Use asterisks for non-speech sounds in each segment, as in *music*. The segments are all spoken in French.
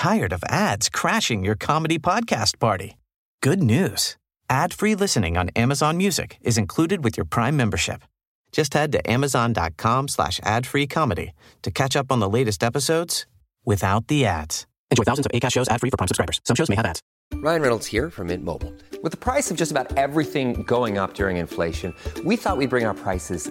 tired of ads crashing your comedy podcast party? Good news. Ad-free listening on Amazon Music is included with your Prime membership. Just head to amazon.com slash ad-free comedy to catch up on the latest episodes without the ads. Enjoy thousands of ACAST shows ad-free for Prime subscribers. Some shows may have ads. Ryan Reynolds here from Mint Mobile. With the price of just about everything going up during inflation, we thought we'd bring our prices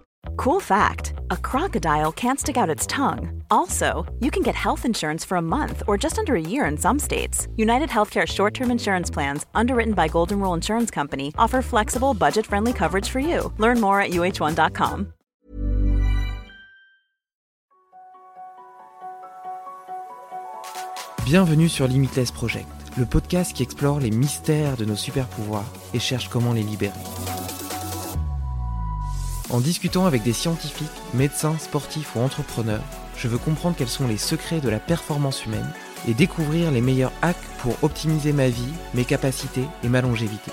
Cool fact a crocodile can't stick out its tongue. Also, you can get health insurance for a month or just under a year in some states. United Healthcare short term insurance plans, underwritten by Golden Rule Insurance Company, offer flexible, budget friendly coverage for you. Learn more at uh1.com. Bienvenue sur Limitless Project, le podcast qui explore les mystères de nos super pouvoirs et cherche comment les libérer. En discutant avec des scientifiques, médecins, sportifs ou entrepreneurs, je veux comprendre quels sont les secrets de la performance humaine et découvrir les meilleurs hacks pour optimiser ma vie, mes capacités et ma longévité.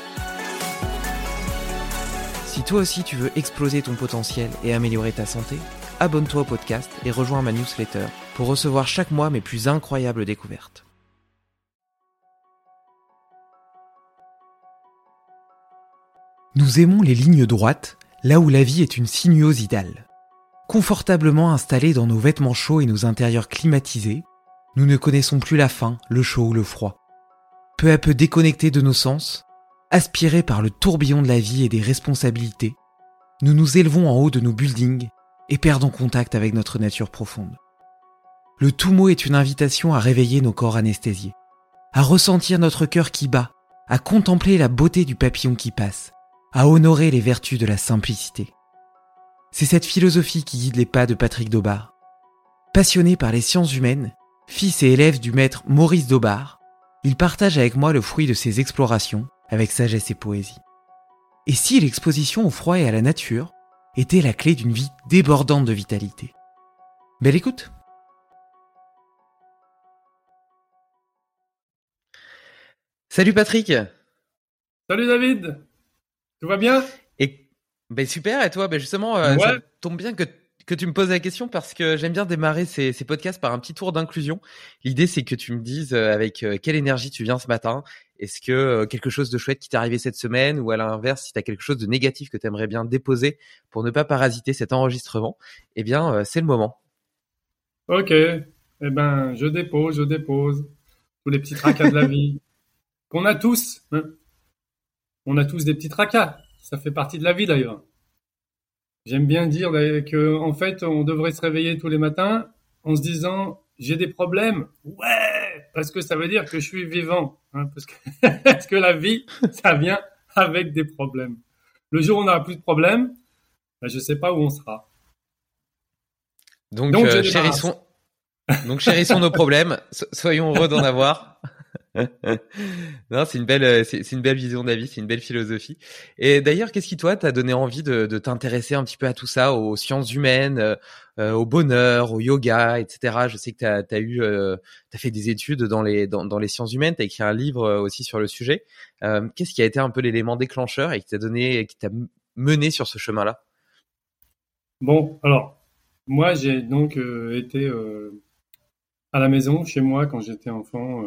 Si toi aussi tu veux exploser ton potentiel et améliorer ta santé, abonne-toi au podcast et rejoins ma newsletter pour recevoir chaque mois mes plus incroyables découvertes. Nous aimons les lignes droites, là où la vie est une sinuosidale. Confortablement installés dans nos vêtements chauds et nos intérieurs climatisés, nous ne connaissons plus la faim, le chaud ou le froid. Peu à peu déconnectés de nos sens, aspirés par le tourbillon de la vie et des responsabilités, nous nous élevons en haut de nos buildings et perdons contact avec notre nature profonde. Le tout mot est une invitation à réveiller nos corps anesthésiés, à ressentir notre cœur qui bat, à contempler la beauté du papillon qui passe, à honorer les vertus de la simplicité. C'est cette philosophie qui guide les pas de Patrick Daubard. Passionné par les sciences humaines, fils et élève du maître Maurice Daubard, il partage avec moi le fruit de ses explorations avec sagesse et poésie. Et si l'exposition au froid et à la nature était la clé d'une vie débordante de vitalité? Belle écoute Salut Patrick Salut David Tout va bien? Et ben super, et toi? Ben Justement, euh, Ouais. ça tombe bien que, que tu me poses la question parce que j'aime bien démarrer ces, ces podcasts par un petit tour d'inclusion. L'idée, c'est que tu me dises euh, avec euh, quelle énergie tu viens ce matin. Est-ce que quelque chose de chouette qui t'est arrivé cette semaine? Ou à l'inverse, si tu as quelque chose de négatif que tu aimerais bien déposer pour ne pas parasiter cet enregistrement, eh bien, c'est le moment. Ok. Eh ben, je dépose, je dépose. Tous les petits tracas de la *laughs* vie. Qu'on a tous. hein. On a tous des petits tracas. Ça fait partie de la vie d'ailleurs. J'aime bien dire d'ailleurs, que, en fait, on devrait se réveiller tous les matins en se disant, j'ai des problèmes. Ouais! Parce que ça veut dire que je suis vivant. hein, parce, que, *laughs* parce que la vie, ça vient avec des problèmes. Le jour où on n'aura plus de problèmes, ben, je sais pas où on sera. Donc, Donc, euh, chérissons, donc chérissons nos problèmes. So- Soyons heureux d'en avoir. *laughs* non, c'est une belle, euh, c'est une belle vision de la vie, c'est une belle philosophie. Et d'ailleurs, qu'est-ce qui toi t'a donné envie de, t'intéresser un petit peu à tout ça, aux sciences humaines, euh, euh, au bonheur, au yoga, etc. Je sais que t'as as eu, t'as fait des études dans les dans, les sciences humaines, t'as écrit un livre aussi sur le sujet. Qu'est-ce qui a été un peu l'élément déclencheur et qui t'a donné, qui t'a mené sur ce chemin-là? Bon, alors, moi, j'ai donc été à la maison, chez moi, quand j'étais enfant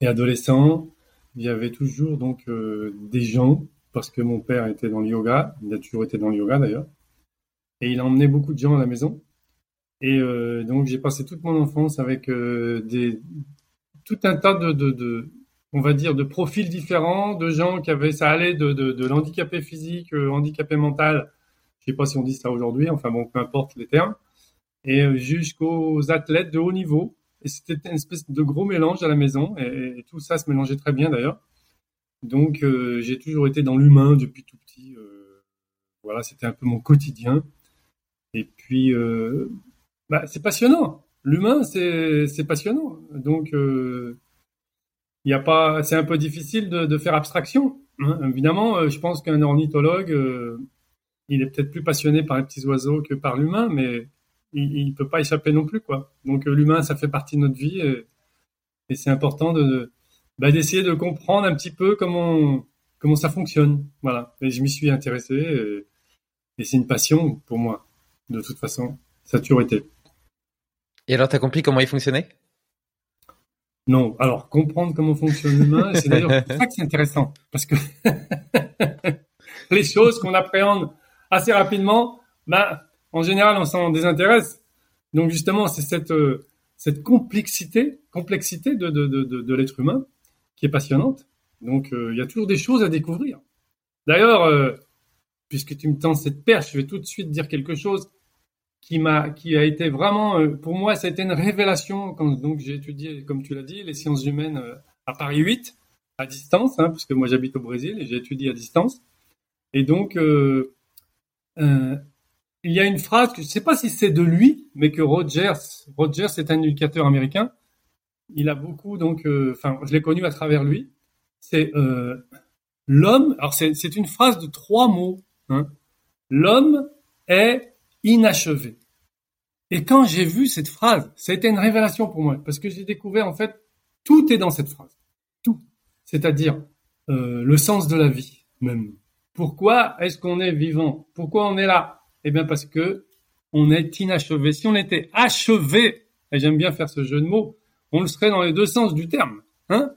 et adolescent. Il y avait toujours donc euh, des gens, parce que mon père était dans le yoga, il a toujours été dans le yoga d'ailleurs, et il a emmené beaucoup de gens à la maison. Et euh, donc, j'ai passé toute mon enfance avec euh, des, tout un tas de, on va dire, de profils différents, de gens qui avaient, ça allait de, l'handicapé physique, handicapé mental, je sais pas si on dit ça aujourd'hui, enfin bon, peu importe les termes, et jusqu'aux athlètes de haut niveau. Et c'était une espèce de gros mélange à la maison, et, tout ça se mélangeait très bien d'ailleurs. Donc euh, j'ai toujours été dans l'humain depuis tout petit. euh, voilà, c'était un peu mon quotidien. Et puis, euh, bah, c'est passionnant. L'humain, c'est passionnant. Donc, il a pas, c'est un peu difficile de, de faire abstraction. Hein, évidemment, je pense qu'un ornithologue, il est peut-être plus passionné par les petits oiseaux que par l'humain, mais il, ne peut pas échapper non plus, quoi. Donc l'humain, ça fait partie de notre vie et, et c'est important de, bah, d'essayer de comprendre un petit peu comment comment ça fonctionne. Voilà. Et je m'y suis intéressé et, et c'est une passion pour moi, de toute façon. Ça a toujours été. Et alors, tu as compris comment il fonctionnait? Non. Alors, comprendre comment fonctionne l'humain, c'est d'ailleurs pour ça que c'est intéressant. Parce que *laughs* les choses qu'on appréhende assez rapidement, bah, en général, on s'en désintéresse. Donc, justement, c'est cette, euh, cette complexité, complexité de, de, de, de l'être humain qui est passionnante. Donc, euh, il y a toujours des choses à découvrir. D'ailleurs, euh, puisque tu me tends cette perche, je vais tout de suite dire quelque chose qui m'a, qui a été vraiment, pour moi, ça a été une révélation quand donc j'ai étudié, comme tu l'as dit, les sciences humaines à Paris 8, à distance, hein, puisque moi j'habite au Brésil et j'ai étudié à distance. Et donc, il y a une phrase que je ne sais pas si c'est de lui, mais que Rogers, Rogers est un éducateur américain. Il a beaucoup donc, enfin, je l'ai connu à travers lui. C'est l'homme. Alors c'est une phrase de trois mots. Hein. L'homme est inachevé. Et quand j'ai vu cette phrase, ça a été une révélation pour moi, parce que j'ai découvert en fait, tout est dans cette phrase. Tout. C'est-à-dire euh, le sens de la vie même. Pourquoi est-ce qu'on est vivant? Pourquoi on est là? Eh bien parce que on est inachevé. Si on était achevé, et j'aime bien faire ce jeu de mots, on le serait dans les deux sens du terme. Hein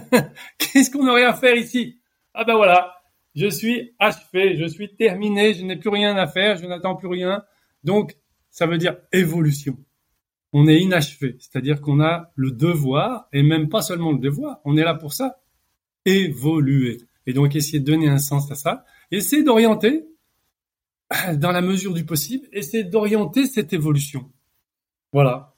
*laughs* Qu'est-ce qu'on aurait à faire ici? Ah ben voilà, je suis achevé, je suis terminé, je n'ai plus rien à faire, je n'attends plus rien. Donc, ça veut dire évolution. On est inachevé, c'est-à-dire qu'on a le devoir, et même pas seulement le devoir, on est là pour ça, évoluer. Et donc, essayer de donner un sens à ça, essayer d'orienter, *clears throat* dans la mesure du possible, essayer d'orienter cette évolution. Voilà.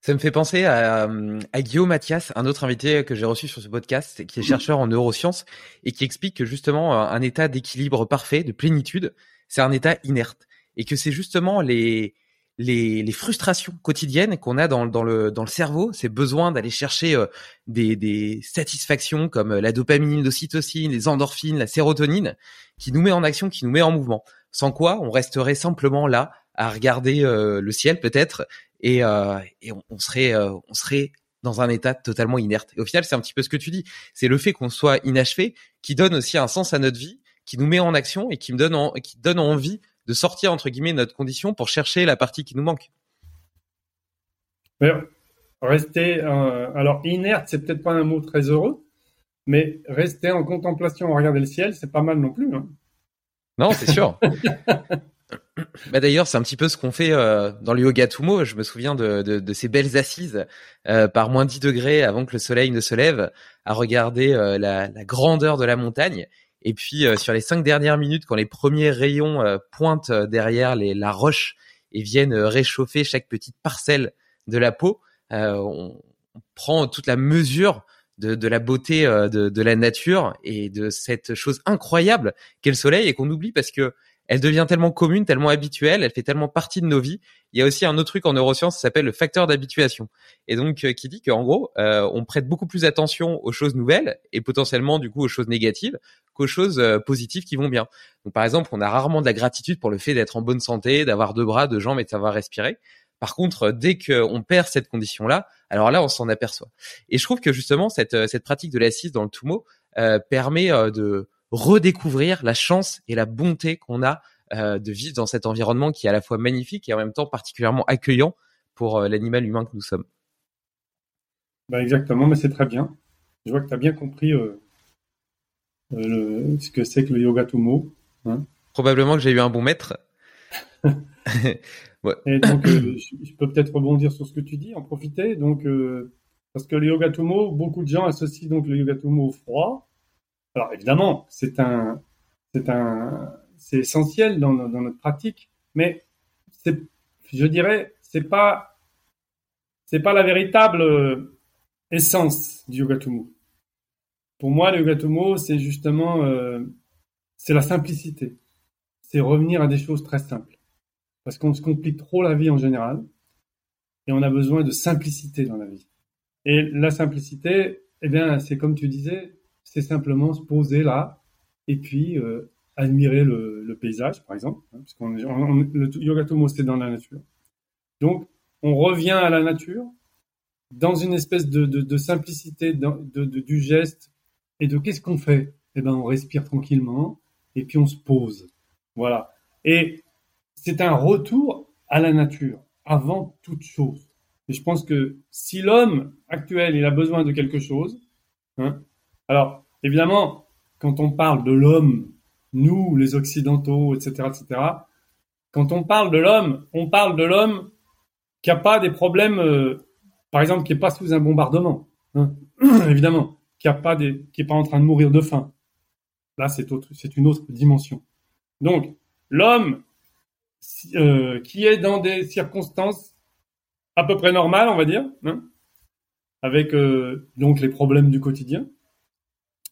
Ça me fait penser à, à, Guillaume Mathias, un autre invité que j'ai reçu sur ce podcast, qui est chercheur en neurosciences et qui explique que justement un état d'équilibre parfait, de plénitude, c'est un état inerte et que c'est justement les, les, les, frustrations quotidiennes qu'on a dans, dans, le, dans le cerveau, ces besoins d'aller chercher euh, des, des satisfactions comme la dopamine, l'ocytocine, les endorphines, la sérotonine, qui nous met en action, qui nous met en mouvement. Sans quoi, on resterait simplement là à regarder euh, le ciel peut-être et, euh, et on, serait euh, on serait dans un état totalement inerte. Et au final, c'est un petit peu ce que tu dis. C'est le fait qu'on soit inachevé qui donne aussi un sens à notre vie, qui nous met en action et qui me donne qui donne envie de sortir entre guillemets notre condition pour chercher la partie qui nous manque. rester euh, alors inerte, c'est peut-être pas un mot très heureux, mais rester en contemplation, regarder le ciel, c'est pas mal non plus. Hein. Non, c'est sûr. *laughs* Bah d'ailleurs, c'est un petit peu ce qu'on fait euh, dans le yoga Tumo. Je me souviens de, de, de ces belles assises euh, par moins 10 degrés avant que le soleil ne se lève, à regarder euh, la, la, grandeur de la montagne. Et puis sur les cinq dernières minutes, quand les premiers rayons pointent derrière les, la roche et viennent réchauffer chaque petite parcelle de la peau, on, prend toute la mesure de, de la beauté de, de la nature et de cette chose incroyable qu'est le soleil et qu'on oublie parce que elle devient tellement commune, tellement habituelle, elle fait tellement partie de nos vies. Il y a aussi un autre truc en neurosciences qui s'appelle le facteur d'habituation. Et donc, euh, qui dit qu'en gros, euh, on prête beaucoup plus attention aux choses nouvelles et potentiellement, du coup, aux choses négatives qu'aux choses euh, positives qui vont bien. Donc, par exemple, on a rarement de la gratitude pour le fait d'être en bonne santé, d'avoir deux bras, deux jambes et de savoir respirer. Par contre, dès qu'on perd cette condition-là, alors là, on s'en aperçoit. Et je trouve que justement, cette, cette pratique de l'assise dans le Tumo permet de redécouvrir la chance et la bonté qu'on a euh, de vivre dans cet environnement qui est à la fois magnifique et en même temps particulièrement accueillant pour euh, l'animal humain que nous sommes. Bah exactement, mais c'est très bien. Je vois que tu as bien compris euh, ce que c'est que le yoga Tumo. Hein. Probablement que j'ai eu un bon maître. *laughs* *laughs* ouais. Et donc, je, peux peut-être rebondir sur ce que tu dis, en profiter. Donc, parce que le yoga Tumo, beaucoup de gens associent donc le yoga Tumo au froid. Alors évidemment, c'est un, c'est un, c'est essentiel dans, notre pratique, mais c'est, je dirais, c'est pas, c'est pas la véritable euh, essence du yoga tumo. Pour moi, le yoga tumo, c'est justement, euh, c'est la simplicité. C'est revenir à des choses très simples. Parce qu'on se complique trop la vie en général, et on a besoin de simplicité dans la vie. Et la simplicité, eh bien, c'est comme tu disais, c'est simplement se poser là et puis euh, admirer le, paysage, par exemple, hein, parce qu'on le yoga tomo c'est dans la nature. Donc, on revient à la nature dans une espèce de simplicité de, du geste et de qu'est-ce qu'on fait? Eh ben, on respire tranquillement et puis on se pose. Voilà. Et c'est un retour à la nature avant toute chose. Et je pense que si l'homme actuel il a besoin de quelque chose, hein, alors évidemment quand on parle de l'homme, nous les occidentaux, etc., etc. Quand on parle de l'homme, on parle de l'homme qui a pas des problèmes, euh, par exemple, qui est pas sous un bombardement, hein, *clears throat* évidemment, qui a pas pas en train de mourir de faim. Là, c'est une autre dimension. Donc, l'homme euh, qui est dans des circonstances à peu près normales, on va dire, hein, avec euh, donc les problèmes du quotidien.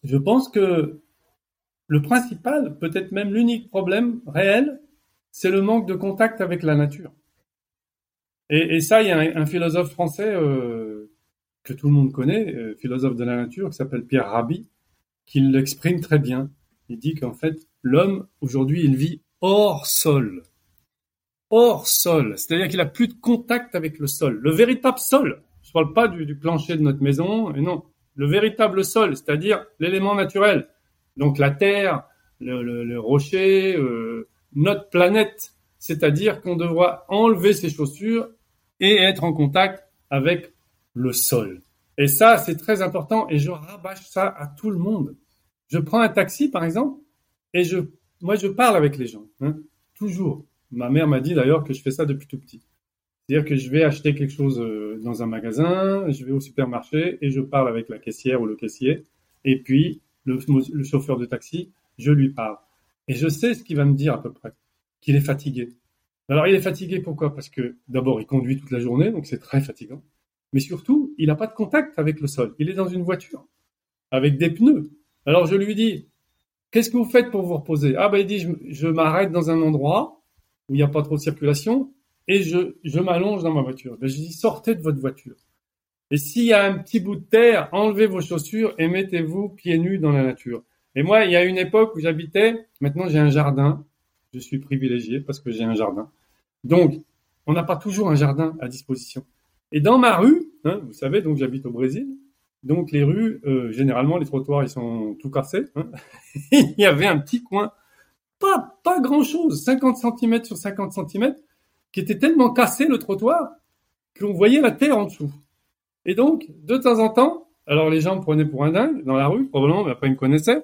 Je pense que le principal, peut-être même l'unique problème réel, c'est le manque de contact avec la nature. Et, ça, il y a un, philosophe français euh, que tout le monde connaît, euh, philosophe de la nature, qui s'appelle Pierre Rabhi, qui l'exprime très bien. Il dit qu'en fait, l'homme, aujourd'hui, il vit hors sol. Hors sol. C'est-à-dire qu'il a plus de contact avec le sol. Le véritable sol. Je parle pas du plancher de notre maison, et non. Le véritable sol, c'est-à-dire l'élément naturel. Donc la terre, le, le, rocher, euh, notre planète. C'est-à-dire qu'on devra enlever ses chaussures et être en contact avec le sol. Et ça, c'est très important et je rabâche ça à tout le monde. Je prends un taxi, par exemple, et je, moi, je parle avec les gens, hein, toujours. Ma mère m'a dit d'ailleurs que je fais ça depuis tout petit. C'est-à-dire que je vais acheter quelque chose euh, dans un magasin, je vais au supermarché et je parle avec la caissière ou le caissier. Et puis, le, chauffeur de taxi, je lui parle. Et je sais ce qu'il va me dire à peu près, qu'il est fatigué. Alors il est fatigué pourquoi? Parce que d'abord il conduit toute la journée, donc c'est très fatigant. Mais surtout, il n'a pas de contact avec le sol. Il est dans une voiture avec des pneus. Alors je lui dis, qu'est-ce que vous faites pour vous reposer? Ah ben il dit, je, je m'arrête dans un endroit où il n'y a pas trop de circulation et je, je m'allonge dans ma voiture. Ben, je dis, sortez de votre voiture. Et s'il y a un petit bout de terre, enlevez vos chaussures et mettez-vous pieds nus dans la nature. Et moi, il y a une époque où j'habitais, maintenant j'ai un jardin, je suis privilégié parce que j'ai un jardin. Donc, on n'a pas toujours un jardin à disposition. Et dans ma rue, hein, vous savez, donc j'habite au Brésil, donc les rues, euh, généralement, les trottoirs, ils sont tout cassés. Hein. *laughs* Il y avait un petit coin, pas, pas grand-chose, 50 cm sur 50 cm, qui était tellement cassé, le trottoir, qu'on voyait la terre en dessous. Et donc, de temps en temps, alors les gens me prenaient pour un dingue dans la rue, probablement, mais après ils me connaissaient,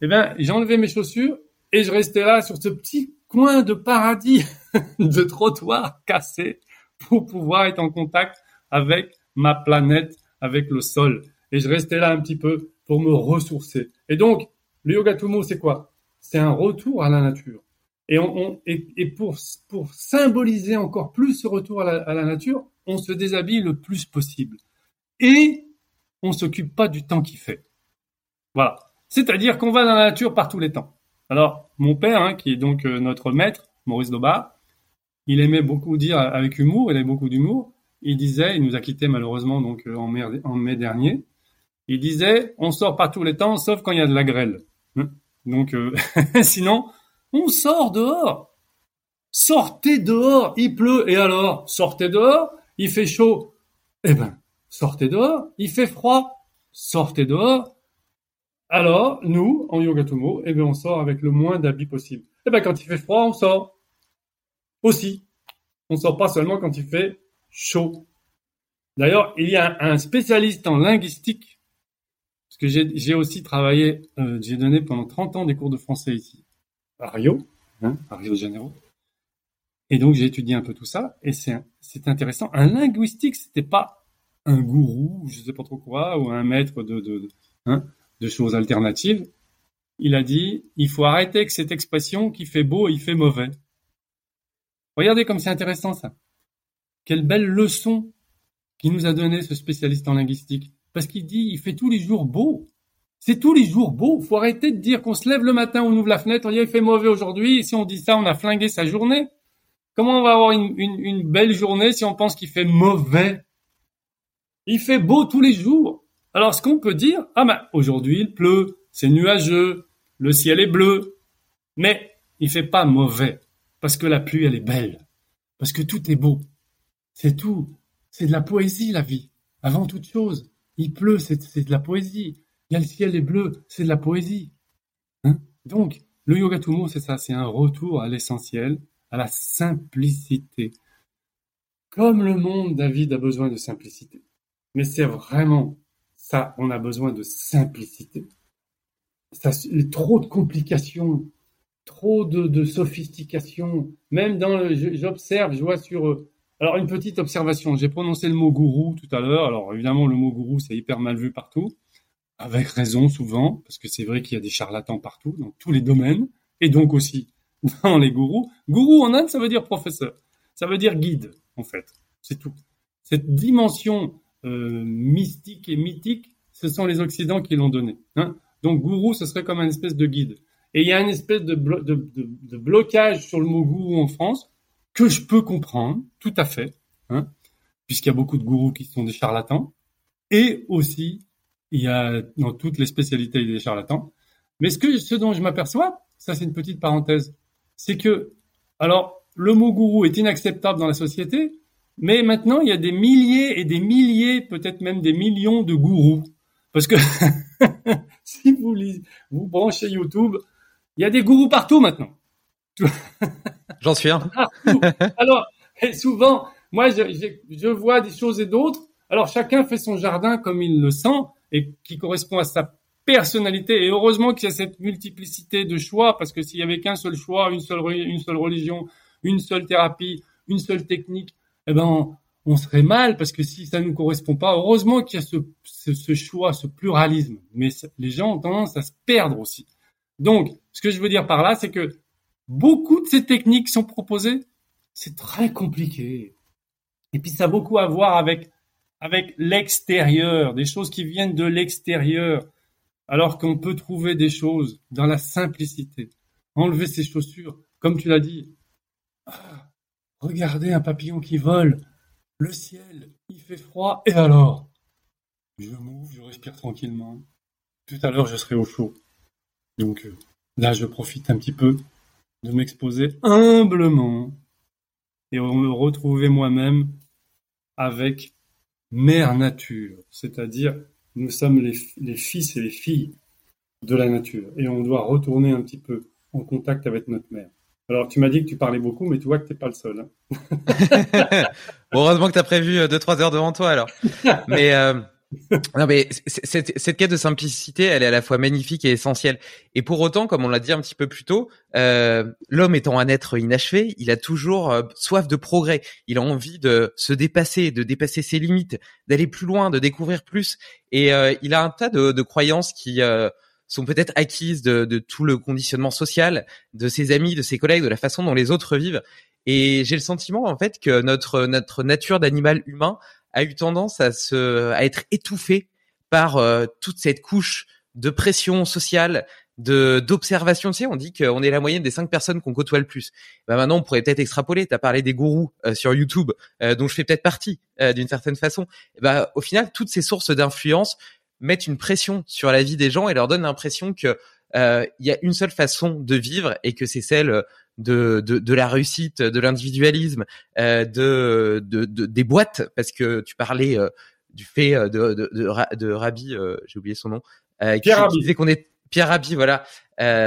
eh bien, j'enlevais mes chaussures et je restais là sur ce petit coin de paradis *laughs* de trottoir cassé pour pouvoir être en contact avec ma planète, avec le sol. Et je restais là un petit peu pour me ressourcer. Et donc, le yoga tumo, c'est quoi? C'est un retour à la nature. Et, on, et, et, pour, pour symboliser encore plus ce retour à la, à la nature, on se déshabille le plus possible. Et on s'occupe pas du temps qui fait. Voilà. C'est-à-dire qu'on va dans la nature par tous les temps. Alors, mon père, hein, qui est donc euh, notre maître, Maurice Doba, il aimait beaucoup dire avec humour, il avait beaucoup d'humour. Il disait, il nous a quittés malheureusement donc euh, en mai, dernier. Il disait, on sort pas tous les temps, sauf quand il y a de la grêle. Hein? Donc, euh, *laughs* sinon, on sort dehors. Sortez dehors, il pleut, et alors, sortez dehors, il fait chaud. Eh ben, sortez dehors, il fait froid, sortez dehors, alors, nous, en yoga tomo, eh bien, on sort avec le moins d'habits possible. Eh bien, quand il fait froid, on sort. Aussi. On sort pas seulement quand il fait chaud. D'ailleurs, il y a un spécialiste en linguistique, parce que j'ai aussi travaillé, euh, j'ai donné pendant 30 ans des cours de français ici, à Rio, hein, à Rio de Janeiro. Et donc, j'ai étudié un peu tout ça, et c'est intéressant. Un linguistique, c'était pas un gourou, je sais pas trop quoi, ou un maître de, de, de hein, de choses alternatives, il a dit, il faut arrêter avec cette expression qui fait beau, il fait mauvais. Regardez comme c'est intéressant ça. Quelle belle leçon qui nous a donné ce spécialiste en linguistique. Parce qu'il dit, il fait tous les jours beau. C'est tous les jours beau. Faut arrêter de dire qu'on se lève le matin, on ouvre la fenêtre, il fait mauvais aujourd'hui. Si on dit ça, on a flingué sa journée. Comment on va avoir une, une belle journée si on pense qu'il fait mauvais? Il fait beau tous les jours. Alors, ce qu'on peut dire, ah ben, aujourd'hui il pleut, c'est nuageux, le ciel est bleu, mais il fait pas mauvais, parce que la pluie, elle est belle, parce que tout est beau. C'est tout. C'est de la poésie, la vie. Avant toute chose, il pleut, c'est de la poésie. Il y a le ciel est bleu, c'est de la poésie. Hein? Donc, le yoga Tumo, c'est ça, c'est un retour à l'essentiel, à la simplicité. Comme le monde, David a besoin de simplicité. Mais c'est vraiment ça, on a besoin de simplicité. Trop de complications, trop de, de sophistication. Même dans j'observe, je vois sur. Euh, alors une petite observation. J'ai prononcé le mot gourou tout à l'heure. Alors évidemment, le mot gourou, c'est hyper mal vu partout, avec raison souvent, parce que c'est vrai qu'il y a des charlatans partout, dans tous les domaines, et donc aussi *laughs* dans les gourous. Gourou en Inde, ça veut dire professeur, ça veut dire guide en fait. C'est tout. Cette dimension euh, mystique et mythique, ce sont les Occidents qui l'ont donné. Hein. Donc gourou, ce serait comme un espèce de guide. Et il y a une espèce de, de, blocage sur le mot gourou en France que je peux comprendre, tout à fait, hein, puisqu'il y a beaucoup de gourous qui sont des charlatans. Et aussi, il y a dans toutes les spécialités des charlatans. Mais ce, que, ce dont je m'aperçois, ça c'est une petite parenthèse, c'est que, alors, le mot gourou est inacceptable dans la société, mais maintenant, il y a des milliers et des milliers, peut-être même des millions de gourous. Parce que *laughs* si vous, vous branchez YouTube, il y a des gourous partout maintenant. *laughs* J'en suis un. Alors, souvent, moi, je, je, vois des choses et d'autres. Alors, chacun fait son jardin comme il le sent et qui correspond à sa personnalité. Et heureusement qu'il y a cette multiplicité de choix, parce que s'il y avait qu'un seul choix, une seule, une seule religion, une seule thérapie, une seule technique, eh ben, on, serait mal parce que si ça nous correspond pas, heureusement qu'il y a ce, ce, choix, ce pluralisme. Mais les gens ont tendance à se perdre aussi. Donc, ce que je veux dire par là, c'est que beaucoup de ces techniques sont proposées, c'est très compliqué. Et puis ça a beaucoup à voir avec avec l'extérieur, des choses qui viennent de l'extérieur, alors qu'on peut trouver des choses dans la simplicité. Enlever ses chaussures, comme tu l'as dit. Ah, Regardez un papillon qui vole. Le ciel, il fait froid. Et alors? Je m'ouvre, je respire tranquillement. Tout à l'heure, je serai au chaud. Donc euh, là, je profite un petit peu de m'exposer humblement et me retrouver moi-même avec mère nature. C'est-à-dire, nous sommes les, les fils et les filles de la nature. Et on doit retourner un petit peu en contact avec notre mère. Alors, tu m'as dit que tu parlais beaucoup, mais tu vois que tu n'es pas le seul. Hein. *laughs* heureusement que tu as prévu 2-3 euh, heures devant toi, alors. *laughs* Mais, euh, non, mais cette, cette quête de simplicité, elle est à la fois magnifique et essentielle. Et pour autant, comme on l'a dit un petit peu plus tôt, euh, l'homme étant un être inachevé, il a toujours euh, soif de progrès. Il a envie de se dépasser, de dépasser ses limites, d'aller plus loin, de découvrir plus. Et il a un tas de, de croyances qui sont peut-être acquises de, de, tout le conditionnement social, de ses amis, de ses collègues, de la façon dont les autres vivent. Et j'ai le sentiment en fait que notre notre nature d'animal humain a eu tendance à se à être étouffée par euh, toute cette couche de pression sociale, de d'observation. Tu sais, on dit qu'on est la moyenne des cinq personnes qu'on côtoie le plus. Bah maintenant, on pourrait peut-être extrapoler. Tu as parlé des gourous euh, sur YouTube, euh, dont je fais peut-être partie d'une certaine façon. Bah, au final, toutes ces sources d'influence mettent une pression sur la vie des gens et leur donnent l'impression que euh, il y a une seule façon de vivre et que c'est celle de, de, de, la réussite, de l'individualisme, euh, de, de, des boîtes, parce que tu parlais euh, du fait euh, de, de, de, de Rabbi, euh, j'ai oublié son nom, euh, qui, qui, disait qu'on est Pierre Rabhi, voilà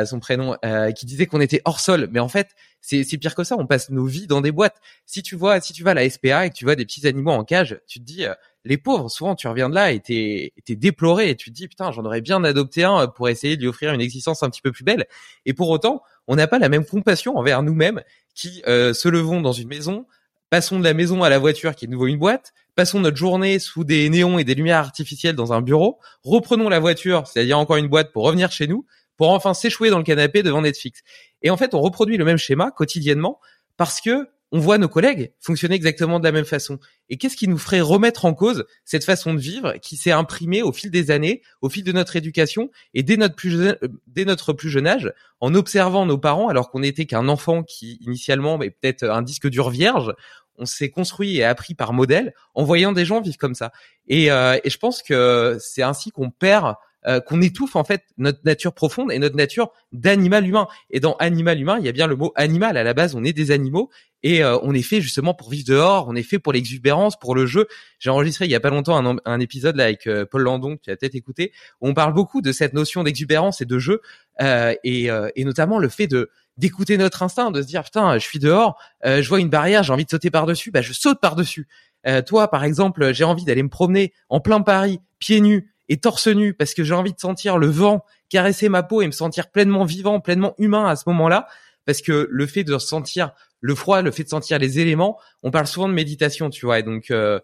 son prénom, qui disait qu'on était hors sol, mais en fait c'est pire que ça, on passe nos vies dans des boîtes. Si tu vois, si tu vas à la SPA et que tu vois des petits animaux en cage, tu te dis les pauvres, souvent tu reviens de là et t'es es déploré et tu te dis putain j'en aurais bien adopté un pour essayer de lui offrir une existence un petit peu plus belle. Et pour autant, on n'a pas la même compassion envers nous-mêmes qui euh, se levons dans une maison, passons de la maison à la voiture qui est de nouveau une boîte, passons notre journée sous des néons et des lumières artificielles dans un bureau, reprenons la voiture, c'est-à-dire encore une boîte pour revenir chez nous, pour enfin s'échouer dans le canapé devant Netflix. Et en fait, on reproduit le même schéma quotidiennement parce que on voit nos collègues fonctionner exactement de la même façon. Et qu'est-ce qui nous ferait remettre en cause cette façon de vivre qui s'est imprimée au fil des années, au fil de notre éducation et dès notre plus jeune, euh, dès notre plus jeune âge, en observant nos parents alors qu'on n'était qu'un enfant qui initialement, mais peut-être un disque dur vierge, on s'est construit et appris par modèle en voyant des gens vivre comme ça. Et, euh, et je pense que c'est ainsi qu'on perd euh, qu'on étouffe en fait notre nature profonde et notre nature d'animal humain. Et dans animal humain, il y a bien le mot animal. À la base, on est des animaux et euh, on est fait justement pour vivre dehors. On est fait pour l'exubérance, pour le jeu. J'ai enregistré il y a pas longtemps un, épisode là avec euh, Paul Landon, qui a peut-être écouté, où on parle beaucoup de cette notion d'exubérance et de jeu, et, et notamment le fait de d'écouter notre instinct, de se dire putain, je suis dehors, je vois une barrière, j'ai envie de sauter par dessus, bah je saute par dessus. toi, par exemple, j'ai envie d'aller me promener en plein Paris, pieds nus, et torse nu parce que j'ai envie de sentir le vent caresser ma peau et me sentir pleinement vivant, pleinement humain à ce moment-là, parce que le fait de sentir le froid, le fait de sentir les éléments, on parle souvent de méditation, tu vois, et donc euh,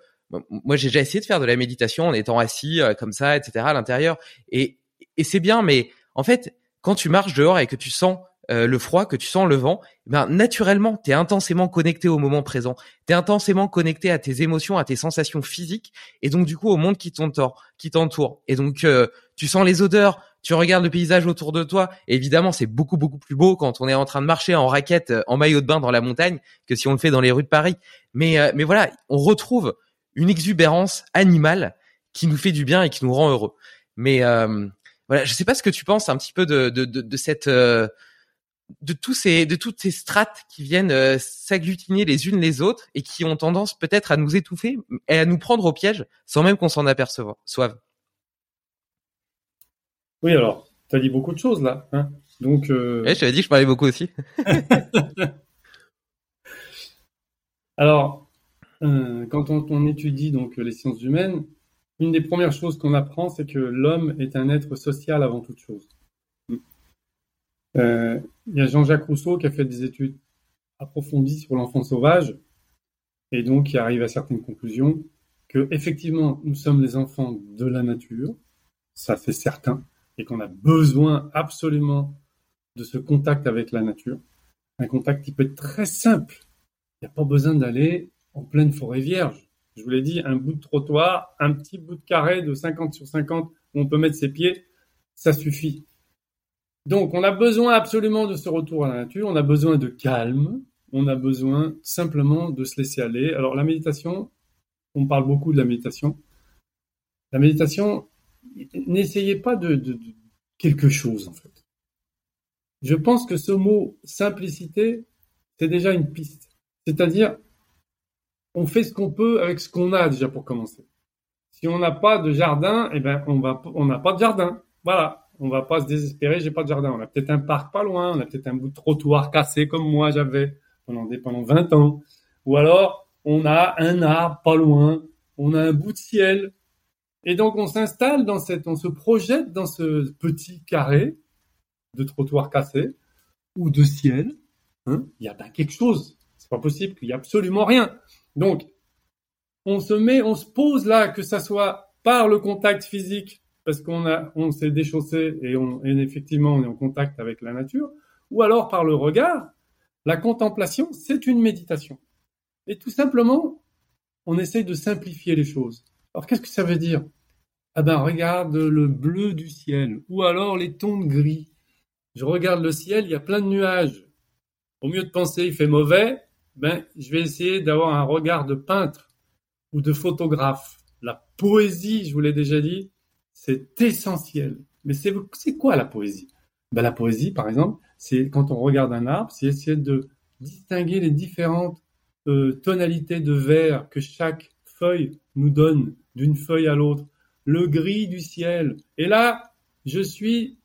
moi j'ai déjà essayé de faire de la méditation en étant assis euh, comme ça, etc. à l'intérieur, et, et c'est bien, mais en fait, quand tu marches dehors et que tu sens euh, le froid, que tu sens le vent, ben naturellement, tu es intensément connecté au moment présent. Tu es intensément connecté à tes émotions, à tes sensations physiques et donc du coup au monde qui t'entoure, qui t'entoure. Et donc euh, tu sens les odeurs, tu regardes le paysage autour de toi. évidemment, c'est beaucoup beaucoup plus beau quand on est en train de marcher en raquette en maillot de bain dans la montagne que si on le fait dans les rues de Paris. Mais euh, mais voilà, on retrouve une exubérance animale qui nous fait du bien et qui nous rend heureux. Mais voilà, je sais pas ce que tu penses un petit peu de de, de, de cette de tous ces de toutes ces strates qui viennent euh, s'agglutiner les unes les autres et qui ont tendance peut-être à nous étouffer et à nous prendre au piège sans même qu'on s'en aperçoive. Oui, alors, tu as dit beaucoup de choses là. Hein Donc, euh... je t'avais dit que je parlais beaucoup aussi. *laughs* alors, euh, quand on, on, étudie donc les sciences humaines, une des premières choses qu'on apprend, c'est que l'homme est un être social avant toute chose. Euh, il y a Jean-Jacques Rousseau qui a fait des études approfondies sur l'enfant sauvage et donc qui arrive à certaines conclusions que effectivement nous sommes les enfants de la nature, ça c'est certain, et qu'on a besoin absolument de ce contact avec la nature, un contact qui peut être très simple. Il n'y a pas besoin d'aller en pleine forêt vierge. Je vous l'ai dit, un bout de trottoir, un petit bout de carré de 50 sur 50 où on peut mettre ses pieds, ça suffit. Donc, on a besoin absolument de ce retour à la nature, on a besoin de calme, on a besoin simplement de se laisser aller. Alors, la méditation, on parle beaucoup de la méditation. La méditation, n'essayez pas de, quelque chose, en fait. Je pense que ce mot simplicité, c'est déjà une piste. C'est-à-dire, on fait ce qu'on peut avec ce qu'on a déjà pour commencer. Si on n'a pas de jardin, eh ben, on n'a pas de jardin. Voilà on va pas se désespérer, j'ai pas de jardin. On a peut-être un parc pas loin, on a peut-être un bout de trottoir cassé comme moi j'avais pendant, pendant 20 ans. Ou alors, on a un arbre pas loin, on a un bout de ciel. Et donc, on s'installe dans cette, on se projette dans ce petit carré de trottoir cassé ou de ciel. Hein. Il y a bien quelque chose. C'est pas possible qu'il y ait absolument rien. Donc, on se met, on se pose là, que ça soit par le contact physique parce qu'on a, on s'est déchaussé et, on, et effectivement on est en contact avec la nature, ou alors par le regard. La contemplation, c'est une méditation. Et tout simplement, on essaye de simplifier les choses. Alors qu'est-ce que ça veut dire? Ah ben regarde le bleu du ciel, ou alors les tons de gris. Je regarde le ciel, il y a plein de nuages. Au mieux de penser il fait mauvais, ben je vais essayer d'avoir un regard de peintre ou de photographe. La poésie, je vous l'ai déjà dit, c'est essentiel. Mais c'est quoi la poésie? Ben, La poésie, par exemple, c'est quand on regarde un arbre, c'est essayer de distinguer les différentes euh, tonalités de vert que chaque feuille nous donne d'une feuille à l'autre. Le gris du ciel. Et là, je suis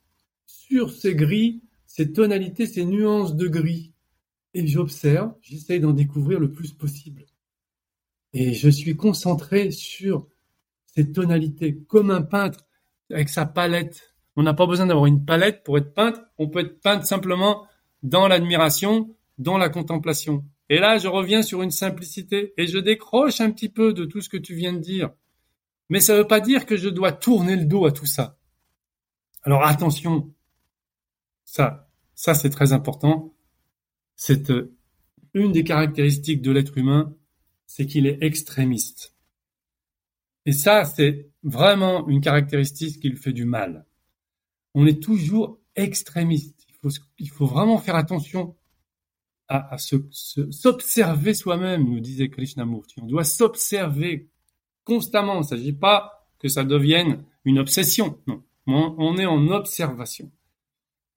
sur ces gris, ces tonalités, ces nuances de gris. Et j'observe, j'essaye d'en découvrir le plus possible. Et je suis concentré sur ces tonalités, comme un peintre avec sa palette. On n'a pas besoin d'avoir une palette pour être peintre. On peut être peintre simplement dans l'admiration, dans la contemplation. Et là, je reviens sur une simplicité et je décroche un petit peu de tout ce que tu viens de dire. Mais ça ne veut pas dire que je dois tourner le dos à tout ça. Alors attention, ça, ça c'est très important. C'est euh, une des caractéristiques de l'être humain, c'est qu'il est extrémiste. Et ça, c'est vraiment une caractéristique qui lui fait du mal. On est toujours extrémiste. Il faut, vraiment faire attention à, à s'observer soi-même, nous disait Krishnamurti. On doit s'observer constamment. Il ne s'agit pas que ça devienne une obsession. Non, on est en observation.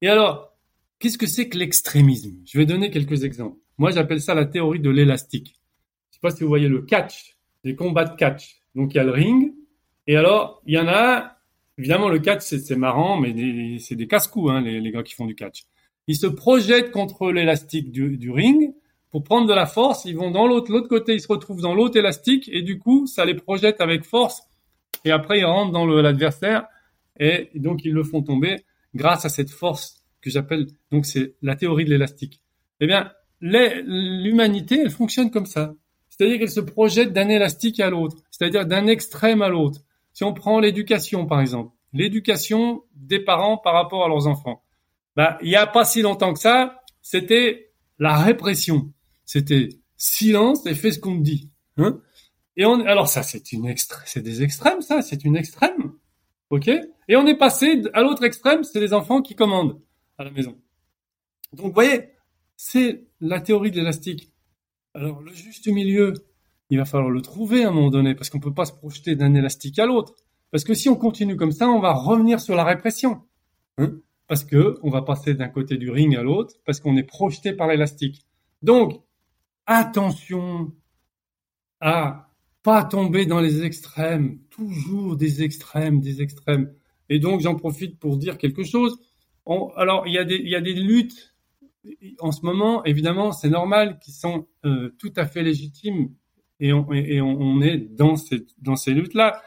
Et alors, qu'est-ce que c'est que l'extrémisme? Je vais donner quelques exemples. Moi, j'appelle ça la théorie de l'élastique. Je ne sais pas si vous voyez le catch, les combats de catch. Donc, il y a le ring. Et alors, il y en a, évidemment, le catch, c'est marrant, mais c'est des casse-coups, hein, les, gars qui font du catch. Ils se projettent contre l'élastique du, ring pour prendre de la force. Ils vont dans l'autre, l'autre côté, ils se retrouvent dans l'autre élastique et du coup, ça les projette avec force. Et après, ils rentrent dans l'adversaire et donc ils le font tomber grâce à cette force que j'appelle, donc c'est la théorie de l'élastique. Eh bien, l'humanité, elle fonctionne comme ça. C'est-à-dire qu'elle se projette d'un élastique à l'autre, c'est-à-dire d'un extrême à l'autre. Si on prend l'éducation, par exemple, l'éducation des parents par rapport à leurs enfants, bah, il n'y a pas si longtemps que ça, c'était la répression. C'était silence et fais ce qu'on te dit. Hein et on, alors ça, c'est une extrême, c'est des extrêmes, ça, c'est une extrême. OK? Et on est passé à l'autre extrême, c'est les enfants qui commandent à la maison. Donc, vous voyez, c'est la théorie de l'élastique. Alors, le juste milieu, il va falloir le trouver à un moment donné, parce qu'on peut pas se projeter d'un élastique à l'autre. Parce que si on continue comme ça, on va revenir sur la répression. Hein parce que on va passer d'un côté du ring à l'autre, parce qu'on est projeté par l'élastique. Donc, attention à pas tomber dans les extrêmes, toujours des extrêmes, des extrêmes. Et donc, j'en profite pour dire quelque chose. alors, il y, a des, luttes en ce moment, évidemment, c'est normal, qui sont euh, tout à fait légitimes, et on, est dans ces, dans ces luttes-là.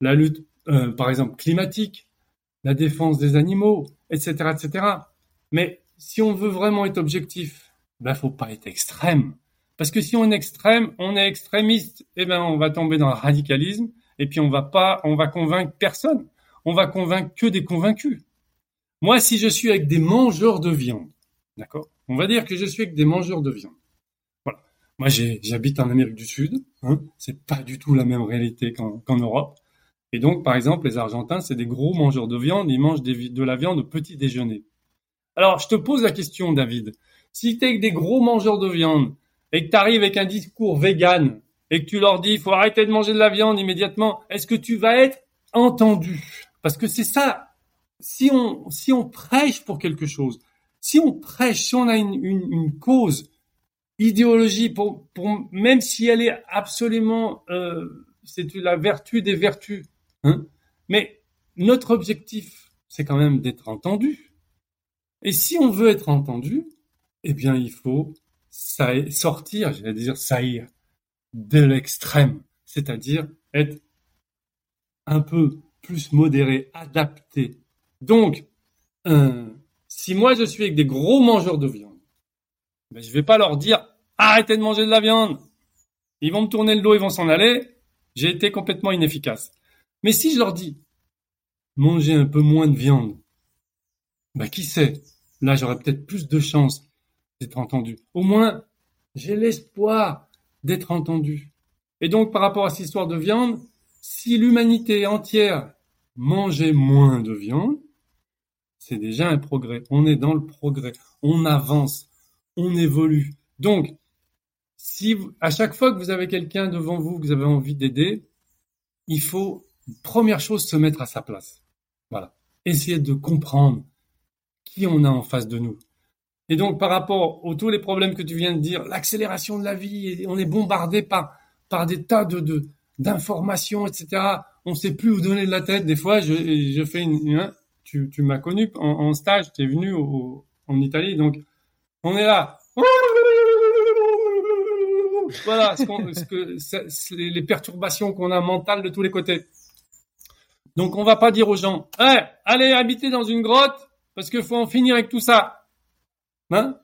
La lutte, euh, par exemple, climatique, la défense des animaux, etc., etc. Mais si on veut vraiment être objectif, ben, faut pas être extrême. Parce que si on est extrême, on est extrémiste, eh ben, on va tomber dans le radicalisme, et puis on va pas, on va convaincre personne. On va convaincre que des convaincus. Moi, si je suis avec des mangeurs de viande, d'accord? On va dire que je suis avec des mangeurs de viande. Voilà. Moi, j'habite en Amérique du Sud. Hein c'est pas du tout la même réalité qu'en Europe. Et donc, par exemple, les Argentins, c'est des gros mangeurs de viande. Ils mangent de la viande au petit déjeuner. Alors, je te pose la question, David. Si tu es avec des gros mangeurs de viande et que tu arrives avec un discours vegan et que tu leur dis il faut arrêter de manger de la viande immédiatement, est-ce que tu vas être entendu? Parce que c'est ça. Si on si on prêche pour quelque chose, si on prêche, si on a une, une, cause, idéologie, même si elle est absolument euh, c'est la vertu des vertus, hein, mais notre objectif, c'est quand même d'être entendu. Et si on veut être entendu, eh bien, il faut sortir, j'allais dire saillir, de l'extrême, c'est-à-dire être un peu plus modéré, adapté. Donc, euh, si moi je suis avec des gros mangeurs de viande, ben, je vais pas leur dire arrêtez de manger de la viande. Ils vont me tourner le dos, ils vont s'en aller. J'ai été complètement inefficace. Mais si je leur dis mangez un peu moins de viande, ben qui sait? Là, j'aurais peut-être plus de chances entendu. Au moins, j'ai l'espoir d'être entendu. Et donc, par rapport à cette histoire de viande, si l'humanité entière mangeait moins de viande, c'est déjà un progrès. On est dans le progrès. On avance. On évolue. Donc, si à chaque fois que vous avez quelqu'un devant vous que vous avez envie d'aider, il faut, première chose, se mettre à sa place. Voilà. Essayer de comprendre qui on a en face de nous. Et donc, par rapport à tous les problèmes que tu viens de dire, l'accélération de la vie, on est bombardé par, par des tas de, d'informations, etc. On sait plus où donner de la tête. Des fois, je, je fais une, hein, tu, tu m'as connu en, stage, tu es venu en Italie, donc on est là. Voilà ce, que, les perturbations qu'on a mentales de tous les côtés. Donc on va pas dire aux gens, hey, allez habiter dans une grotte parce qu'il faut en finir avec tout ça. Hein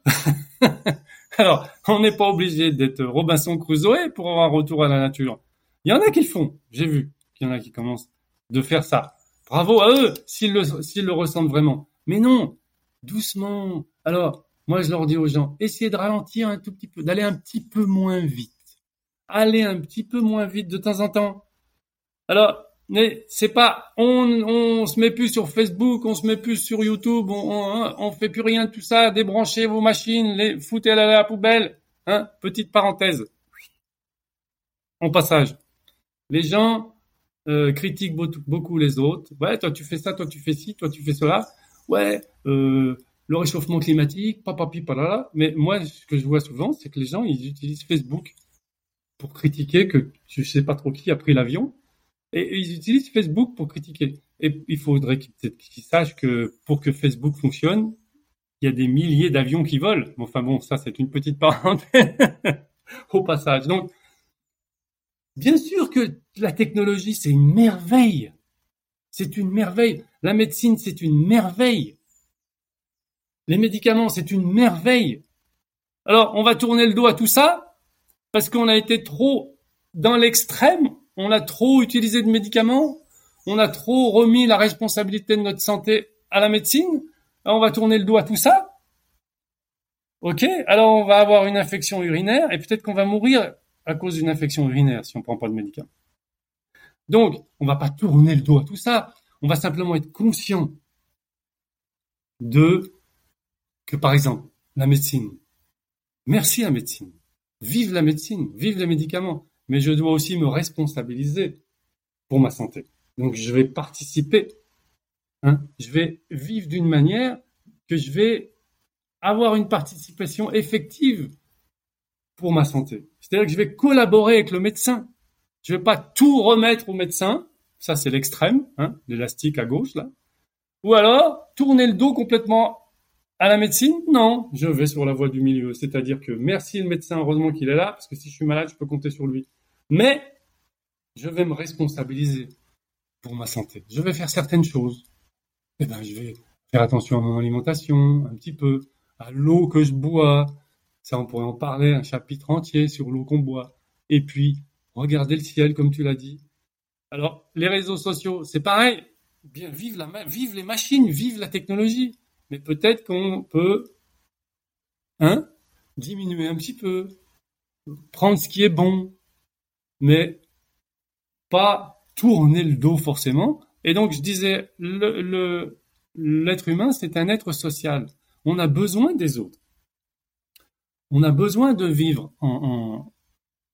*laughs* Alors, on n'est pas obligé d'être Robinson Crusoe pour avoir un retour à la nature. Il y en a qui font. J'ai vu qu'il y en a qui commencent de faire ça. Bravo à eux s'ils le, ressentent vraiment. Mais non, doucement. Alors, moi, je leur dis aux gens, essayez de ralentir un tout petit peu, d'aller un petit peu moins vite. Allez un petit peu moins vite de temps en temps. Alors, c'est pas, on, se met plus sur Facebook, on se met plus sur YouTube, on, on, on fait plus rien de tout ça. Débranchez vos machines, les foutez à la poubelle. Hein Petite parenthèse. En passage, les gens euh, critiquent beaucoup les autres. Ouais, toi tu fais ça, toi tu fais ci, toi tu fais cela. Ouais, euh, le réchauffement climatique, papa, là. Mais moi, ce que je vois souvent, c'est que les gens ils utilisent Facebook pour critiquer que je sais pas trop qui a pris l'avion et ils utilisent Facebook pour critiquer. Et il faudrait qu'ils sachent que pour que Facebook fonctionne, il y a des milliers d'avions qui volent. Enfin bon, ça c'est une petite parenthèse *laughs* au passage. Donc, bien sûr que la technologie c'est une merveille. C'est une merveille. La médecine c'est une merveille. Les médicaments c'est une merveille. Alors, on va tourner le dos à tout ça parce qu'on a été trop dans l'extrême on a trop utilisé de médicaments, on a trop remis la responsabilité de notre santé à la médecine, on va tourner le dos à tout ça. Ok, alors on va avoir une infection urinaire et peut-être qu'on va mourir à cause d'une infection urinaire si on prend pas de médicaments. Donc, on va pas tourner le dos à tout ça. On va simplement être conscient de que, par exemple, la médecine. Merci la médecine. Vive la médecine. Vive les médicaments mais je dois aussi me responsabiliser pour ma santé. Donc je vais participer. Hein, je vais vivre d'une manière que je vais avoir une participation effective pour ma santé. C'est-à-dire que je vais collaborer avec le médecin. Je vais pas tout remettre au médecin. Ça, c'est l'extrême, hein, l'élastique à gauche, là. Ou alors, tourner le dos complètement à la médecine, non, je vais sur la voie du milieu. C'est-à-dire que merci le médecin, heureusement qu'il est là, parce que si je suis malade, je peux compter sur lui. Mais je vais me responsabiliser pour ma santé. Je vais faire certaines choses. Eh ben, je vais faire attention à mon alimentation, un petit peu, à l'eau que je bois. Ça, on pourrait en parler, un chapitre entier sur l'eau qu'on boit. Et puis, regarder le ciel, comme tu l'as dit. Alors, les réseaux sociaux, c'est pareil. Bien, vive la, vive les machines, vive la technologie. Mais peut-être qu'on peut, hein, diminuer un petit peu, prendre ce qui est bon, mais pas tourner le dos forcément. Et donc je disais, le, l'être humain, c'est un être social. On a besoin des autres. On a besoin de vivre en,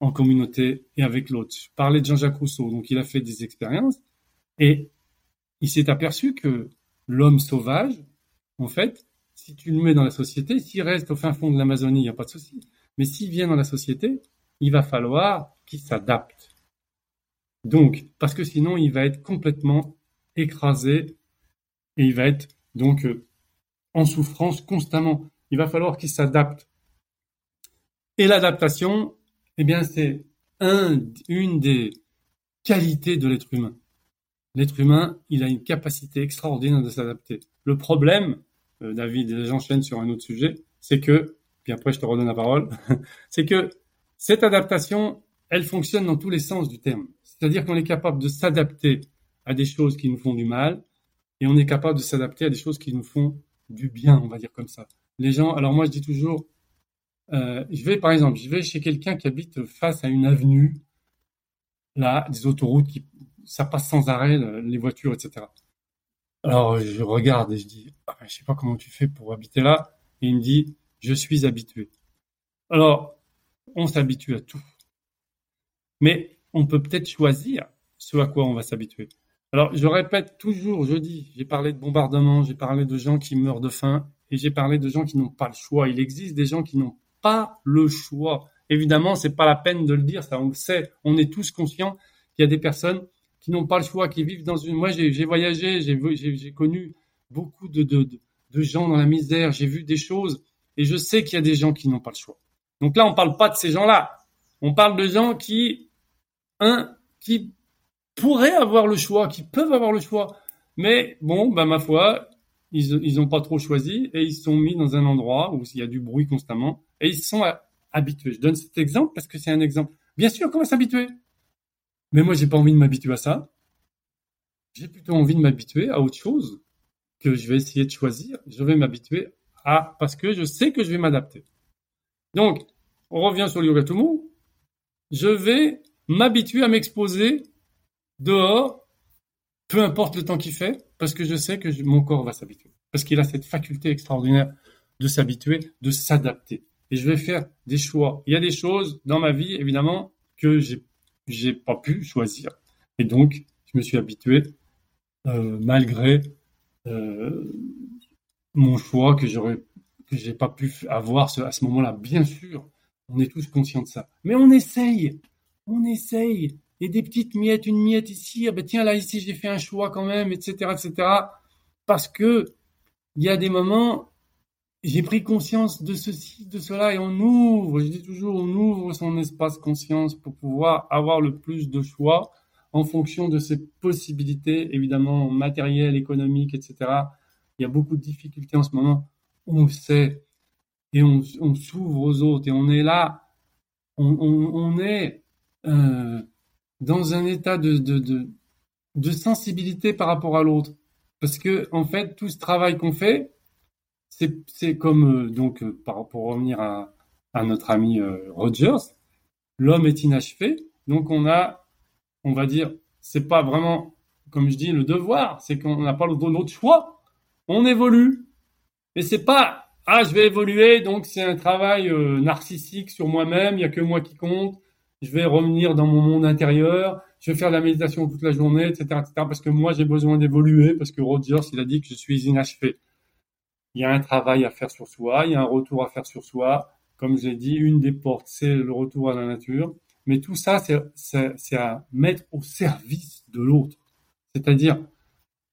en, en communauté et avec l'autre. Je parlais de Jean-Jacques Rousseau, donc il a fait des expériences et il s'est aperçu que l'homme sauvage, en fait, si tu le mets dans la société, s'il reste au fin fond de l'Amazonie, il n'y a pas de souci. Mais s'il vient dans la société, il va falloir qu'il s'adapte. Donc, parce que sinon, il va être complètement écrasé et il va être donc euh, en souffrance constamment. Il va falloir qu'il s'adapte. Et l'adaptation, eh bien, c'est un, une des qualités de l'être humain. L'être humain, il a une capacité extraordinaire de s'adapter. Le problème, euh, David, et j'enchaîne sur un autre sujet, c'est que, puis après je te redonne la parole, *laughs* c'est que cette adaptation, elle fonctionne dans tous les sens du terme. C'est-à-dire qu'on est capable de s'adapter à des choses qui nous font du mal et on est capable de s'adapter à des choses qui nous font du bien, on va dire comme ça. Les gens, alors moi je dis toujours, euh, je vais par exemple, je vais chez quelqu'un qui habite face à une avenue, là, des autoroutes qui, ça passe sans arrêt, les voitures, etc. Alors je regarde et je dis, ah, je sais pas comment tu fais pour habiter là, et il me dit, je suis habitué. Alors on s'habitue à tout. Mais on peut peut-être choisir ce à quoi on va s'habituer. Alors, je répète toujours, je dis, j'ai parlé de bombardement, j'ai parlé de gens qui meurent de faim, et j'ai parlé de gens qui n'ont pas le choix. Il existe des gens qui n'ont pas le choix. Évidemment, c'est pas la peine de le dire, ça on le sait. On est tous conscients qu'il y a des personnes qui n'ont pas le choix, qui vivent dans une. Moi, j'ai voyagé, j'ai connu beaucoup de gens dans la misère, j'ai vu des choses, et je sais qu'il y a des gens qui n'ont pas le choix. Donc là, on parle pas de ces gens-là. On parle de gens qui, pourraient avoir le choix, qui peuvent avoir le choix. Mais bon, bah ma foi, ils ils ont pas trop choisi et ils sont mis dans un endroit où il y a du bruit constamment et ils sont habitués. Je donne cet exemple parce que c'est un exemple. Bien sûr, comment s'habituer Mais moi, j'ai pas envie de m'habituer à ça. J'ai plutôt envie de m'habituer à autre chose que je vais essayer de choisir. Je vais m'habituer à parce que je sais que je vais m'adapter. Donc, on revient sur le yoga Je vais m'habituer à m'exposer dehors peu importe le temps qu'il fait, parce que je sais que mon corps va s'habituer. Parce qu'il a cette faculté extraordinaire de s'habituer, de s'adapter. Et je vais faire des choix. Il y a des choses dans ma vie, évidemment, que j'ai, j'ai pas pu choisir. Et donc, je me suis habitué, euh, malgré euh, mon choix que j'aurais, que j'ai pas pu avoir à ce moment-là. Bien sûr, on est tous conscients de ça. Mais on essaye. On essaye. Et des petites miettes, une miette ici, ah ben tiens, là, ici, j'ai fait un choix quand même, etc., etc. Parce que il y a des moments, j'ai pris conscience de ceci, de cela, et on ouvre, je dis toujours, on ouvre son espace conscience pour pouvoir avoir le plus de choix en fonction de ses possibilités, évidemment, matérielles, économiques, etc. Il y a beaucoup de difficultés en ce moment. On sait. Et on, s'ouvre aux autres. Et on est là. On, est euh, dans un état de, de, de sensibilité par rapport à l'autre. Parce que, en fait, tout ce travail qu'on fait, c'est comme, euh, donc, euh, pour revenir à, à notre ami euh, Rogers, l'homme est inachevé. Donc, on a, on va dire, c'est pas vraiment, comme je dis, le devoir, c'est qu'on n'a pas d'autre choix. On évolue. Mais c'est pas, ah, je vais évoluer, donc c'est un travail narcissique sur moi-même, il y a que moi qui compte je vais revenir dans mon monde intérieur, je vais faire de la méditation toute la journée, etc., etc., parce que moi, j'ai besoin d'évoluer, parce que Rogers, il a dit que je suis inachevé. Il y a un travail à faire sur soi, il y a un retour à faire sur soi. Comme j'ai dit, une des portes, c'est le retour à la nature. Mais tout ça, c'est à mettre au service de l'autre. C'est-à-dire,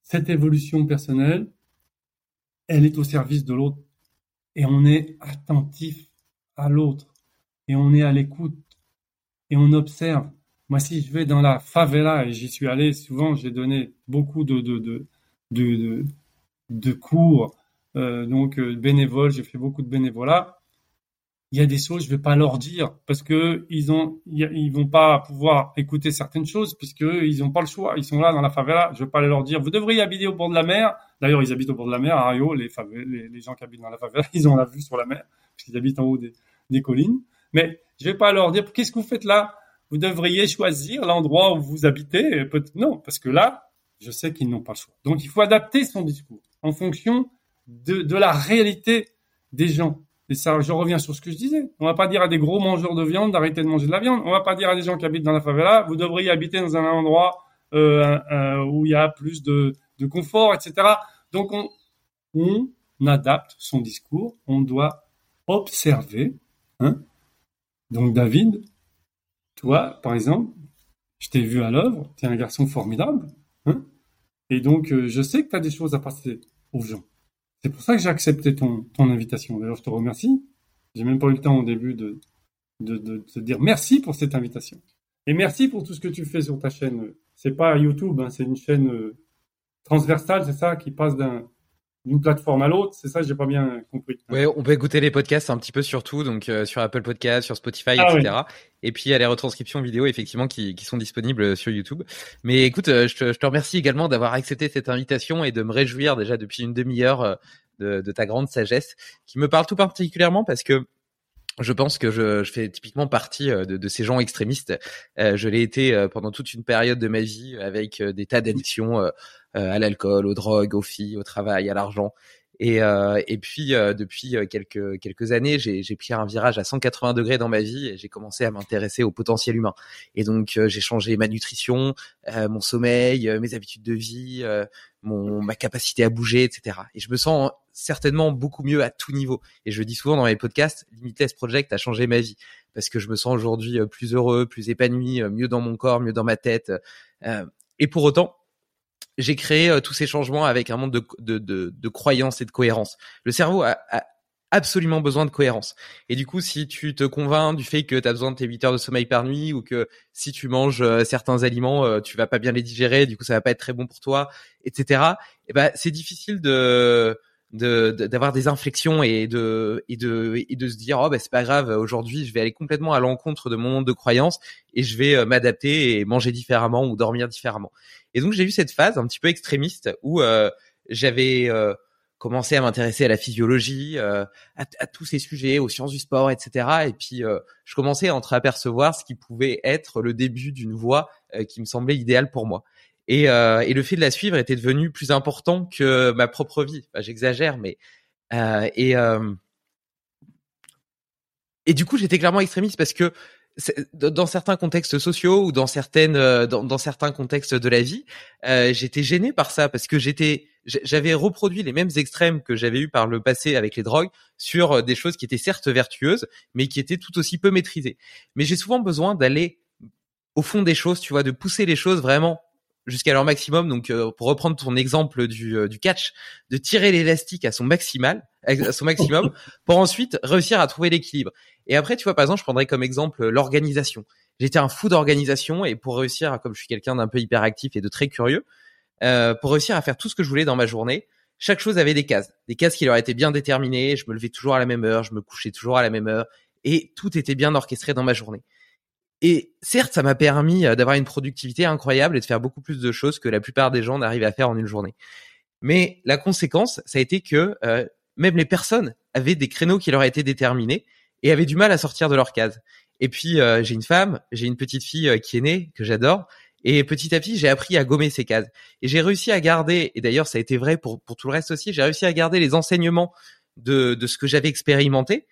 cette évolution personnelle, elle est au service de l'autre. Et on est attentif à l'autre. Et on est à l'écoute et on observe. Moi, si je vais dans la favela, et j'y suis allé souvent, j'ai donné beaucoup de, de, de, de, de cours, euh, donc euh, bénévoles, j'ai fait beaucoup de bénévolat. Il y a des choses, je vais pas leur dire parce que ils ont, ils vont pas pouvoir écouter certaines choses puisque ils ont pas le choix. Ils sont là dans la favela. Je vais pas leur dire, vous devriez habiter au bord de la mer. D'ailleurs, ils habitent au bord de la mer à Rio, les, gens qui habitent dans la favela, *laughs* ils ont la vue sur la mer parce qu'ils habitent en haut des, collines. Mais je vais pas leur dire qu'est-ce que vous faites là? Vous devriez choisir l'endroit où vous habitez. Non, parce que là, je sais qu'ils n'ont pas le choix. Donc il faut adapter son discours en fonction de, la réalité des gens. Et ça, je reviens sur ce que je disais. On va pas dire à des gros mangeurs de viande d'arrêter de manger de la viande. On va pas dire à des gens qui habitent dans la favela, vous devriez habiter dans un endroit euh, où il y a plus de, de confort, etc. Donc on, on adapte son discours. On doit observer. Hein, donc David, toi, par exemple, je t'ai vu à l'œuvre, tu es un garçon formidable, hein et donc euh, je sais que tu as des choses à passer aux gens. C'est pour ça que j'ai accepté ton, ton invitation. D'ailleurs, je te remercie. J'ai même pas eu le temps au début de, de, te dire merci pour cette invitation. Et merci pour tout ce que tu fais sur ta chaîne. C'est pas YouTube, hein, c'est une chaîne euh, transversale, c'est ça, qui passe d'un d'une plateforme à l'autre. C'est ça, j'ai pas bien compris. Ouais, on peut écouter les podcasts un petit peu sur tout, donc euh, sur Apple Podcasts, sur Spotify, ah etc. Et puis il y a les retranscriptions vidéo effectivement qui, qui sont disponibles sur YouTube. Mais écoute, euh, je te, je te remercie également d'avoir accepté cette invitation et de me réjouir déjà depuis une demi-heure euh, de, de, ta grande sagesse, qui me parle tout particulièrement parce que je pense que je, je, fais typiquement partie de, de ces gens extrémistes. je l'ai été pendant toute une période de ma vie avec des tas d'addictions euh, à l'alcool, aux drogues, aux filles, au travail, à l'argent. Et, euh, et puis euh, depuis quelques quelques années, j'ai pris un virage à 180 degrés dans ma vie et j'ai commencé à m'intéresser au potentiel humain. Et donc j'ai changé ma nutrition, mon sommeil, mes habitudes de vie, mon ma capacité à bouger, etc. Et je me sens certainement beaucoup mieux à tout niveau. Et je dis souvent dans mes podcasts, Limitless Project a changé ma vie parce que je me sens aujourd'hui plus heureux, plus épanoui, mieux dans mon corps, mieux dans ma tête. et pour autant, j'ai créé euh, tous ces changements avec un monde de, de, de, de croyances et de cohérence. Le cerveau a, a, absolument besoin de cohérence. Et du coup, si tu te convaincs du fait que tu as besoin de tes 8 heures de sommeil par nuit ou que si tu manges euh, certains aliments, euh, tu vas pas bien les digérer, du coup ça va pas être très bon pour toi, etc. Et eh ben c'est difficile de d'avoir des inflexions et de et de et de se dire oh ben c'est pas grave aujourd'hui je vais aller complètement à l'encontre de mon monde de croyances et je vais m'adapter et manger différemment ou dormir différemment et donc j'ai eu cette phase un petit peu extrémiste où euh, j'avais euh, commencé à m'intéresser à la physiologie, euh, à, à, tous ces sujets, aux sciences du sport, etc. Et puis je commençais à entreapercevoir ce qui pouvait être le début d'une voie qui me semblait idéale pour moi. Et, et, le fait de la suivre était devenu plus important que ma propre vie. J'exagère, mais et et du coup, j'étais clairement extrémiste parce que dans certains contextes sociaux ou dans certaines euh, dans, certains contextes de la vie, euh, j'étais gêné par ça parce que j'étais j'avais reproduit les mêmes extrêmes que j'avais eu par le passé avec les drogues sur euh, des choses qui étaient certes vertueuses mais qui étaient tout aussi peu maîtrisées. Mais j'ai souvent besoin d'aller au fond des choses, tu vois, de pousser les choses vraiment jusqu'à leur maximum. Donc, euh, pour reprendre ton exemple du, euh, du catch, de tirer l'élastique à son maximal, à son maximum, *laughs* pour ensuite réussir à trouver l'équilibre. Et après, tu vois, par exemple, je prendrais comme exemple l'organisation. J'étais un fou d'organisation et pour réussir, comme je suis quelqu'un d'un peu hyperactif et de très curieux, euh, pour réussir à faire tout ce que je voulais dans ma journée, chaque chose avait des cases, des cases qui leur étaient bien déterminées. Je me levais toujours à la même heure, je me couchais toujours à la même heure, et tout était bien orchestré dans ma journée. Et certes, ça m'a permis euh, d'avoir une productivité incroyable et de faire beaucoup plus de choses que la plupart des gens n'arrivent à faire en une journée. Mais la conséquence, ça a été que euh, même les personnes avaient des créneaux qui leur étaient déterminés et avaient du mal à sortir de leur case. Et puis euh, j'ai une femme, j'ai une petite fille qui est née que j'adore. Et petit à petit, j'ai appris à gommer ces cases. Et j'ai réussi à garder, et d'ailleurs ça a été vrai pour, tout le reste aussi, j'ai réussi à garder les enseignements de ce que j'avais expérimenté,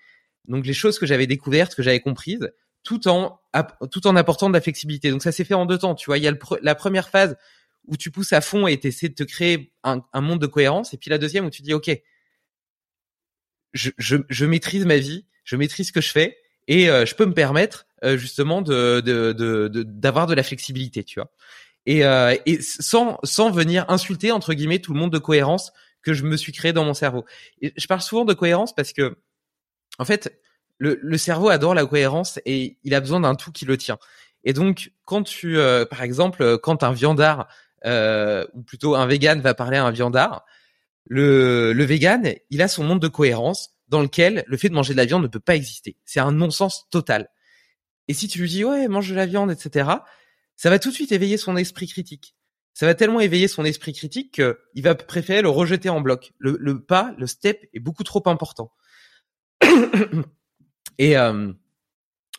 donc les choses que j'avais découvertes, que j'avais comprises, tout en tout en apportant de la flexibilité. Donc ça s'est fait en deux temps. Tu vois, il y a la première phase où tu pousses à fond et tu essaies de te créer un, monde de cohérence, et puis la deuxième où tu dis ok, je, je, je maîtrise ma vie, je maîtrise ce que je fais, et euh, je peux me permettre euh, justement de d'avoir de, de, la flexibilité, tu vois. Et, euh, et sans sans venir insulter entre guillemets tout le monde de cohérence que je me suis créé dans mon cerveau. Et je parle souvent de cohérence parce que en fait, le, cerveau adore la cohérence et il a besoin d'un tout qui le tient. Et donc, quand tu, euh, par exemple, quand un viandard euh, ou plutôt un vegan va parler à un viandard, le, le vegan, il a son monde de cohérence dans lequel le fait de manger de la viande ne peut pas exister. C'est un non-sens total. Et si tu lui dis ouais, mange de la viande, etc., ça va tout de suite éveiller son esprit critique. Ça va tellement éveiller son esprit critique qu'il va préférer le rejeter en bloc. Le, le pas, le step est beaucoup trop important. Et euh,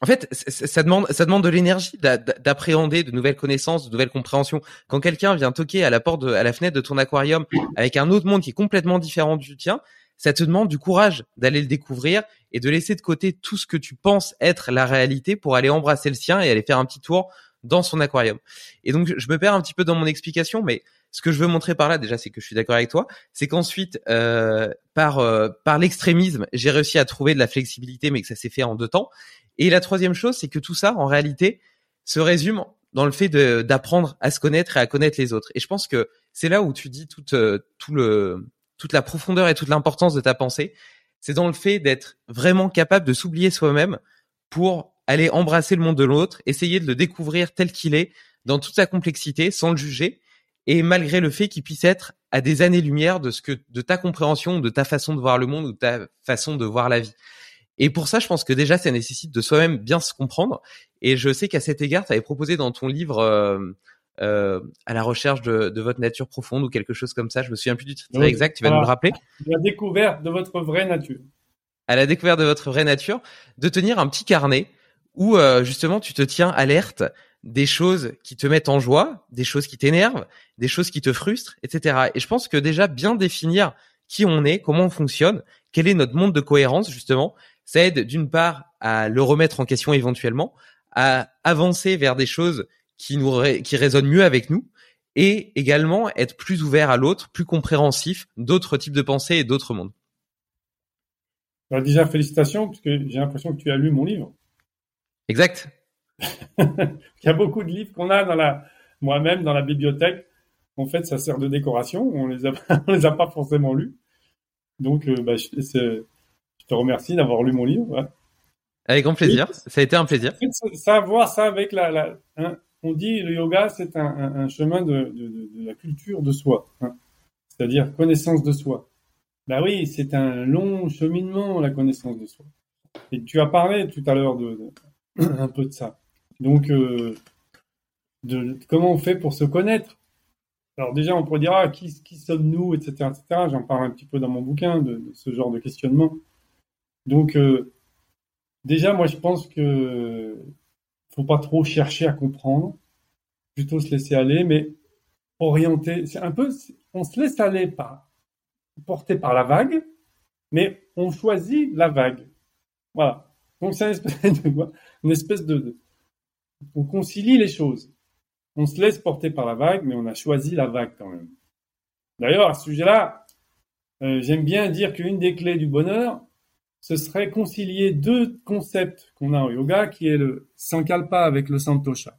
en fait, ça demande, ça demande de l'énergie d'appréhender de nouvelles connaissances, de nouvelles compréhensions. Quand quelqu'un vient toquer à la porte, de, à la fenêtre de ton aquarium avec un autre monde qui est complètement différent du tien, ça te demande du courage d'aller le découvrir et de laisser de côté tout ce que tu penses être la réalité pour aller embrasser le sien et aller faire un petit tour dans son aquarium. Et donc, je me perds un petit peu dans mon explication, mais ce que je veux montrer par là, déjà, c'est que je suis d'accord avec toi, c'est qu'ensuite, euh, par euh, par l'extrémisme, j'ai réussi à trouver de la flexibilité, mais que ça s'est fait en deux temps. Et la troisième chose, c'est que tout ça, en réalité, se résume dans le fait d'apprendre à se connaître et à connaître les autres. Et je pense que c'est là où tu dis toute euh, tout le toute la profondeur et toute l'importance de ta pensée. C'est dans le fait d'être vraiment capable de s'oublier soi-même pour aller embrasser le monde de l'autre, essayer de le découvrir tel qu'il est, dans toute sa complexité, sans le juger, et malgré le fait qu'il puisse être à des années-lumière de ce que, de ta compréhension, de ta façon de voir le monde ou de ta façon de voir la vie. Et pour ça, je pense que déjà, ça nécessite de soi-même bien se comprendre. Et je sais qu'à cet égard, tu avais proposé dans ton livre euh, euh, à la recherche de, de, votre nature profonde ou quelque chose comme ça. Je me souviens plus du titre exact. Tu vas nous le rappeler La découverte de votre vraie nature. À la découverte de votre vraie nature, de tenir un petit carnet où euh, justement tu te tiens alerte des choses qui te mettent en joie, des choses qui t'énervent, des choses qui te frustrent, etc. Et je pense que déjà bien définir qui on est, comment on fonctionne, quel est notre monde de cohérence justement, ça aide d'une part à le remettre en question éventuellement, à avancer vers des choses qui nous qui résonnent mieux avec nous et également être plus ouvert à l'autre, plus compréhensif d'autres types de pensées et d'autres mondes. Alors déjà félicitations parce que j'ai l'impression que tu as lu mon livre. Exact. *laughs* Il y a beaucoup de livres qu'on a dans la, moi-même dans la bibliothèque. En fait, ça sert de décoration. On les a, *laughs* on les a pas forcément lus. Donc, euh, bah, je, je, te remercie d'avoir lu mon livre. Avec grand plaisir. ça a été un plaisir. savoir ça avec la, la hein, on dit le yoga, c'est un, un, chemin de, de, de, la culture de soi. Hein. C'est-à-dire connaissance de soi. Bah oui, c'est un long cheminement, la connaissance de soi. Et tu as parlé tout à l'heure de, un peu de ça. Donc, euh, comment on fait pour se connaître? Alors déjà, on pourrait dire, ah, qui, sommes-nous, etc. etc. J'en parle un petit peu dans mon bouquin de, ce genre de questionnement. Donc, euh, déjà, moi, je pense que faut pas trop chercher à comprendre, plutôt se laisser aller, mais orienté. C'est un peu, on se laisse aller par, porté par la vague, mais on choisit la vague. Voilà. Donc c'est une espèce *laughs* de, une espèce de, on concilie les choses. On se laisse porter par la vague, mais on a choisi la vague quand même. D'ailleurs, à ce sujet-là, euh, j'aime bien dire qu'une des clés du bonheur, ce serait concilier deux concepts qu'on a en yoga, qui est le sankalpa avec le santosha.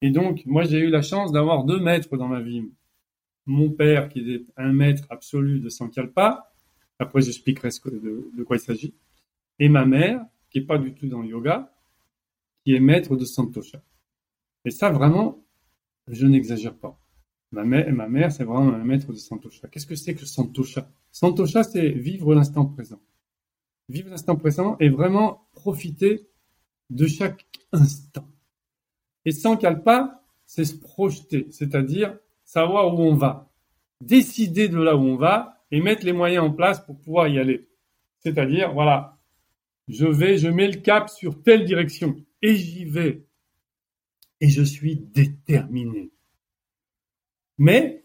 Et donc, moi, j'ai eu la chance d'avoir deux maîtres dans ma vie. Mon père, qui est un maître absolu de sankalpa, après j'expliquerai de, de quoi il s'agit, et ma mère, qui est pas du tout dans le yoga, est maître de santosha. Et ça, vraiment, je n'exagère pas. Ma mère, ma mère c'est vraiment maître de Santosha. Qu'est-ce que c'est que Santosha? Santosha, c'est vivre l'instant présent. Vivre l'instant présent et vraiment profiter de chaque instant. Et Sankalpa, c'est se projeter, c'est-à-dire savoir où on va, décider de là où on va et mettre les moyens en place pour pouvoir y aller. C'est-à-dire, voilà, je vais, je mets le cap sur telle direction et j'y vais. Et je suis déterminé. Mais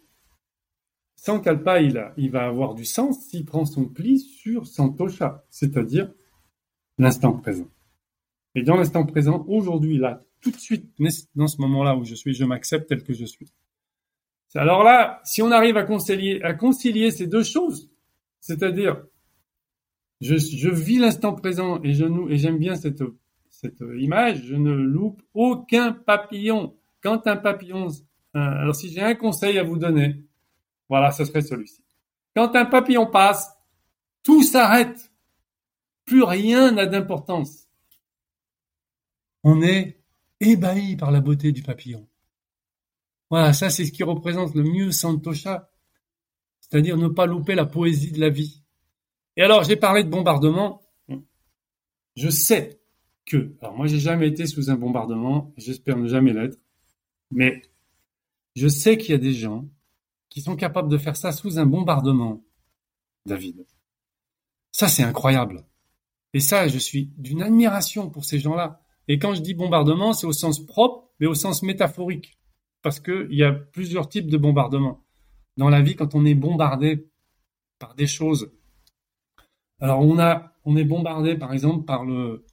Sankalpa, il, il va avoir du sens s'il prend son pli sur Santosha, c'est-à-dire l'instant présent. Et dans l'instant présent, aujourd'hui, là, tout de suite, dans ce moment-là où je suis, je m'accepte tel que je suis. Alors là, si on arrive à concilier, ces deux choses, c'est-à-dire, je, vis l'instant présent et et j'aime bien cette, cette image, je ne loupe aucun papillon. Quand un papillon euh, alors si j'ai un conseil à vous donner, voilà, ce serait celui-ci. Quand un papillon passe, tout s'arrête. Plus rien n'a d'importance. On est ébahi par la beauté du papillon. Voilà, ça c'est ce qui représente le mieux Santosha, c'est-à-dire ne pas louper la poésie de la vie. Et alors j'ai parlé de bombardement. Je sais que, alors moi j'ai jamais été sous un bombardement, j'espère ne jamais l'être, mais je sais qu'il y a des gens qui sont capables de faire ça sous un bombardement, David. Ça, c'est incroyable. Et ça, je suis d'une admiration pour ces gens-là. Et quand je dis bombardement, c'est au sens propre, mais au sens métaphorique. Parce qu'il y a plusieurs types de bombardements. Dans la vie, quand on est bombardé par des choses. Alors, on a, on est bombardé, par exemple, par le,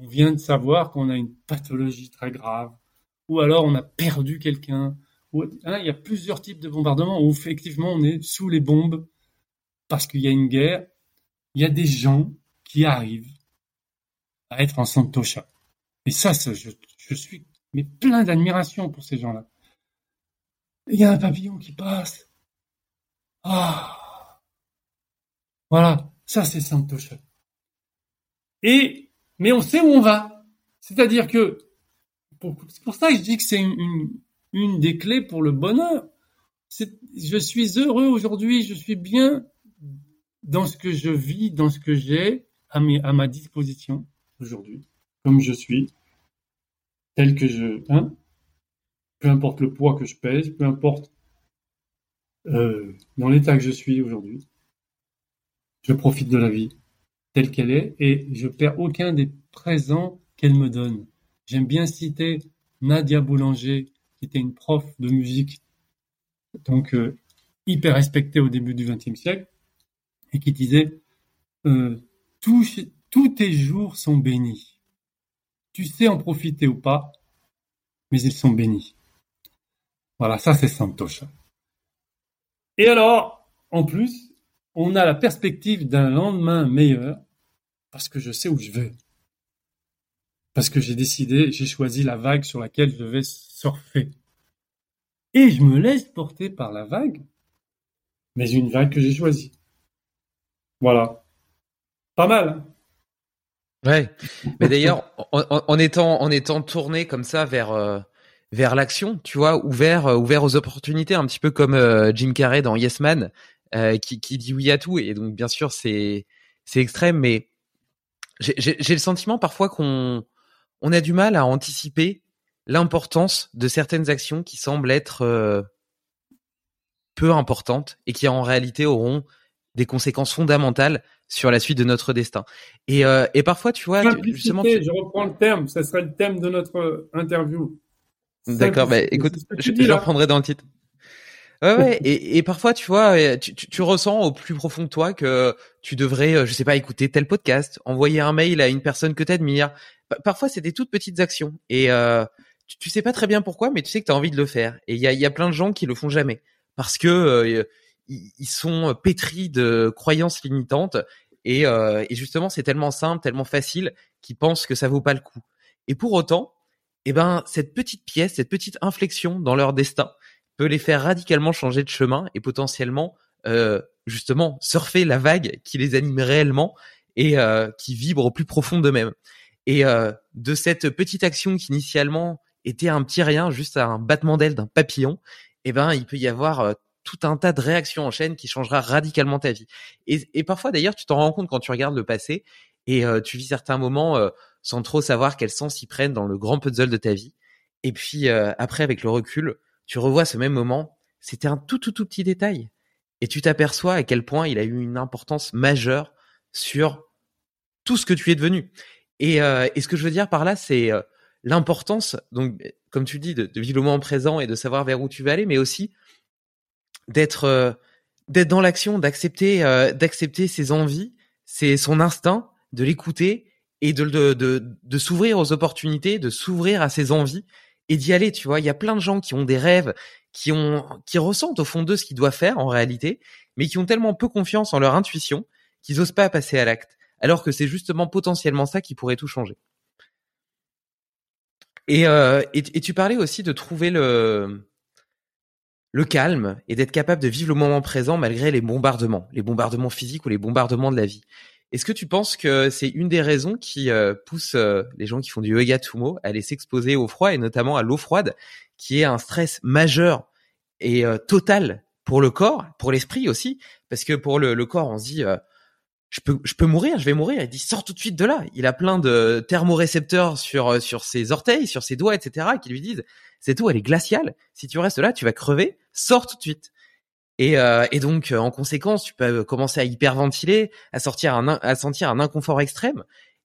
on vient de savoir qu'on a une pathologie très grave. Ou alors, on a perdu quelqu'un Hein, il y a plusieurs types de bombardements où effectivement on est sous les bombes parce qu'il y a une guerre. Il y a des gens qui arrivent à être en santosha. Et ça, je, suis plein d'admiration pour ces gens-là. Il y a un papillon qui passe. Ah, voilà, ça c'est santosha. Et mais on sait où on va. C'est-à-dire que c'est pour ça que je dis que c'est une, des clés pour le bonheur. Je suis heureux aujourd'hui, je suis bien dans ce que je vis, dans ce que j'ai à, à ma disposition aujourd'hui, comme je suis, tel que je, hein, peu importe le poids que je pèse, peu importe euh, dans l'état que je suis aujourd'hui, je profite de la vie telle qu'elle est et je perds aucun des présents qu'elle me donne. J'aime bien citer Nadia Boulanger qui était une prof de musique, donc euh, hyper respectée au début du XXe siècle, et qui disait euh, tous, tes jours sont bénis. Tu sais en profiter ou pas, mais ils sont bénis. Voilà, ça c'est Santosha. Et alors, en plus, on a la perspective d'un lendemain meilleur parce que je sais où je vais. Parce que j'ai décidé, j'ai choisi la vague sur laquelle je vais surfer. Et je me laisse porter par la vague, mais une vague que j'ai choisie. Voilà. Pas mal. Hein. ouais. Mais d'ailleurs, en, étant tourné comme ça vers euh, l'action, tu vois, ouvert euh, ouvert aux opportunités, un petit peu comme euh, Jim Carrey dans Yes Man, qui qui dit oui à tout. Et donc bien sûr, c'est c'est extrême, mais j'ai le sentiment parfois qu'on on a du mal à anticiper l'importance de certaines actions qui semblent être euh, peu importantes et qui en réalité auront des conséquences fondamentales sur la suite de notre destin. Et, euh, et parfois, tu vois, justement, je reprends le terme, ça serait le thème de notre interview. D'accord, bah écoute, je, je reprendrai dans le titre. Ouais, ouais. Et, et, parfois, tu vois, tu, tu, tu, ressens au plus profond de toi que tu devrais, euh, je sais pas, écouter tel podcast, envoyer un mail à une personne que t'admires. Parfois, c'est des toutes petites actions. Et euh, tu, sais pas très bien pourquoi, mais tu sais que tu as envie de le faire. Et il y a, y a plein de gens qui le font jamais parce que euh, ils sont pétris de croyances limitantes. Et, euh, et justement, c'est tellement simple, tellement facile qu'ils pensent que ça vaut pas le coup. Et pour autant, eh ben, cette petite pièce, cette petite inflexion dans leur destin, peut les faire radicalement changer de chemin et potentiellement euh, justement surfer la vague qui les anime réellement et euh, qui vibre au plus profond d'eux-mêmes. Et euh, de cette petite action qui initialement était un petit rien, juste un battement d'aile d'un papillon, eh ben il peut y avoir tout un tas de réactions en chaîne qui changera radicalement ta vie. Et, et parfois d'ailleurs tu t'en rends compte quand tu regardes le passé et tu vis certains moments sans trop savoir quel sens ils prennent dans le grand puzzle de ta vie. Et puis après avec le recul, tu revois ce même moment, c'était un tout tout tout petit détail. Et tu t'aperçois à quel point il a eu une importance majeure sur tout ce que tu es devenu. Et, euh, et ce que je veux dire par là, c'est euh, l'importance, donc comme tu dis, de, vivre le moment présent et de savoir vers où tu vas aller, mais aussi d'être euh, d'être dans l'action, d'accepter euh, d'accepter ses envies, c'est son instinct, de l'écouter et de, de, de s'ouvrir aux opportunités, de s'ouvrir à ses envies et d'y aller, tu vois. Il y a plein de gens qui ont des rêves, qui ont, qui ressentent au fond d'eux ce qu'ils doivent faire en réalité, mais qui ont tellement peu confiance en leur intuition qu'ils osent pas passer à l'acte, alors que c'est justement potentiellement ça qui pourrait tout changer. Et, euh, et, tu parlais aussi de trouver le, le calme et d'être capable de vivre le moment présent malgré les bombardements, les bombardements physiques ou les bombardements de la vie. Est-ce que tu penses que c'est une des raisons qui euh, pousse euh, les gens qui font du yoga à aller s'exposer au froid et notamment à l'eau froide, qui est un stress majeur et euh, total pour le corps, pour l'esprit aussi, parce que pour le, corps, on se dit je peux mourir, je vais mourir. Il dit sors tout de suite de là. Il a plein de thermorécepteurs sur sur ses orteils, sur ses doigts, etc. qui lui disent cette eau elle est glaciale. Si tu restes là, tu vas crever. Sors tout de suite. Et, euh, et, donc, en conséquence, tu peux commencer à hyperventiler, à sortir un, à sentir un inconfort extrême.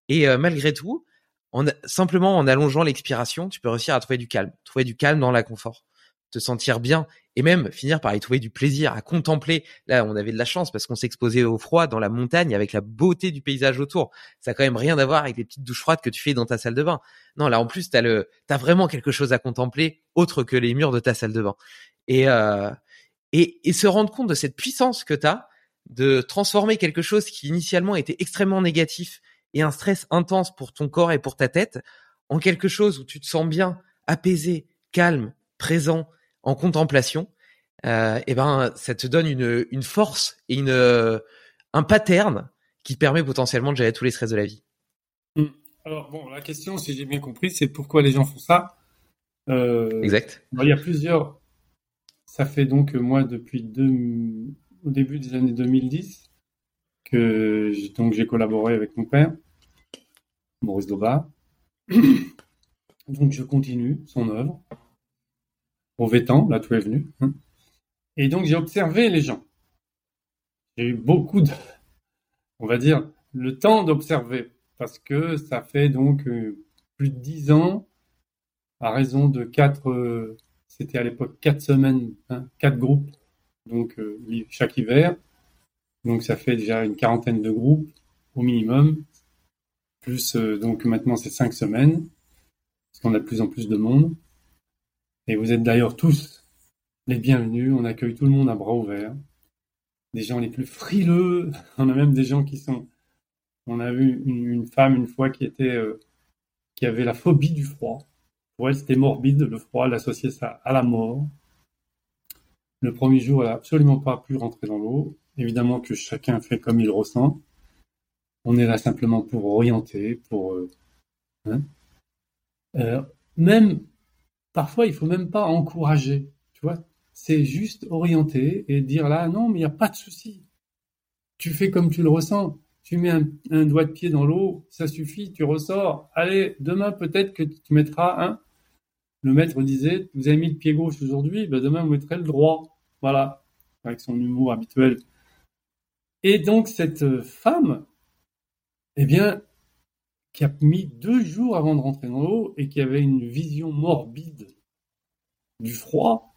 Et euh, malgré tout, en, simplement en allongeant l'expiration, tu peux réussir à trouver du calme, trouver du calme dans l'inconfort, te sentir bien et même finir par y trouver du plaisir, à contempler. Là, on avait de la chance parce qu'on s'exposait au froid dans la montagne avec la beauté du paysage autour. Ça a quand même rien à voir avec les petites douches froides que tu fais dans ta salle de bain. Non, là, en plus, t'as le, t'as vraiment quelque chose à contempler autre que les murs de ta salle de bain. Et, euh, et, et se rendre compte de cette puissance que tu as de transformer quelque chose qui initialement était extrêmement négatif et un stress intense pour ton corps et pour ta tête en quelque chose où tu te sens bien, apaisé, calme, présent, en contemplation, euh, et ben ça te donne une, une force et une, euh, un pattern qui permet potentiellement de gérer tous les stress de la vie. Mmh. Alors bon, la question, si j'ai bien compris, c'est pourquoi les gens font ça? Euh, exact. il y a plusieurs ça fait donc moi depuis au début des années 2010 que donc j'ai collaboré avec mon père, Maurice Doba. donc je continue son œuvre. Au Vétan, là tout est venu. Hein. Et donc j'ai observé les gens. J'ai eu beaucoup de, on va dire, le temps d'observer parce que ça fait donc euh, plus de dix ans à raison de quatre euh, c'était à l'époque quatre semaines, hein, quatre groupes, donc euh, chaque hiver. Donc ça fait déjà une quarantaine de groupes au minimum. Plus euh, donc maintenant c'est cinq semaines, parce qu'on a de plus en plus de monde. Et vous êtes d'ailleurs tous les bienvenus. On accueille tout le monde à bras ouverts. Des gens les plus frileux. *laughs* On a même des gens qui sont. On a vu une, femme une fois qui était euh, qui avait la phobie du froid. Pour elle, c'était morbide, le froid, elle associait ça à la mort. Le premier jour, elle n'a absolument pas pu rentrer dans l'eau. Évidemment que chacun fait comme il ressent. On est là simplement pour orienter, pour... Euh, hein. euh, même, parfois, il faut même pas encourager, tu vois. C'est juste orienter et dire là, non, mais il n'y a pas de souci. Tu fais comme tu le ressens. Tu mets un, doigt de pied dans l'eau, ça suffit, tu ressors. Allez, demain peut-être que tu mettras un, le maître disait, vous avez mis le pied gauche aujourd'hui, ben demain vous mettrez le droit. Voilà, avec son humour habituel. Et donc cette femme, eh bien, qui a mis deux jours avant de rentrer dans l'eau et qui avait une vision morbide du froid.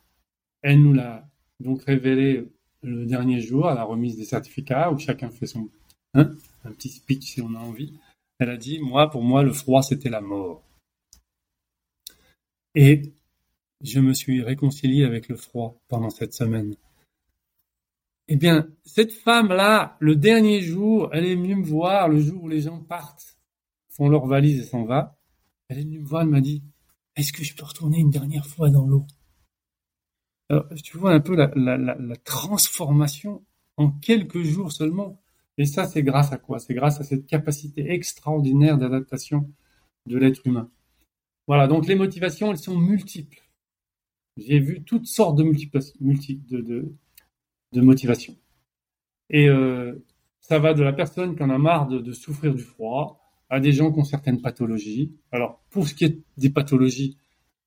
Elle nous l'a donc révélé le dernier jour à la remise des certificats où chacun fait son hein, un petit speech si on a envie. Elle a dit moi pour moi le froid c'était la mort. Et je me suis réconcilié avec le froid pendant cette semaine. Eh bien, cette femme-là, le dernier jour, elle est venue me voir le jour où les gens partent, font leur valise et s'en va. Elle est venue me voir, elle m'a dit, est-ce que je peux retourner une dernière fois dans l'eau? Alors, tu vois un peu la, transformation en quelques jours seulement. Et ça, c'est grâce à quoi? C'est grâce à cette capacité extraordinaire d'adaptation de l'être humain. Voilà, donc les motivations, elles sont multiples. J'ai vu toutes sortes de, multi, de, motivations. Et euh, ça va de la personne qui en a marre de souffrir du froid, à des gens qui ont certaines pathologies. Alors, pour ce qui est des pathologies,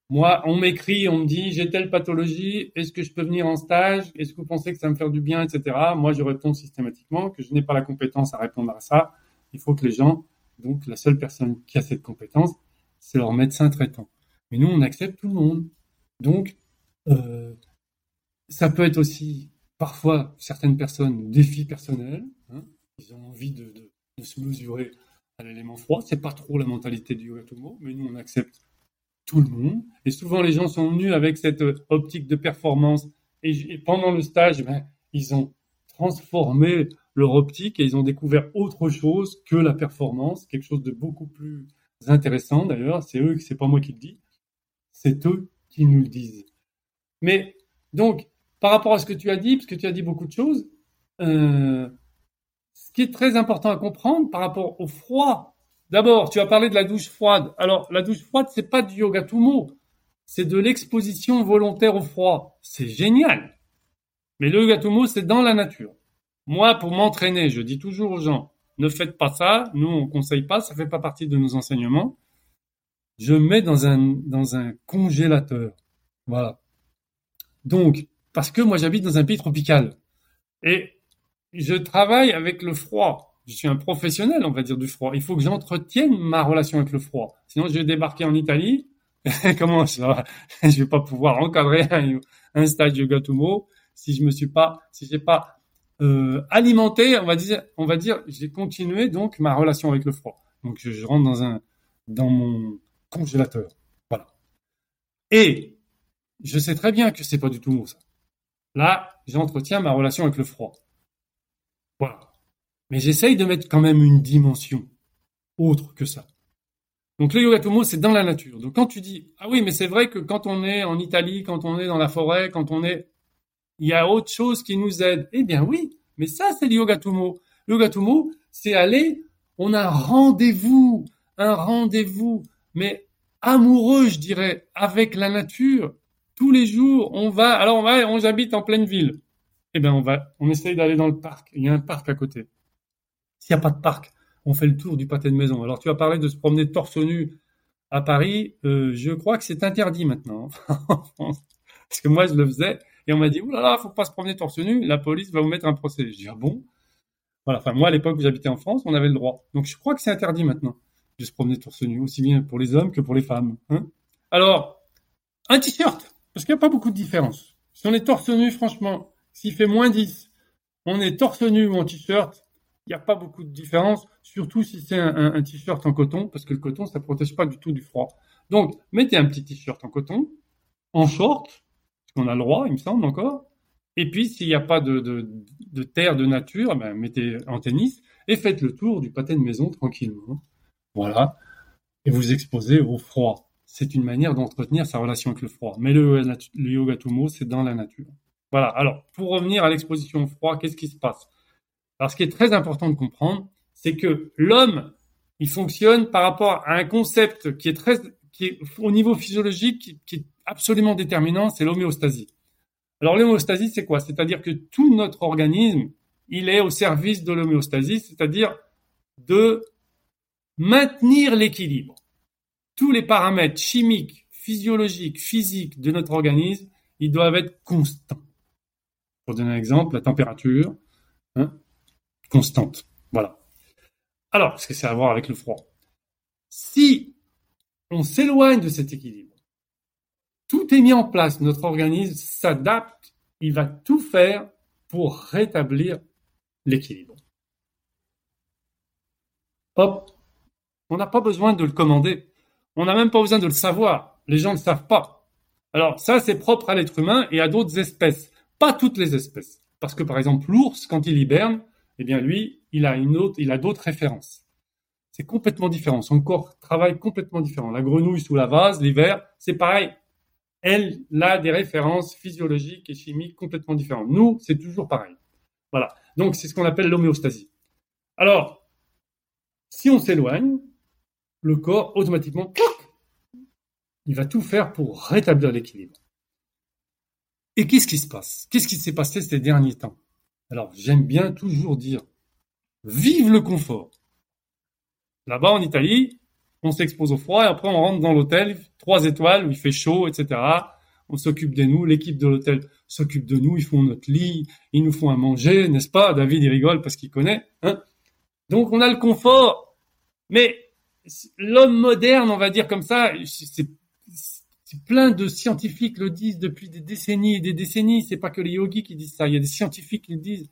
moi, on m'écrit, on me dit, j'ai telle pathologie, est-ce que je peux venir en stage? Est-ce que vous pensez que ça va me faire du bien, etc. Moi, je réponds systématiquement que je n'ai pas la compétence à répondre à ça. Il faut que les gens, donc la seule personne qui a cette compétence, c'est leur médecin traitant. Mais nous, on accepte tout le monde. Donc, euh, ça peut être aussi parfois certaines personnes défis personnels. Hein, ils ont envie de, se mesurer à l'élément froid. C'est pas trop la mentalité du Yotomo, mais nous on accepte tout le monde. Et souvent les gens sont venus avec cette euh, optique de performance. Et, pendant le stage, ben, ils ont transformé leur optique et ils ont découvert autre chose que la performance, quelque chose de beaucoup plus intéressant d'ailleurs. C'est eux, c'est pas moi qui le dis, c'est eux qui nous le disent. Mais donc, par rapport à ce que tu as dit, parce que tu as dit beaucoup de choses, euh, ce qui est très important à comprendre par rapport au froid. D'abord, tu as parlé de la douche froide. Alors, la douche froide, c'est pas du yoga tumo. C'est de l'exposition volontaire au froid. C'est génial. Mais le yoga tumo, c'est dans la nature. Moi, pour m'entraîner, je dis toujours aux gens, ne faites pas ça. Nous, on conseille pas. Ça fait pas partie de nos enseignements. Je mets dans un congélateur. Voilà. Donc, parce que moi, j'habite dans un pays tropical. Et je travaille avec le froid. Je suis un professionnel, on va dire, du froid. Il faut que j'entretienne ma relation avec le froid. Sinon, je vais débarquer en Italie. *laughs* Comment ça Je vais pas pouvoir encadrer un, stage de Gatumo si je me suis pas, si j'ai pas euh, alimenté, on va dire, on va dire, j'ai continué donc ma relation avec le froid. Donc je, je rentre dans un, dans mon congélateur, voilà. Et je sais très bien que c'est pas du tout mot ça. Là, j'entretiens ma relation avec le froid. Voilà. Mais j'essaye de mettre quand même une dimension autre que ça. Donc le yoga tomo, c'est dans la nature. Donc quand tu dis, ah oui, mais c'est vrai que quand on est en Italie, quand on est dans la forêt, quand on est, il y a autre chose qui nous aide. Eh bien oui, mais ça c'est le yoga tomo. Le yoga tomo, c'est aller, on a rendez-vous, un rendez-vous, mais amoureux, je dirais, avec la nature. Tous les jours, on va, alors on va, on habite en pleine ville eh ben on va, on essaye d'aller dans le parc. Il y a un parc à côté. S'il n'y a pas de parc, on fait le tour du pâté de maison. Alors tu as parlé de se promener torse nu à Paris. Euh, je crois que c'est interdit maintenant *laughs* en. Parce que moi je le faisais et on m'a dit oulala, faut pas se promener torse nu. La police va vous mettre un procès. Je dis ah bon? Voilà. Enfin moi à l'époque où j'habitais en France, on avait le droit. Donc je crois que c'est interdit maintenant de se promener torse nu, aussi bien pour les hommes que pour les femmes. Hein Alors un t-shirt, parce qu'il n'y a pas beaucoup de différence. Si on est torse nu, franchement, s'il fait moins 10, on est torse nu ou en t-shirt, il n'y a pas beaucoup de différence, surtout si c'est un, t-shirt en coton, parce que le coton, ça protège pas du tout du froid. Donc, mettez un petit t-shirt en coton, en short, qu'on a le droit, il me semble encore. Et puis, s'il n'y a pas de, de, terre de nature, ben, mettez en tennis et faites le tour du pâté de maison tranquillement. Voilà. Et vous exposez au froid. C'est une manière d'entretenir sa relation avec le froid. Mais le, le yoga tumo, c'est dans la nature. Voilà. Alors, pour revenir à l'exposition au froid, qu'est-ce qui se passe? Alors, ce qui est très important de comprendre, c'est que l'homme, il fonctionne par rapport à un concept qui est très, qui est au niveau physiologique, qui, est absolument déterminant, c'est l'homéostasie. Alors, l'homéostasie, c'est quoi? C'est-à-dire que tout notre organisme, il est au service de l'homéostasie, c'est-à-dire de maintenir l'équilibre. Tous les paramètres chimiques, physiologiques, physiques de notre organisme, ils doivent être constants. Pour donner un exemple, la température hein, constante. Voilà. Alors, ce que c'est à voir avec le froid? Si on s'éloigne de cet équilibre, tout est mis en place. Notre organisme s'adapte. Il va tout faire pour rétablir l'équilibre. Hop. On n'a pas besoin de le commander. On n'a même pas besoin de le savoir. Les gens ne savent pas. Alors ça, c'est propre à l'être humain et à d'autres espèces. Pas toutes les espèces. Parce que par exemple, l'ours, quand il hiberne, eh bien lui, il a une autre, il a d'autres références. C'est complètement différent. Son corps travaille complètement différent. La grenouille sous la vase, l'hiver, c'est pareil. Elle a des références physiologiques et chimiques complètement différentes. Nous, c'est toujours pareil. Voilà. Donc, c'est ce qu'on appelle l'homéostasie. Alors, si on s'éloigne, le corps, automatiquement, il va tout faire pour rétablir l'équilibre. Et qu'est-ce qui se passe? Qu'est-ce qui s'est passé ces derniers temps? Alors, j'aime bien toujours dire, vive le confort. Là-bas, en Italie, on s'expose au froid et après on rentre dans l'hôtel, trois étoiles où il fait chaud, etc. On s'occupe de nous, l'équipe de l'hôtel s'occupe de nous, ils font notre lit, ils nous font à manger, n'est-ce pas? David, il rigole parce qu'il connaît. Hein Donc on a le confort, mais l'homme moderne, on va dire comme ça, c'est plein de scientifiques le disent depuis des décennies et des décennies. C'est pas que les yogis qui disent ça. Il y a des scientifiques qui le disent.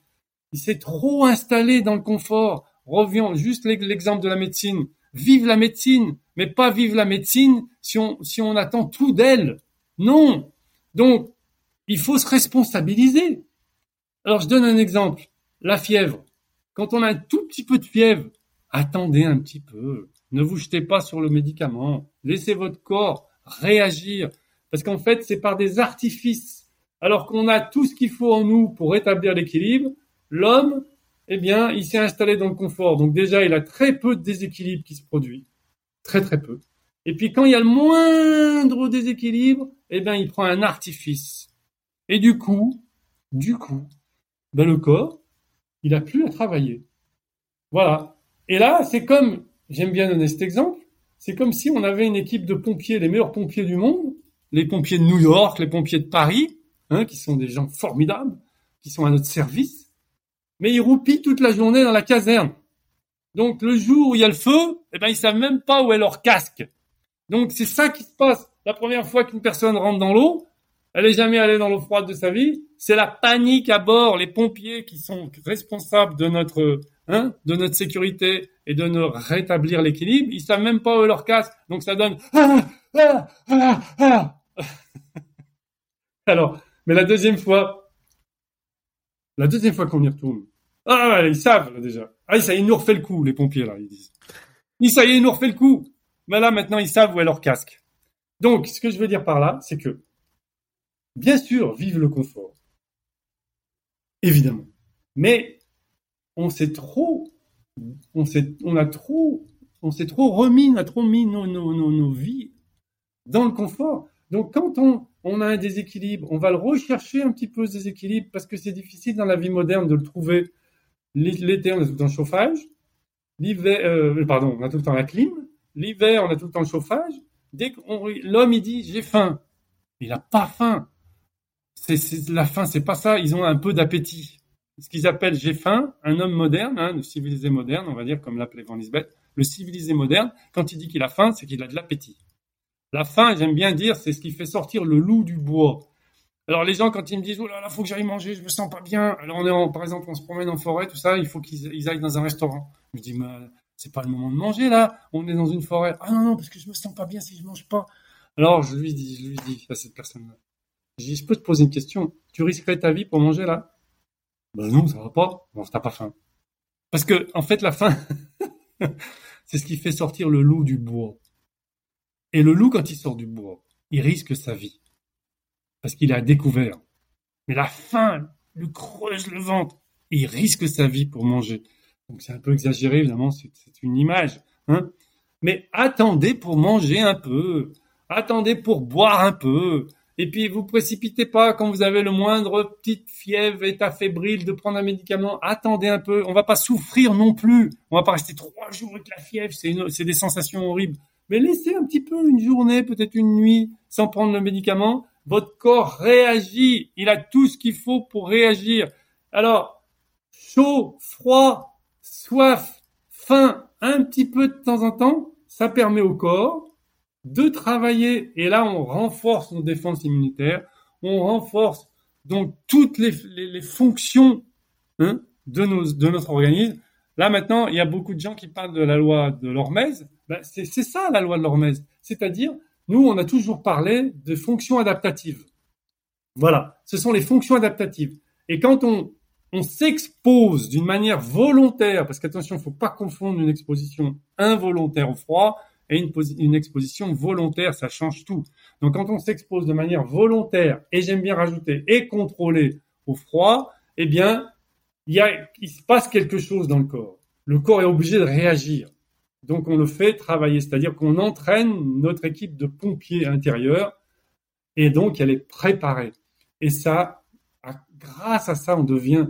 Il s'est trop installé dans le confort. Revions juste l'exemple de la médecine. Vive la médecine, mais pas vive la médecine si on, si on attend tout d'elle. Non. Donc, il faut se responsabiliser. Alors, je donne un exemple. La fièvre. Quand on a un tout petit peu de fièvre, attendez un petit peu. Ne vous jetez pas sur le médicament. Laissez votre corps réagir. Parce qu'en fait, c'est par des artifices. Alors qu'on a tout ce qu'il faut en nous pour rétablir l'équilibre, l'homme, eh bien, il s'est installé dans le confort. Donc déjà, il a très peu de déséquilibre qui se produit. Très très peu. Et puis quand il y a le moindre déséquilibre, eh bien, il prend un artifice. Et du coup, du coup, ben le corps, il a plus à travailler. Voilà. Et là, c'est comme, j'aime bien donner cet exemple, c'est comme si on avait une équipe de pompiers, les meilleurs pompiers du monde, les pompiers de New York, les pompiers de Paris, hein, qui sont des gens formidables, qui sont à notre service, mais ils roupillent toute la journée dans la caserne. Donc le jour où il y a le feu, eh ben ils savent même pas où est leur casque. Donc c'est ça qui se passe. La première fois qu'une personne rentre dans l'eau, elle est jamais allée dans l'eau froide de sa vie, c'est la panique à bord. Les pompiers qui sont responsables de notre hein, de notre sécurité et de nous rétablir l'équilibre, ils savent même pas où leur casque. Donc ça donne ah, ah, ah, *laughs* Alors, mais la deuxième fois, la deuxième fois qu'on y retourne, ah, ils savent là, déjà. Ah, ça y est, ils nous refait le coup, les pompiers là, ils disent. Ils, ça y est, ils nous refait le coup. Mais là, maintenant, ils savent où est leur casque. Donc, ce que je veux dire par là, c'est que, bien sûr, vive le confort. Évidemment. Mais on s'est trop, on s'est, on a trop, on s'est trop remis, on a trop mis nos, nos, nos, vies dans le confort. Donc quand on, on a un déséquilibre, on va le rechercher un petit peu ce déséquilibre parce que c'est difficile dans la vie moderne de le trouver. L'été, on a tout le temps le chauffage. L'hiver, euh, pardon, on a tout le temps la clim. L'hiver, on a tout le temps le chauffage. Dès que l'homme, il dit, j'ai faim. Il n'a pas faim. C'est, la faim, c'est pas ça. Ils ont un peu d'appétit ce qu'ils appellent j'ai faim, un homme moderne, hein, le civilisé moderne, on va dire, comme l'appelait Van Lisbeth, le civilisé moderne, quand il dit qu'il a faim, c'est qu'il a de l'appétit. La faim, j'aime bien dire, c'est ce qui fait sortir le loup du bois. Alors les gens, quand ils me disent, oh là là, faut que j'aille manger, je me sens pas bien. Alors on est par exemple, on se promène en forêt, tout ça, il faut qu'ils aillent dans un restaurant. Je dis, mais c'est pas le moment de manger là, on est dans une forêt. Ah non, non, parce que je me sens pas bien si je mange pas. Alors je lui dis, je lui dis à cette personne-là, je dis, je peux te poser une question, tu risquerais ta vie pour manger là? Ben non, ça va pas. Non, t'as pas faim. Parce que, en fait, la faim, *laughs* c'est ce qui fait sortir le loup du bois. Et le loup, quand il sort du bois, il risque sa vie. Parce qu'il a découvert. Mais la faim lui creuse le ventre. Et il risque sa vie pour manger. Donc c'est un peu exagéré, évidemment, c'est une image. Hein Mais attendez pour manger un peu. Attendez pour boire un peu. Et puis vous précipitez pas quand vous avez le moindre petite fièvre, état fébrile, de prendre un médicament. Attendez un peu. On va pas souffrir non plus. On va pas rester trois jours avec la fièvre. C'est c'est des sensations horribles. Mais laissez un petit peu une journée, peut-être une nuit, sans prendre le médicament. Votre corps réagit. Il a tout ce qu'il faut pour réagir. Alors, chaud, froid, soif, faim, un petit peu de temps en temps, ça permet au corps de travailler, et là on renforce nos défenses immunitaires, on renforce donc toutes les, fonctions hein, de, notre organisme. Là maintenant, il y a beaucoup de gens qui parlent de la loi de l'Hormèse. Ben, c'est ça la loi de l'Hormèse. C'est-à-dire, nous, on a toujours parlé de fonctions adaptatives. Voilà, ce sont les fonctions adaptatives. Et quand on, on s'expose d'une manière volontaire, parce qu'attention, il ne faut pas confondre une exposition involontaire au froid et une, exposition volontaire, ça change tout. Donc quand on s'expose de manière volontaire, et j'aime bien rajouter, et contrôlée au froid, eh bien, il, y a, il se passe quelque chose dans le corps. Le corps est obligé de réagir. Donc on le fait travailler, c'est-à-dire qu'on entraîne notre équipe de pompiers intérieurs, et donc elle est préparée. Et ça, grâce à ça, on devient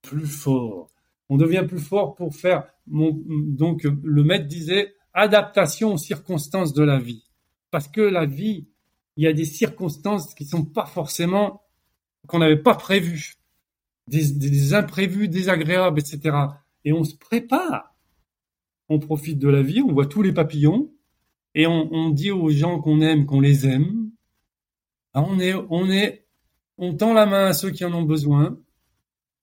plus fort. On devient plus fort pour faire, donc le maître disait, adaptation aux circonstances de la vie. Parce que la vie, il y a des circonstances qui sont pas forcément, qu'on n'avait pas prévues. Des, imprévus désagréables, etc. Et on se prépare. On profite de la vie, on voit tous les papillons, et on, dit aux gens qu'on aime qu'on les aime. Ah, on est, on est, on tend la main à ceux qui en ont besoin,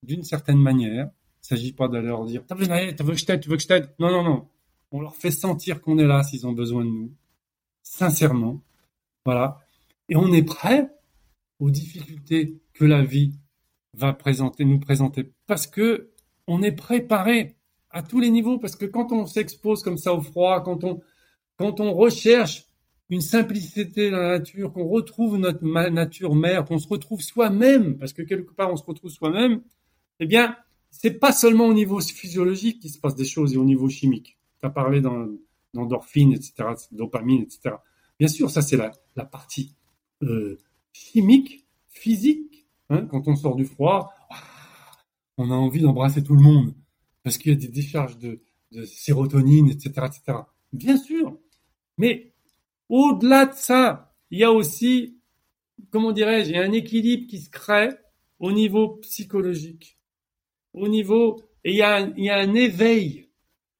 d'une certaine manière. Il ne s'agit pas de leur dire, t'as vu, que je t'aide, tu veux que je t'aide? Non, non, non. On leur fait sentir qu'on est là s'ils ont besoin de nous. Sincèrement. Voilà. Et on est prêt aux difficultés que la vie va présenter, nous présenter. Parce que on est préparé à tous les niveaux. Parce que quand on s'expose comme ça au froid, quand on, quand on recherche une simplicité dans la nature, qu'on retrouve notre nature mère, qu'on se retrouve soi-même, parce que quelque part on se retrouve soi-même, eh bien, c'est pas seulement au niveau physiologique qu'il se passe des choses et au niveau chimique tu as parlé d'endorphine, etc., dopamine, etc. Bien sûr, ça c'est la, partie euh, chimique, physique. Hein, quand on sort du froid, ah, on a envie d'embrasser tout le monde parce qu'il y a des décharges de, sérotonine, etc., etc. Bien sûr, mais au-delà de ça, il y a aussi, comment dirais-je, il y a un équilibre qui se crée au niveau psychologique, au niveau, et il y a un éveil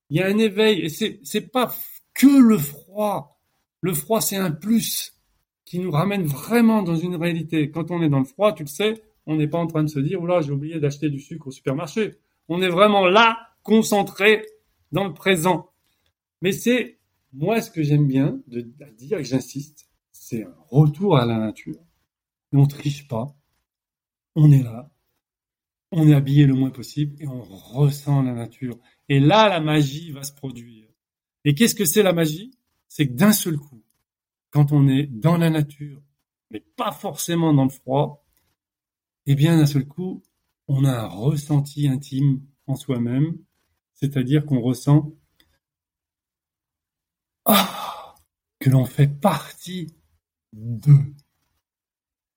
il y a un éveil et c'est c'est pas que le froid. Le froid c'est un plus qui nous ramène vraiment dans une réalité. Quand on est dans le froid, tu le sais, on n'est pas en train de se dire là j'ai oublié d'acheter du sucre au supermarché. On est vraiment là, concentré dans le présent. Mais c'est moi ce que j'aime bien de, dire et j'insiste, c'est un retour à la nature. On triche pas. On est là. On est habillé le moins possible et on ressent la nature. Et là, la magie va se produire. Et qu'est-ce que c'est la magie? C'est que d'un seul coup, quand on est dans la nature, mais pas forcément dans le froid, eh bien d'un seul coup, on a un ressenti intime en soi-même, c'est-à-dire qu'on ressent ah, que l'on fait partie d'eux.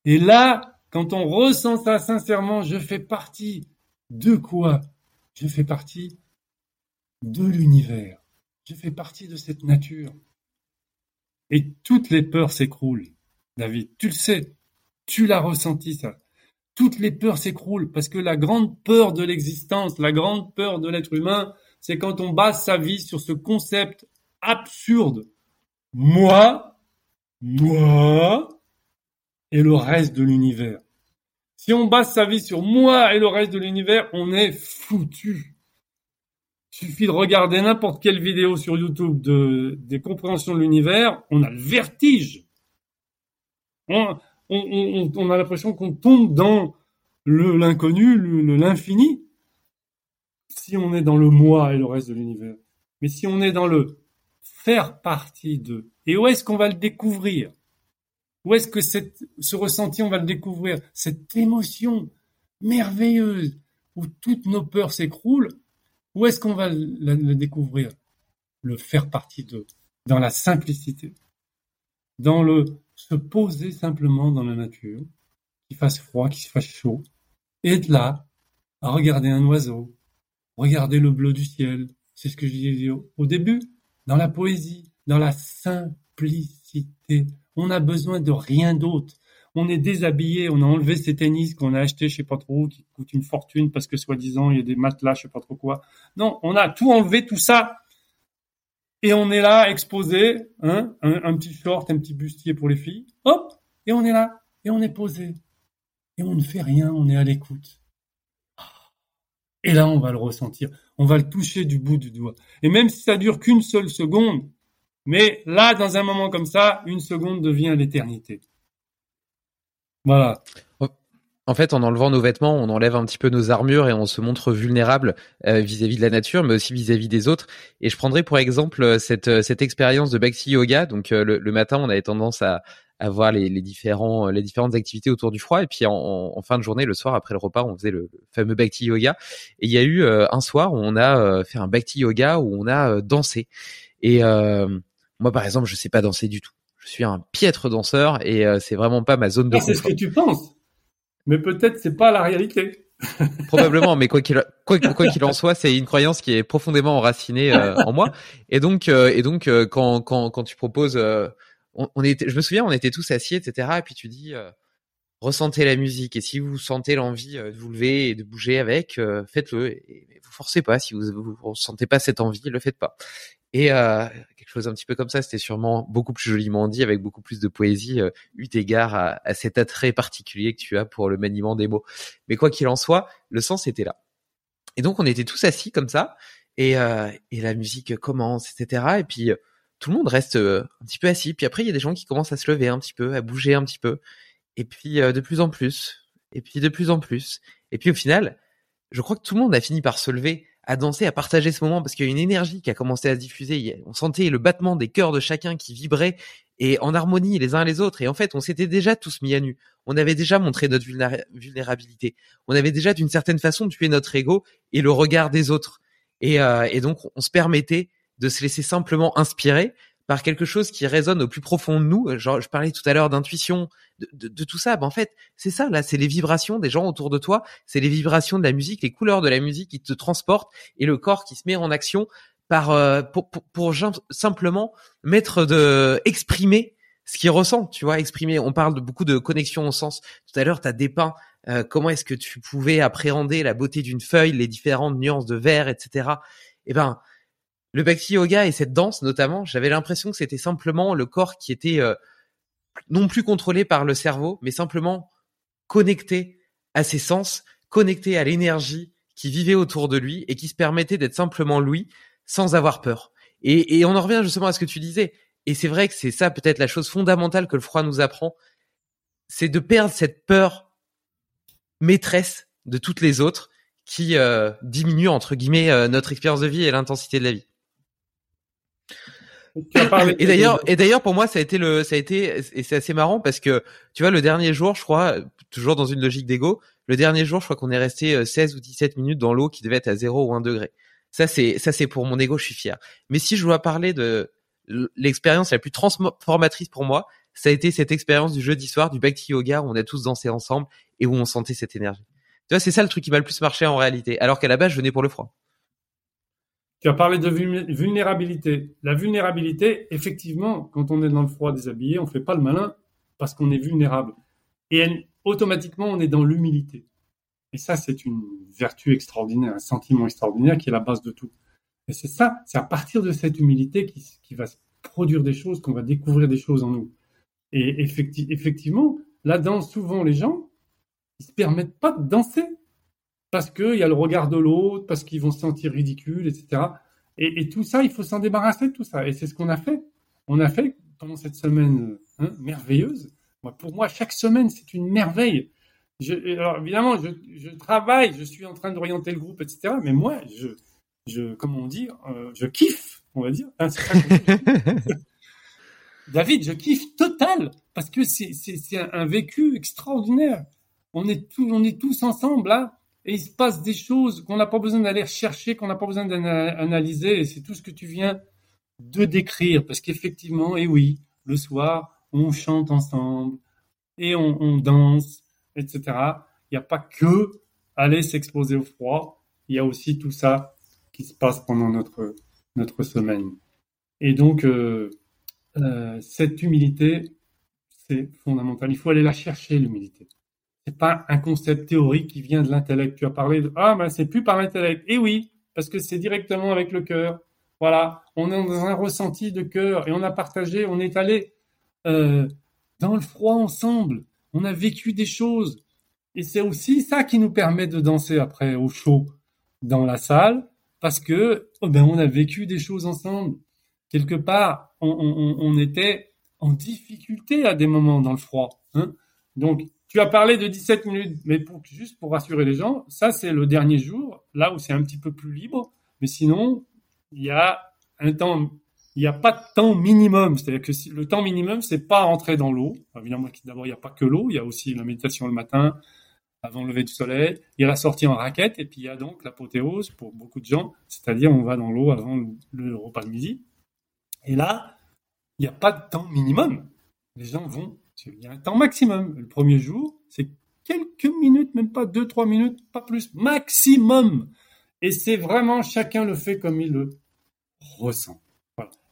Et là, quand on ressent ça sincèrement, je fais partie de quoi? Je fais partie de l'univers. Je fais partie de cette nature. Et toutes les peurs s'écroulent, David. Tu le sais. Tu l'as ressenti, ça. Toutes les peurs s'écroulent parce que la grande peur de l'existence, la grande peur de l'être humain, c'est quand on base sa vie sur ce concept absurde. Moi, moi et le reste de l'univers. Si on base sa vie sur moi et le reste de l'univers, on est foutu suffit de regarder n'importe quelle vidéo sur YouTube de, des compréhensions de l'univers, on a le vertige. On, on, on, a l'impression qu'on tombe dans l'inconnu, l'infini, si on est dans le moi et le reste de l'univers. Mais si on est dans le faire partie de, et où est-ce qu'on va le découvrir? Où est-ce que cette, ce ressenti, on va le découvrir? Cette émotion merveilleuse où toutes nos peurs s'écroulent, où est-ce qu'on va le, découvrir Le faire partie de, dans la simplicité, dans le se poser simplement dans la nature, qu'il fasse froid, qu'il fasse chaud, et être là, à regarder un oiseau, regarder le bleu du ciel, c'est ce que je disais au début, dans la poésie, dans la simplicité. On n'a besoin de rien d'autre on est déshabillé, on a enlevé ces tennis qu'on a achetés, je sais pas trop, qui coûtent une fortune parce que soi-disant il y a des matelas, je sais pas trop quoi. Non, on a tout enlevé, tout ça. et on est là exposé, hein, un, petit short, un petit bustier pour les filles, hop, et on est là, et on est posé, et on ne fait rien, on est à l'écoute. Et là, on va le ressentir, on va le toucher du bout du doigt. Et même si ça dure qu'une seule seconde, mais là, dans un moment comme ça, une seconde devient l'éternité. Voilà. En fait, en enlevant nos vêtements, on enlève un petit peu nos armures et on se montre vulnérable euh, vis-à-vis de la nature, mais aussi vis-à-vis des autres. Et je prendrai pour exemple euh, cette, euh, cette expérience de Bhakti Yoga. Donc le, matin, on avait tendance à, voir les, les, différentes activités autour du froid. Et puis en, fin de journée, le soir, après le repas, on faisait le fameux Bhakti Yoga. Et il y a eu un soir où on a fait un Bhakti Yoga où on a dansé. Et moi, par exemple, je sais pas danser du tout. Je suis un piètre danseur et c'est vraiment pas ma zone de ah, C'est ce que tu penses mais peut-être c'est pas la réalité. *laughs* Probablement, mais quoi qu'il quoi, qu'il en soit, c'est une croyance qui est profondément enracinée euh, en moi. Et donc, euh, et donc, euh, quand, quand, quand tu proposes, on, on, était, je me souviens, on était tous assis, etc. Et puis tu dis, ressentez la musique. Et si vous sentez l'envie de vous lever et de bouger avec, faites-le. Et, vous forcez pas. Si vous, vous ressentez pas cette envie, le faites pas. Et euh, chose un petit peu comme ça, c'était sûrement beaucoup plus joliment dit, avec beaucoup plus de poésie, euh, eu égard à, à, cet attrait particulier que tu as pour le maniement des mots. Mais quoi qu'il en soit, le sens était là. Et donc on était tous assis comme ça, et, euh, et la musique commence, etc. Et puis tout le monde reste euh, un petit peu assis. Puis après, il y a des gens qui commencent à se lever un petit peu, à bouger un petit peu. Et puis euh, de plus en plus. Et puis de plus en plus. Et puis au final, je crois que tout le monde a fini par se lever à danser, à partager ce moment parce qu'il y a une énergie qui a commencé à se diffuser. On sentait le battement des cœurs de chacun qui vibrait et en harmonie les uns les autres. Et en fait, on s'était déjà tous mis à nu. On avait déjà montré notre vulnérabilité. On avait déjà d'une certaine façon tué notre ego et le regard des autres. Et, euh, et donc, on se permettait de se laisser simplement inspirer par quelque chose qui résonne au plus profond de nous. Genre, je parlais tout à l'heure d'intuition, de, tout ça. Ben, en fait, c'est ça, là, c'est les vibrations des gens autour de toi, c'est les vibrations de la musique, les couleurs de la musique qui te transportent et le corps qui se met en action par euh, pour, pour, simplement mettre de exprimer ce qu'il ressent, tu vois, exprimer. On parle de beaucoup de connexion au sens. Tout à l'heure, tu as dépeint euh, comment est-ce que tu pouvais appréhender la beauté d'une feuille, les différentes nuances de vert, etc. Eh ben, le Bhakti Yoga et cette danse notamment, j'avais l'impression que c'était simplement le corps qui était euh, non plus contrôlé par le cerveau, mais simplement connecté à ses sens, connecté à l'énergie qui vivait autour de lui et qui se permettait d'être simplement lui sans avoir peur. Et, on en revient justement à ce que tu disais. Et c'est vrai que c'est ça peut-être la chose fondamentale que le froid nous apprend, c'est de perdre cette peur maîtresse de toutes les autres qui euh, diminue entre guillemets euh, notre expérience de vie et l'intensité de la vie et d'ailleurs, et d'ailleurs pour moi ça a été le, ça a été, et c'est assez marrant parce que tu vois le dernier jour, je crois, toujours dans une logique d'ego, le dernier jour, je crois qu'on est resté 16 euh, ou 17 minutes dans l'eau qui devait être à 0 ou 1 degré. Ça c'est, ça c'est pour mon ego, je suis fier. Mais si je dois parler de l'expérience la plus transformatrice pour moi, ça a été cette expérience du jeudi soir du Bhakti Yoga où on a tous dansé ensemble et où on sentait cette énergie. Tu vois, c'est ça le truc qui m'a le plus marché en réalité. Alors qu'à la base, je venais pour le froid. Tu as parlé de vulnérabilité. La vulnérabilité, effectivement, quand on est dans le froid déshabillé, on fait pas le malin parce qu'on est vulnérable. Et automatiquement, on est dans l'humilité. Et ça, c'est une vertu extraordinaire, un sentiment extraordinaire qui est la base de tout. Et c'est ça, c'est à partir de cette humilité qui, va produire des choses, qu'on va découvrir des choses en nous. Et effectivement, là-dedans, souvent, les gens, ils se permettent pas de danser parce qu'il y a le regard de l'autre, parce qu'ils vont se sentir ridicules, etc. Et, tout ça, il faut s'en débarrasser de tout ça. Et c'est ce qu'on a fait. On a fait pendant cette semaine hein, merveilleuse. pour moi, chaque semaine, c'est une merveille. alors évidemment, je, travaille, je suis en train d'orienter le groupe, etc. Mais moi, je, je comment dire, euh, je kiffe, on va dire. Hein, *laughs* David, je kiffe total parce que c'est un, vécu extraordinaire. On est tous, on est tous ensemble là et il se passe des choses qu'on n'a pas besoin d'aller chercher, qu'on n'a pas besoin d'analyser, et c'est tout ce que tu viens de décrire, parce qu'effectivement, et oui, le soir, on chante ensemble, et on, danse, etc. Il n'y a pas que aller s'exposer au froid, il y a aussi tout ça qui se passe pendant notre, notre semaine. Et donc, euh, euh, cette humilité, c'est fondamental. Il faut aller la chercher, l'humilité c'est pas un concept théorique qui vient de l'intellect. Tu as parlé de ah ben c'est plus par l'intellect. Et oui, parce que c'est directement avec le cœur. Voilà, on est dans un ressenti de cœur et on a partagé, on est allé euh, dans le froid ensemble. On a vécu des choses. Et c'est aussi ça qui nous permet de danser après au chaud dans la salle parce que oh ben, on a vécu des choses ensemble. Quelque part, on était en difficulté à des moments dans le froid. Hein Donc, tu as parlé de 17 minutes, mais juste pour rassurer les gens, ça c'est le dernier jour, là où c'est un petit peu plus libre. Mais sinon, il y a un temps, il n'y a pas de temps minimum. C'est-à-dire que le temps minimum, c'est pas rentrer dans l'eau. Évidemment, d'abord, il n'y a pas que l'eau, il y a aussi la méditation le matin, avant le lever du soleil. Il y a la sortie en raquette, et puis il y a donc l'apothéose pour beaucoup de gens, c'est-à-dire on va dans l'eau avant le repas de midi. Et là, il n'y a pas de temps minimum. Les gens vont il y a un temps maximum. Le premier jour, c'est quelques minutes, même pas deux, trois minutes, pas plus, maximum. Et c'est vraiment chacun le fait comme il le ressent.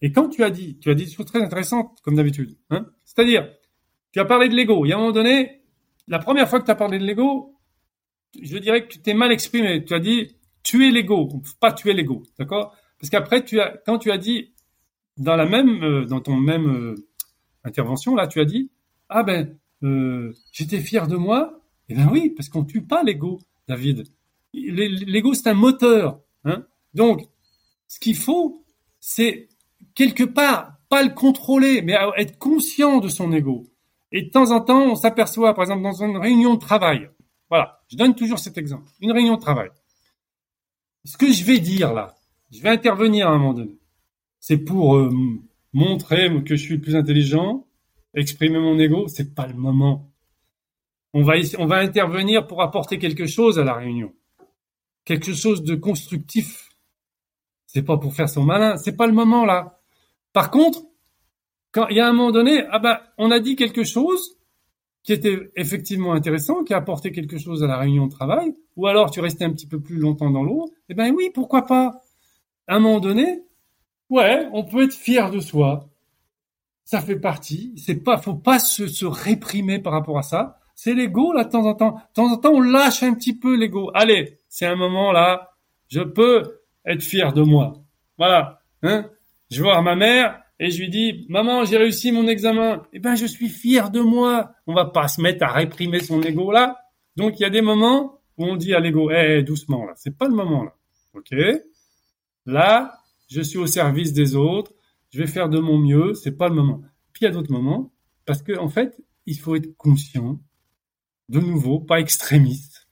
Et quand tu as dit, tu as dit des choses très intéressantes, comme d'habitude. Hein C'est-à-dire, tu as parlé de l'ego. Il y a un moment donné, la première fois que tu as parlé de l'ego, je dirais que tu t'es mal exprimé. Tu as dit tuer l'ego, pas tuer l'ego, d'accord? Parce qu'après, tu as, quand tu as dit dans la même, euh, dans ton même euh, intervention là, tu as dit ah ben, euh, j'étais fier de moi. Eh ben oui, parce qu'on tue pas l'ego, David. L'ego, c'est un moteur. Hein Donc, ce qu'il faut, c'est quelque part pas le contrôler, mais être conscient de son ego. Et de temps en temps, on s'aperçoit, par exemple, dans une réunion de travail. Voilà, je donne toujours cet exemple. Une réunion de travail. Ce que je vais dire là, je vais intervenir à un moment donné. C'est pour euh, montrer que je suis plus intelligent, exprimer mon ego, c'est pas le moment. On va, on va intervenir pour apporter quelque chose à la réunion. Quelque chose de constructif. C'est pas pour faire son malin, c'est pas le moment là. Par contre, quand il y a un moment donné, ah ben, on a dit quelque chose qui était effectivement intéressant, qui a apporté quelque chose à la réunion de travail, ou alors tu restais un petit peu plus longtemps dans l'eau, eh ben oui, pourquoi pas. À un moment donné, ouais, on peut être fier de soi ça fait partie. C'est pas, faut pas se, se réprimer par rapport à ça. C'est l'ego là de temps en temps. De temps en temps, on lâche un petit peu l'ego. Allez, c'est un moment là, je peux être fier de moi. Voilà. Hein je vois ma mère et je lui dis, maman, j'ai réussi mon examen. Eh ben, je suis fier de moi. On va pas se mettre à réprimer son ego là. Donc, il y a des moments où on dit à l'ego, eh, doucement là. C'est pas le moment là. Ok. Là, je suis au service des autres je vais faire de mon mieux, c'est pas le moment. Puis il y a d'autres moments, parce que en fait, il faut être conscient, de nouveau, pas extrémiste.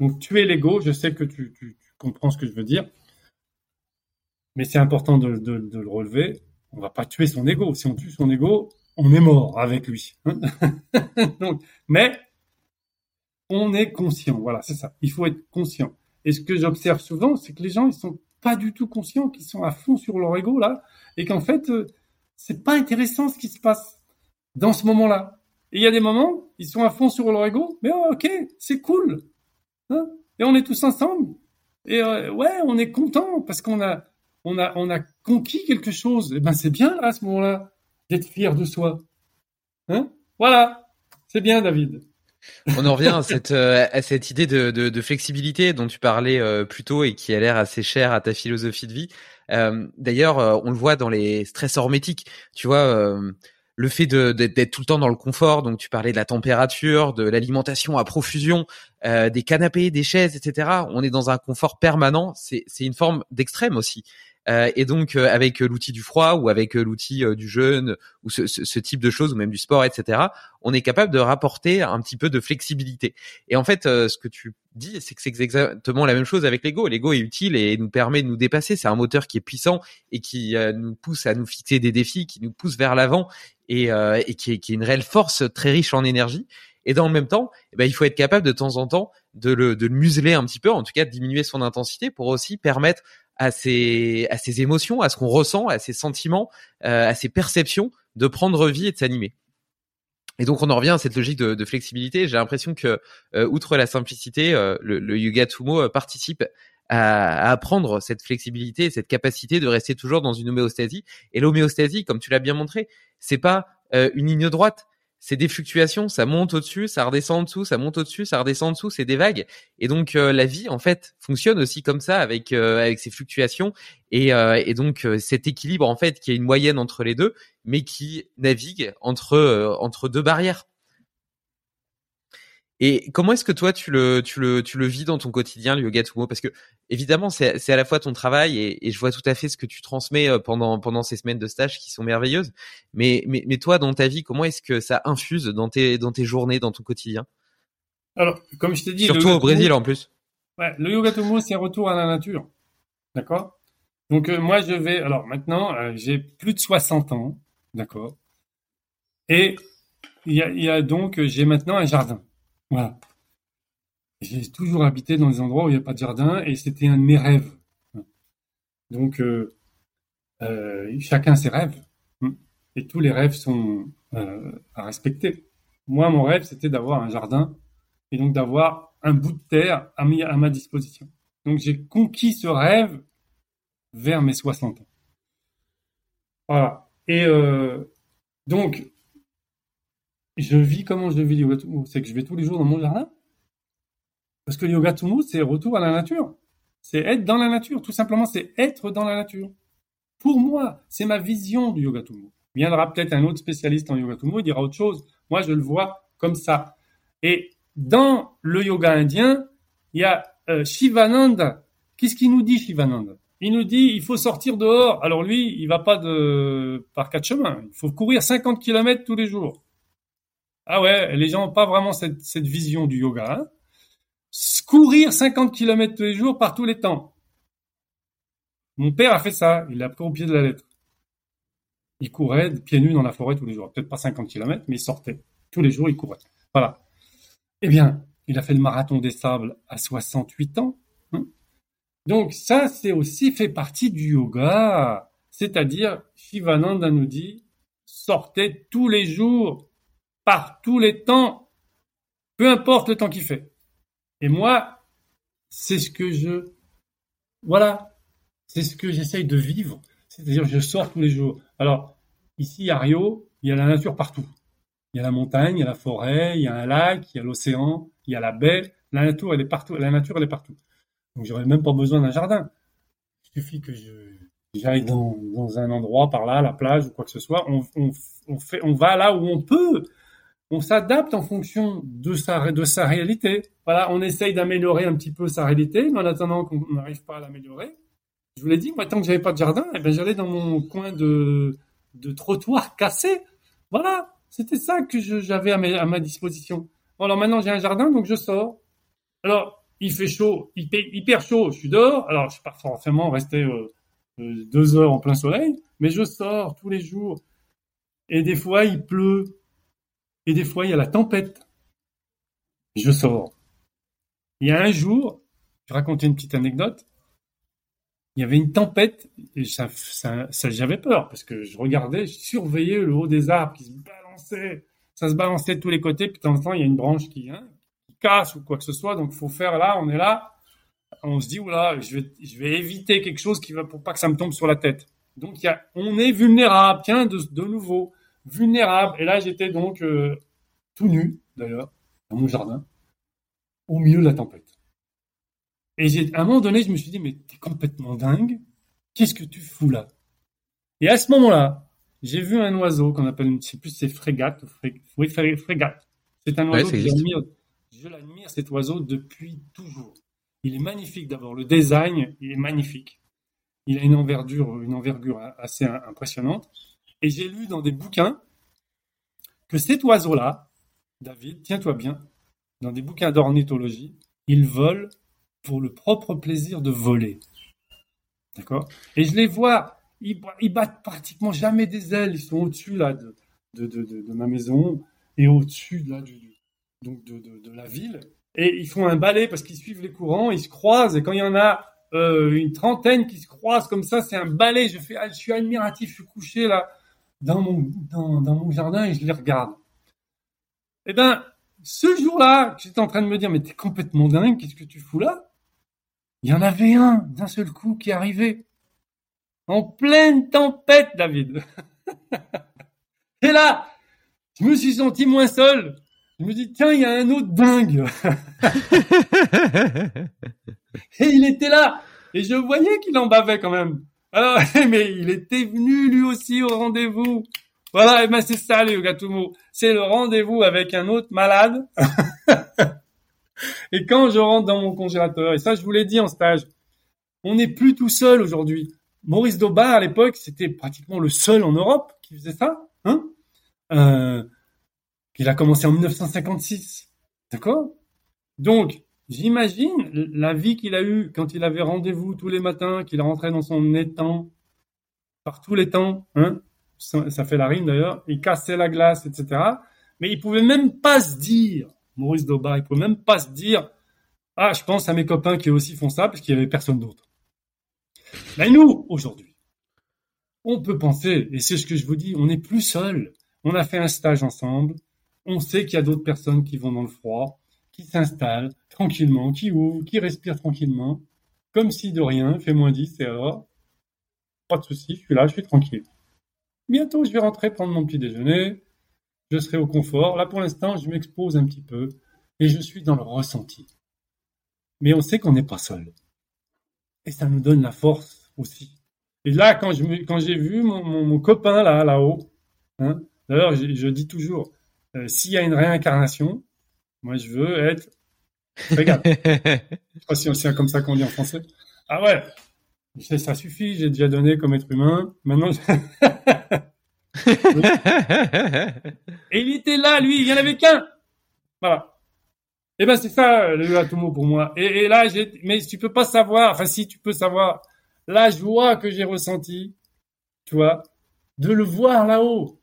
Donc tuer l'ego, je sais que tu, comprends ce que je veux dire, mais c'est important de, le relever. On va pas tuer son ego. Si on tue son ego, on est mort avec lui. *laughs* Donc, mais on est conscient. Voilà, c'est ça. Il faut être conscient. Et ce que j'observe souvent, c'est que les gens, ils sont pas du tout conscients qu'ils sont à fond sur leur ego là, et qu'en fait, euh, c'est pas intéressant ce qui se passe dans ce moment-là. Et il y a des moments, ils sont à fond sur leur ego, mais oh, ok, c'est cool, hein et on est tous ensemble, et euh, ouais, on est content parce qu'on a, on a, on a conquis quelque chose. Et eh ben c'est bien à ce moment-là d'être fier de soi. Hein voilà, c'est bien, David. On en revient à cette, euh, idée de, flexibilité dont tu parlais euh, plus tôt et qui a l'air assez chère à ta philosophie de vie. Euh, D'ailleurs, on le voit dans les stress hormétiques. Tu vois, le fait d'être tout le temps dans le confort. Donc, tu parlais de la température, de l'alimentation à profusion, des canapés, des chaises, etc. On est dans un confort permanent. C'est une forme d'extrême aussi. Euh, et donc euh, avec l'outil du froid ou avec euh, l'outil du jeûne ou ce, type de choses ou même du sport, etc., on est capable de rapporter un petit peu de flexibilité. Et en fait, ce que tu dis, c'est que c'est exactement la même chose avec l'ego. L'ego est utile et nous permet de nous dépasser. C'est un moteur qui est puissant et qui nous pousse à nous fixer des défis, qui nous pousse vers l'avant et, et qui, est, qui, est, une réelle force très riche en énergie. Et dans le même temps, eh ben, il faut être capable de temps en temps de le, de le museler un petit peu, en tout cas de diminuer son intensité pour aussi permettre à ses, à ses émotions, à ce qu'on ressent, à ses sentiments, euh, à ses perceptions, de prendre vie et de s'animer. Et donc on en revient à cette logique de, de flexibilité. J'ai l'impression que, euh, outre la simplicité, euh, le, le, Yuga Tumo participe à, à, apprendre cette flexibilité, cette capacité de rester toujours dans une homéostasie. Et l'homéostasie, comme tu l'as bien montré, c'est pas une ligne droite, c'est des fluctuations, ça monte au-dessus, ça redescend en dessous, ça monte au-dessus, ça redescend en dessous, c'est des vagues. Et donc euh, la vie en fait fonctionne aussi comme ça avec euh, avec ces fluctuations et, euh, et donc cet équilibre en fait qui est une moyenne entre les deux, mais qui navigue entre entre deux barrières. Et comment est-ce que toi tu le tu le tu le vis dans ton quotidien le yoga Tumo parce que évidemment c'est c'est à la fois ton travail et, et, je vois tout à fait ce que tu transmets euh, pendant pendant ces semaines de stage qui sont merveilleuses mais mais mais toi dans ta vie comment est-ce que ça infuse dans tes dans tes journées dans ton quotidien? Alors comme je t'ai dit surtout au Brésil en plus. Ouais, le yoga Tumo c'est un retour à la nature. D'accord? Donc euh, moi je vais alors maintenant euh, j'ai plus de 60 ans, d'accord? Et il y a, il y a donc j'ai maintenant un jardin. Voilà. J'ai toujours habité dans des endroits où il n'y a pas de jardin et c'était un de mes rêves. Donc, euh, euh, chacun ses rêves. Et tous les rêves sont euh, à respecter. Moi, mon rêve, c'était d'avoir un jardin et donc d'avoir un bout de terre à, à ma disposition. Donc, j'ai conquis ce rêve vers mes 60 ans. Voilà. Et donc, je vis comment je vis le yoga Tumu. C'est que je vais tous les jours dans mon jardin. Parce que le yoga Tumu, c'est retour à la nature. C'est être dans la nature. Tout simplement, c'est être dans la nature. Pour moi, c'est ma vision du yoga Tumu. Viendra peut-être un autre spécialiste en yoga Tumu, il dira autre chose. Moi, je le vois comme ça. Et dans le yoga indien, il y a euh, Shivananda. Qu'est-ce qu'il nous dit, Shivananda? Il nous dit, il faut sortir dehors. Alors lui, il va pas de par quatre chemins. Il faut courir 50 km tous les jours. Ah ouais, les gens n'ont pas vraiment cette, cette vision du yoga. Hein. Courir 50 km tous les jours par tous les temps. Mon père a fait ça, il l'a pris au pied de la lettre. Il courait pieds nus dans la forêt tous les jours. Peut-être pas 50 km, mais il sortait. Tous les jours, il courait. Voilà. Eh bien, il a fait le marathon des sables à 68 ans. Hein. Donc ça, c'est aussi fait partie du yoga. C'est-à-dire, Shivananda nous dit, sortez tous les jours par tous les temps, peu importe le temps qu'il fait. Et moi, c'est ce que je, voilà, c'est ce que j'essaye de vivre. C'est-à-dire, je sors tous les jours. Alors, ici à Rio, il y a la nature partout. Il y a la montagne, il y a la forêt, il y a un lac, il y a l'océan, il y a la baie. La nature, elle est partout. La nature, elle est partout. Donc, j'aurais même pas besoin d'un jardin. Il suffit que je, j'aille dans, un endroit par là, la plage ou quoi que ce soit. On, on, fait, on va là où on peut on s'adapte en fonction de sa, de sa réalité. Voilà, on essaye d'améliorer un petit peu sa réalité, mais en attendant qu'on n'arrive pas à l'améliorer, je vous l'ai dit, moi, tant que j'avais pas de jardin, eh ben, j'allais dans mon coin de, de trottoir *laughs* cassé. Voilà, c'était ça que j'avais à, à, ma disposition. alors maintenant, j'ai un jardin, donc je sors. Alors, il fait chaud, hyper, hyper chaud, je suis dehors. Alors, je suis pas forcément resté euh, euh, deux heures en plein soleil, mais je sors tous les jours. Et des fois, il pleut. Et des fois, il y a la tempête. Je sors. Il y a un jour, je racontais une petite anecdote. Il y avait une tempête et ça, j'avais peur parce que je regardais, je surveillais le haut des arbres qui se balançaient. Ça se balançait de tous les côtés. Puis de temps en temps, il y a une branche qui, hein, qui casse ou quoi que ce soit. Donc, faut faire là, on est là. On se dit, oula, je vais, je vais éviter quelque chose qui va pour pas que ça me tombe sur la tête. Donc, on est vulnérable. Tiens, de nouveau vulnérable. Et là, j'étais donc euh, tout nu, d'ailleurs, dans mon jardin, au milieu de la tempête. Et à un moment donné, je me suis dit, mais t'es complètement dingue. Qu'est-ce que tu fous là? Et à ce moment-là, j'ai vu un oiseau qu'on appelle, je sais plus, c'est frégate, oui, frégate. C'est un oiseau que j'admire. Je l'admire, cet oiseau, depuis toujours. Il est magnifique d'abord. Le design, il est magnifique. Il a une envergure, une envergure assez impressionnante. Et j'ai lu dans des bouquins que cet oiseau-là, David, tiens-toi bien, dans des bouquins d'ornithologie, il vole pour le propre plaisir de voler. D'accord? Et je les vois, ils, battent pratiquement jamais des ailes, ils sont au-dessus là de, de, de, de, ma maison et au-dessus là du, donc de, la ville. Et ils font un balai parce qu'ils suivent les courants, ils se croisent et quand il y en a euh, une trentaine qui se croisent comme ça, c'est un balai. Je fais, je suis admiratif, je suis couché là dans mon, dans, dans mon jardin et je les regarde. Eh ben, ce jour-là, j'étais en train de me dire, mais t'es complètement dingue, qu'est-ce que tu fous là? Il y en avait un d'un seul coup qui arrivait. En pleine tempête, David. *laughs* et là, je me suis senti moins seul. Je me dis, tiens, il y a un autre dingue. *laughs* et il était là. Et je voyais qu'il en bavait quand même. Alors, *laughs* mais il était venu lui aussi au rendez-vous. Voilà, et ben c'est ça les Gatumo. C'est le rendez-vous avec un autre malade. *laughs* et quand je rentre dans mon congélateur, et ça je vous l'ai dit en stage, on n'est plus tout seul aujourd'hui. Maurice Daubard à l'époque, c'était pratiquement le seul en Europe qui faisait ça. Hein euh, il a commencé en 1956. D'accord? Donc, j'imagine la vie qu'il a eue quand il avait rendez-vous tous les matins, qu'il rentrait dans son étang, par tous les temps, hein ça, fait la rime d'ailleurs, il cassait la glace, etc. Mais il pouvait même pas se dire, Maurice Daubard, il pouvait même pas se dire, ah, je pense à mes copains qui aussi font ça, parce qu'il y avait personne d'autre. Mais nous, aujourd'hui, on peut penser, et c'est ce que je vous dis, on n'est plus seul. On a fait un stage ensemble, on sait qu'il y a d'autres personnes qui vont dans le froid, qui s'installent tranquillement, qui ouvrent, qui respirent tranquillement, comme si de rien, fait moins 10, et alors, pas de souci, je suis là, je suis tranquille. Bientôt, je vais rentrer prendre mon petit déjeuner, je serai au confort. Là, pour l'instant, je m'expose un petit peu, et je suis dans le ressenti. Mais on sait qu'on n'est pas seul. Et ça nous donne la force aussi. Et là, quand j'ai vu mon, copain là, là-haut, hein, d'ailleurs, je dis toujours, euh, s'il y a une réincarnation, moi je veux être. Regarde. *laughs* je sais pas si c'est comme ça qu'on dit en français. Ah ouais, ça suffit, j'ai déjà donné comme être humain. Maintenant. *laughs* Et il était là, lui, il n'y en avait qu'un. Voilà. Et eh ben c'est ça le Atomo pour moi. Et, et là, j'ai, mais tu peux pas savoir. Enfin, si tu peux savoir la joie que j'ai ressentie, tu vois, de le voir là-haut.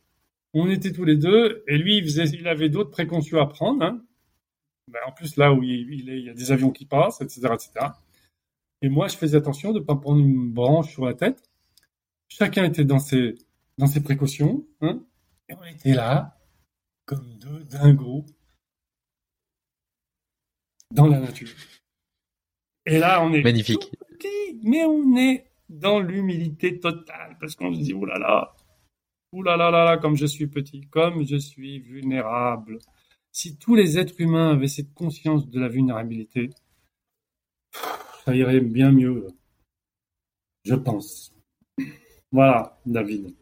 On était tous les deux, et lui, il, faisait, il avait d'autres précautions à prendre. Hein. Ben, en plus, là où il, est, il y a des avions qui passent, etc., etc. Et moi, je faisais attention de ne pas prendre une branche sur la tête. Chacun était dans ses, dans ses précautions. Hein. Et on était là, comme deux dingos, dans la nature. Et là, on est magnifique. mais on est dans l'humilité totale parce qu'on se dit oh là là, Ouh là là là là, comme je suis petit, comme je suis vulnérable. Si tous les êtres humains avaient cette conscience de la vulnérabilité, ça irait bien mieux. Je pense. Voilà, David.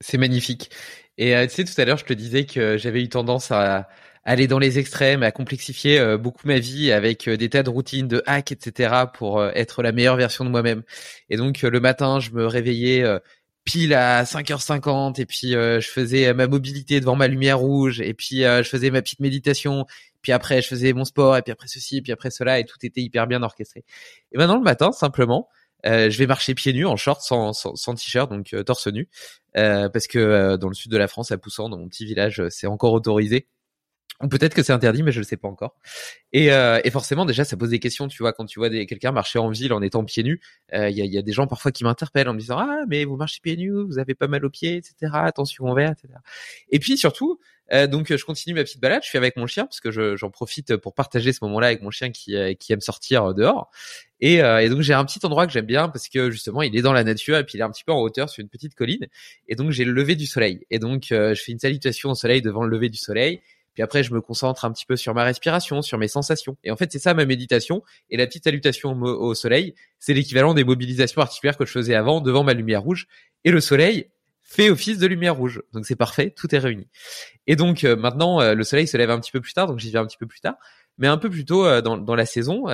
C'est magnifique. Et euh, tu sais, tout à l'heure, je te disais que j'avais eu tendance à aller dans les extrêmes, à complexifier euh, beaucoup ma vie avec euh, des tas de routines, de hacks, etc. pour être la meilleure version de moi-même. Et donc, le matin, je me réveillais pile à 5h50 et puis euh, je faisais ma mobilité devant ma lumière rouge et puis euh, je faisais ma petite méditation puis après je faisais mon sport et puis après ceci et puis après cela et tout était hyper bien orchestré. Et maintenant le matin simplement euh, je vais marcher pieds nus en short sans, sans, sans t-shirt donc torse nu parce que dans le sud de la France à Poussan dans mon petit village c'est encore autorisé Peut-être que c'est interdit, mais je le sais pas encore. Et, euh, et, forcément, déjà, ça pose des questions. Tu vois, quand tu vois quelqu'un marcher en ville en étant pieds nus, euh, il y, a, y, a, des gens parfois qui m'interpellent en me disant ah mais vous marchez pieds nus, vous avez pas mal aux pieds, etc. Attention au verre, etc. Et puis surtout, euh, donc je continue ma petite balade. Je suis avec mon chien parce que j'en profite pour partager ce moment-là avec mon chien qui, euh, qui aime sortir dehors. Et, euh, et donc j'ai un petit endroit que j'aime bien parce que justement il est dans la nature et puis il est un petit peu en hauteur sur une petite colline. Et donc j'ai le lever du soleil. Et donc je fais une salutation au soleil devant le lever du soleil. Puis après, je me concentre un petit peu sur ma respiration, sur mes sensations. Et en fait, c'est ça ma méditation. Et la petite salutation au soleil, c'est l'équivalent des mobilisations articulaires que je faisais avant devant ma lumière rouge. Et le soleil fait office de lumière rouge. Donc c'est parfait, tout est réuni. Et donc euh, maintenant, euh, le soleil se lève un petit peu plus tard, donc j'y vais un petit peu plus tard. Mais un peu plus tôt euh, dans, dans, la saison,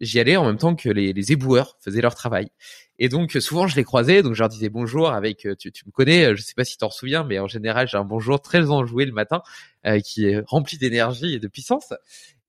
j'y allais en même temps que les, les éboueurs faisaient leur travail. Et donc souvent je les croisais, donc je leur disais bonjour avec euh, tu, tu me connais, euh, je sais pas si tu t'en souviens, mais en général j'ai un bonjour très enjoué le matin euh, qui est rempli d'énergie et de puissance.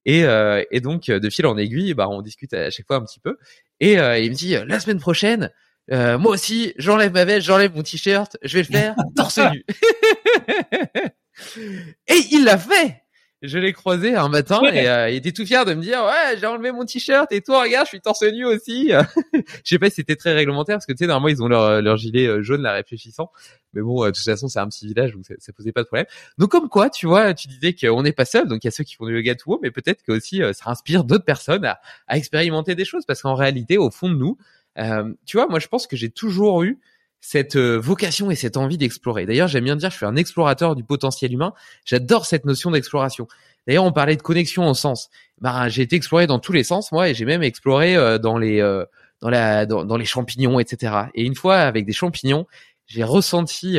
Et, et donc de fil en aiguille, bah on discute à chaque fois un petit peu. Et il me dit la semaine prochaine, moi aussi j'enlève ma veste, j'enlève mon t-shirt, je vais le faire *laughs* torse nu. *laughs* et il l'a fait je l'ai croisé un matin et euh, il était tout fier de me dire ouais j'ai enlevé mon t-shirt et toi regarde je suis torse nu aussi. *laughs* Je sais pas si c'était très réglementaire parce que tu sais normalement ils ont leur, leur gilet euh, jaune la réfléchissant. Mais bon euh, de toute façon c'est un petit village donc ça, ça, posait pas de problème. Donc comme quoi tu vois tu disais qu'on n'est pas seul donc il y a ceux qui font du yoga tout haut mais peut-être que aussi ça inspire d'autres personnes à, à, expérimenter des choses parce qu'en réalité au fond de nous tu vois moi je pense que j'ai toujours eu cette vocation et cette envie d'explorer. D'ailleurs, j'aime bien dire, je suis un explorateur du potentiel humain. J'adore cette notion d'exploration. D'ailleurs, on parlait de connexion au sens. Bah, j'ai été exploré dans tous les sens, moi, et j'ai même exploré dans les dans la dans, les champignons, etc. Et une fois avec des champignons, j'ai ressenti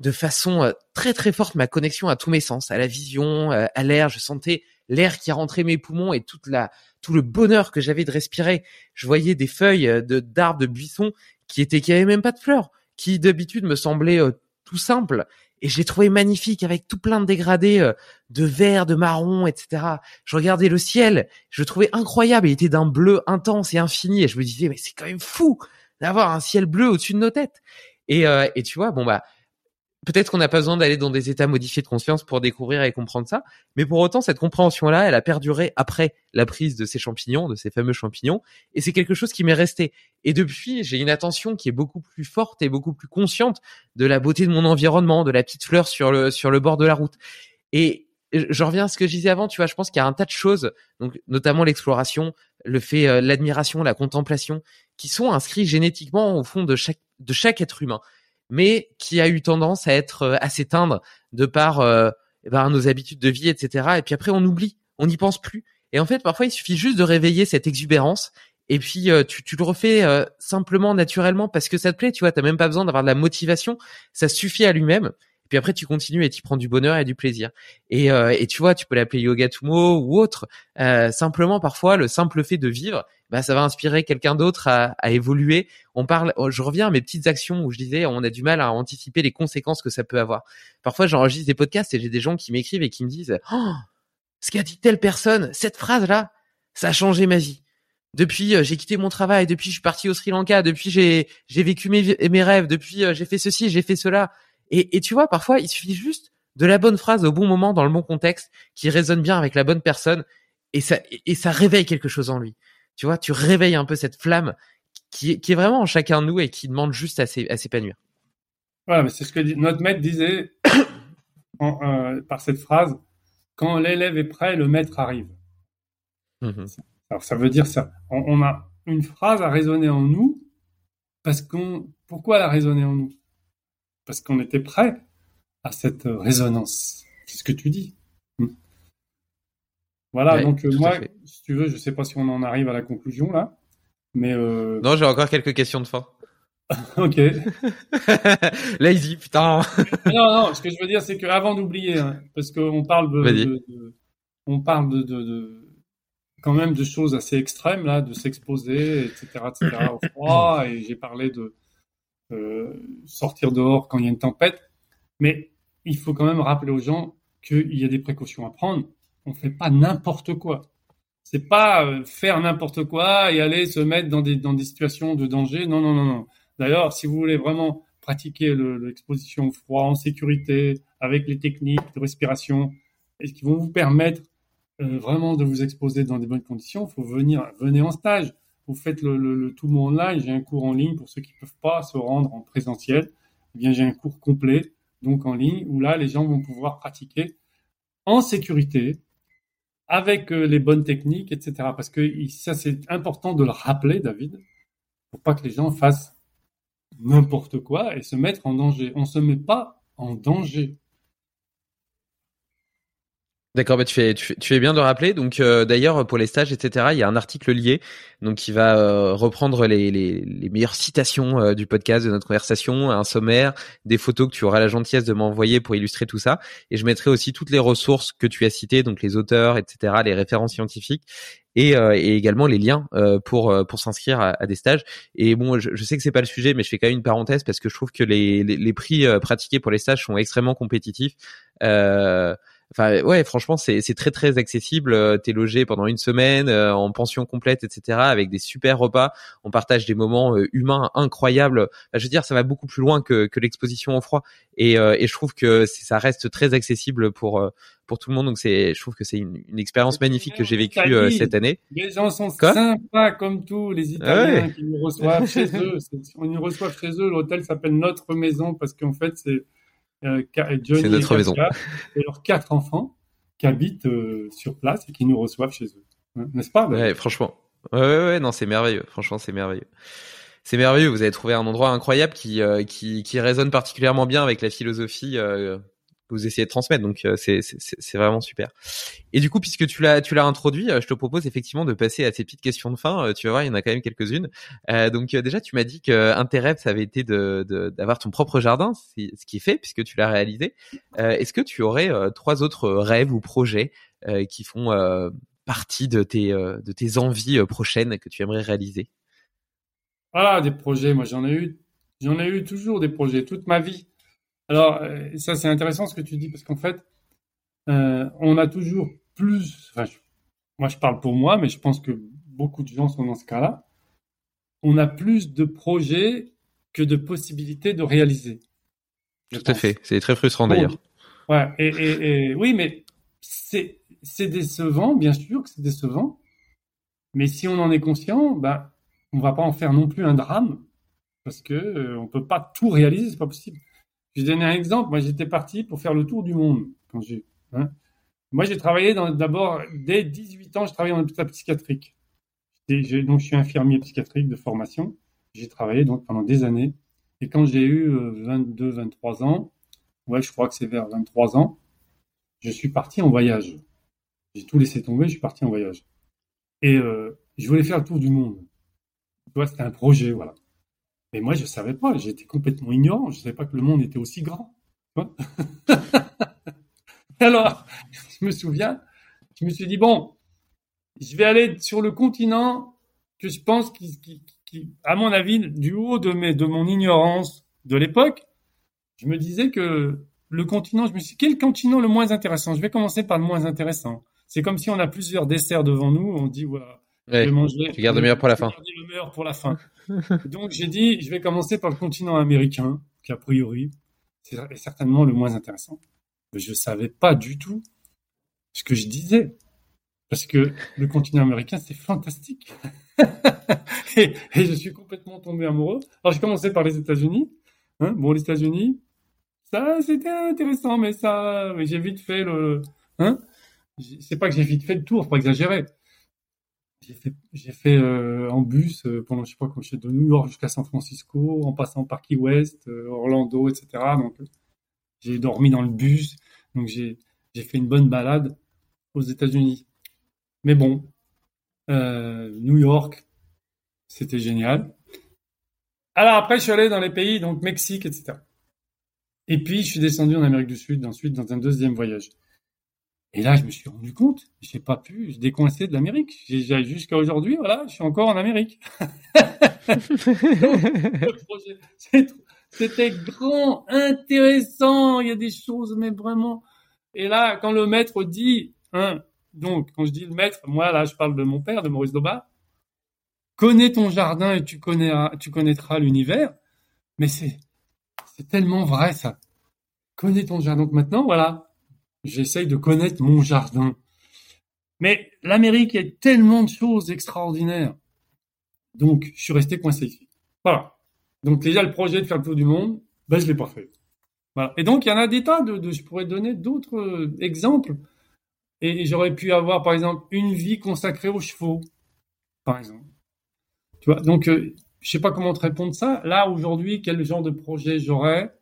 de façon très très forte ma connexion à tous mes sens, à la vision, à l'air. Je sentais l'air qui rentrait mes poumons et toute la tout le bonheur que j'avais de respirer. Je voyais des feuilles de d'arbres, de buissons qui étaient qui avaient même pas de fleurs, qui d'habitude me semblaient tout simples. Et j'ai trouvé magnifique avec tout plein de dégradés de vert, de marron, etc. Je regardais le ciel, je le trouvais incroyable. Il était d'un bleu intense et infini. Et je me disais, mais c'est quand même fou d'avoir un ciel bleu au-dessus de nos têtes. Et, et tu vois, bon bah peut-être qu'on n'a pas besoin d'aller dans des états modifiés de conscience pour découvrir et comprendre ça, mais pour autant, cette compréhension-là, elle a perduré après la prise de ces champignons, de ces fameux champignons, et c'est quelque chose qui m'est resté. Et depuis, j'ai une attention qui est beaucoup plus forte et beaucoup plus consciente de la beauté de mon environnement, de la petite fleur sur le, sur le bord de la route. Et je reviens à ce que je disais avant, tu vois, je pense qu'il y a un tas de choses, donc notamment l'exploration, le fait, euh, l'admiration, la contemplation, qui sont inscrits génétiquement au fond de chaque, de chaque être humain mais qui a eu tendance à être euh, à s'éteindre de par euh, eh ben, nos habitudes de vie, etc. Et puis après, on oublie, on n'y pense plus. Et en fait, parfois, il suffit juste de réveiller cette exubérance. Et puis euh, tu, tu, le refais simplement, naturellement, parce que ça te plaît. Tu vois, t'as même pas besoin d'avoir de la motivation. Ça suffit à lui-même. Puis après, tu continues et tu prends du bonheur et du plaisir. Et, euh, et tu vois, tu peux l'appeler yoga tumo ou autre. Euh, simplement, parfois, le simple fait de vivre, bah, ça va inspirer quelqu'un d'autre à, à, évoluer. On parle, oh, je reviens à mes petites actions où je disais, on a du mal à anticiper les conséquences que ça peut avoir. Parfois, j'enregistre des podcasts et j'ai des gens qui m'écrivent et qui me disent, oh, ce qu'a dit telle personne, cette phrase-là, ça a changé ma vie. Depuis, euh, j'ai quitté mon travail. Depuis, je suis parti au Sri Lanka. Depuis, j'ai j'ai vécu mes, mes rêves. Depuis, euh, j'ai fait ceci, j'ai fait cela. Et, et tu vois, parfois, il suffit juste de la bonne phrase au bon moment, dans le bon contexte, qui résonne bien avec la bonne personne, et ça, et ça réveille quelque chose en lui. Tu vois, tu réveilles un peu cette flamme qui est, qui est vraiment en chacun de nous et qui demande juste à s'épanouir. Voilà, mais c'est ce que notre maître disait *coughs* euh, par cette phrase quand l'élève est prêt, le maître arrive. Mmh Alors ça veut dire ça. On, on, a une phrase à résonner en nous parce qu'on. Pourquoi elle a résonné en nous? Parce qu'on était prêt à cette résonance. C'est ce que tu dis. Hmm. Voilà, donc euh, moi, si tu veux, je sais pas si on en arrive à la conclusion là, mais euh... non, j'ai encore quelques questions de fin. *laughs* ok. *laughs* Lazy, putain. non, non, ce que je veux dire, c'est qu'avant d'oublier, hein, parce qu'on parle de, on parle de, de, quand même de choses assez extrêmes là, de s'exposer, etc., etc., au froid, *laughs* et j'ai parlé de euh, sortir dehors quand il y a une tempête. Mais il faut quand même rappeler aux gens qu'il y a des précautions à prendre. On fait pas n'importe quoi. C'est pas euh, faire n'importe quoi et aller se mettre dans des, dans des situations de danger. Non, non, non, non. D'ailleurs, si vous voulez vraiment pratiquer l'exposition au froid en sécurité, avec les techniques de respiration, et qui vont vous permettre euh, vraiment de vous exposer dans des bonnes conditions, il faut venir, venez en stage vous faites le, le, tout mon online, j'ai un cours en ligne pour ceux qui ne peuvent pas se rendre en présentiel. Eh bien, j'ai un cours complet, donc en ligne, où là, les gens vont pouvoir pratiquer en sécurité, avec euh, les bonnes techniques, etc. Parce que ça, c'est important de le rappeler, David, pour pas que les gens fassent n'importe quoi et se mettre en danger. On se met pas en danger. D'accord, bah tu fais, tu fais, bien de rappeler. Donc euh, d'ailleurs pour les stages, etc. Il y a un article lié, donc qui va euh, reprendre les, les, les, meilleures citations euh, du podcast de notre conversation, un sommaire, des photos que tu auras la gentillesse de m'envoyer pour illustrer tout ça. Et je mettrai aussi toutes les ressources que tu as citées, donc les auteurs, etc. Les références scientifiques. Et, et également les liens pour pour s'inscrire à, des stages. Et bon, je, je sais que c'est pas le sujet, mais je fais quand même une parenthèse parce que je trouve que les, les, les prix pratiqués pour les stages sont extrêmement compétitifs. Euh, Enfin, ouais, franchement, c'est très très accessible. Euh, t'es logé pendant une semaine euh, en pension complète, etc., avec des super repas. On partage des moments euh, humains incroyables. je veux dire, ça va beaucoup plus loin que, que l'exposition au froid. Et, et je trouve que ça reste très accessible pour pour tout le monde. Donc c'est, je trouve que c'est une, une, expérience magnifique que j'ai vécue cette année. Les gens sont sympas comme tous les Italiens qui nous reçoivent chez eux. *laughs* On nous reçoit chez eux. L'hôtel s'appelle Notre Maison parce qu'en fait c'est euh, c'est notre maison. Et leurs quatre enfants qui habitent euh, sur place et qui nous reçoivent chez eux. N'est-ce pas Ouais, franchement. Ouais, ouais, ouais, non, c'est merveilleux. Franchement, c'est merveilleux. C'est merveilleux. Vous avez trouvé un endroit incroyable qui, qui, qui résonne particulièrement bien avec la philosophie vous essayez de transmettre. Donc euh, c'est vraiment super. Et du coup, puisque tu l'as tu l'as introduit, euh, je te propose effectivement de passer à ces petites questions de fin. Euh, tu vas voir, il y en a quand même quelques-unes. donc déjà, tu m'as dit que un de tes rêves, ça avait été d'avoir ton propre jardin, ce qui est fait puisque tu l'as réalisé. Est-ce que tu aurais trois autres rêves ou projets qui font partie de tes de tes envies prochaines que tu aimerais réaliser? Ah, des projets. Moi, j'en ai eu j'en ai eu toujours des projets toute ma vie. Alors, euh, ça, c'est intéressant ce que tu dis, parce qu'en fait, euh, on a toujours plus, enfin, moi je parle pour moi, mais je pense que beaucoup de gens sont dans ce cas-là, on a plus de projets que de possibilités de réaliser. Tout à fait, c'est très frustrant d'ailleurs. Ouais, et, et, oui, mais c'est décevant, bien sûr que c'est décevant, mais si on en est conscient, ben, on va pas en faire non plus un drame, parce que euh, on peut pas tout réaliser, c'est pas possible. Je vais donner un exemple. Moi, j'étais parti pour faire le tour du monde quand j'ai. Hein. Moi, j'ai travaillé d'abord dès 18 ans. Je travaillais dans l'hôpital psychiatrique. Donc, je suis infirmier psychiatrique de formation. J'ai travaillé donc pendant des années. Et quand j'ai eu 22, euh, 23 ans, ouais, je crois que c'est vers 23 ans, je suis parti en voyage. J'ai tout laissé tomber. Je suis parti en voyage. Et euh, je voulais faire le tour du monde. Tu vois, c'était un projet, voilà. Mais moi, je savais pas. J'étais complètement ignorant. Je savais pas que le monde était aussi grand. *laughs* Alors, je me souviens, je me suis dit bon, je vais aller sur le continent que je pense qui, qui, à mon avis, du haut de mes, de mon ignorance de l'époque, je me disais que le continent, je me suis dit, quel continent le moins intéressant? Je vais commencer par le moins intéressant. C'est comme si on a plusieurs desserts devant nous, on dit voilà, Ouais, tu gardes le meilleur pour la fin. le meilleur pour la fin. Donc j'ai dit, je vais commencer par le continent américain, qui a priori est certainement le moins intéressant. Mais je savais pas du tout ce que je disais. Parce que le continent américain, c'est fantastique. *laughs* et, je suis complètement tombé amoureux. Alors j'ai commencé par les États-Unis. Hein bon, les États-Unis, ça c'était intéressant, mais ça, mais j'ai vite fait le. Hein c'est pas que j'ai vite fait le tour, pas exagérer j'ai fait, euh, en bus euh, pendant je sais pas quand de New York jusqu'à San Francisco, en passant par Key West, euh, Orlando, etc. Donc j'ai dormi dans le bus, donc j'ai fait une bonne balade aux États-Unis. Mais bon, New York, c'était génial. Alors après, je suis allé dans les pays, donc Mexique, etc. Et puis, je suis descendu en Amérique du Sud, ensuite dans un deuxième voyage. Et là, je me suis rendu compte, j'ai pas pu décoincer de l'Amérique. Jusqu'à aujourd'hui, voilà, je suis encore en Amérique. *laughs* C'était grand, intéressant. Il y a des choses, mais vraiment. Et là, quand le maître dit, hein, donc, quand je dis le maître, moi, là, je parle de mon père, de Maurice Doba. Connais ton jardin et tu connaîtras, tu connaîtras l'univers. Mais c'est, c'est tellement vrai, ça. Connais ton jardin. Donc maintenant, voilà, J'essaye de connaître mon jardin. Mais l'Amérique, il a tellement de choses extraordinaires. Donc, je suis resté coincé ici. Voilà. Donc, déjà, le projet de faire le tour du monde, ben, je l'ai pas fait. Voilà. Et donc, il y en a des tas de, je pourrais donner d'autres euh, exemples. Et j'aurais pu avoir, par exemple, une vie consacrée aux chevaux, par exemple. Tu vois, donc, euh, je sais pas comment te répondre ça. Là, aujourd'hui, quel genre de projet j'aurais?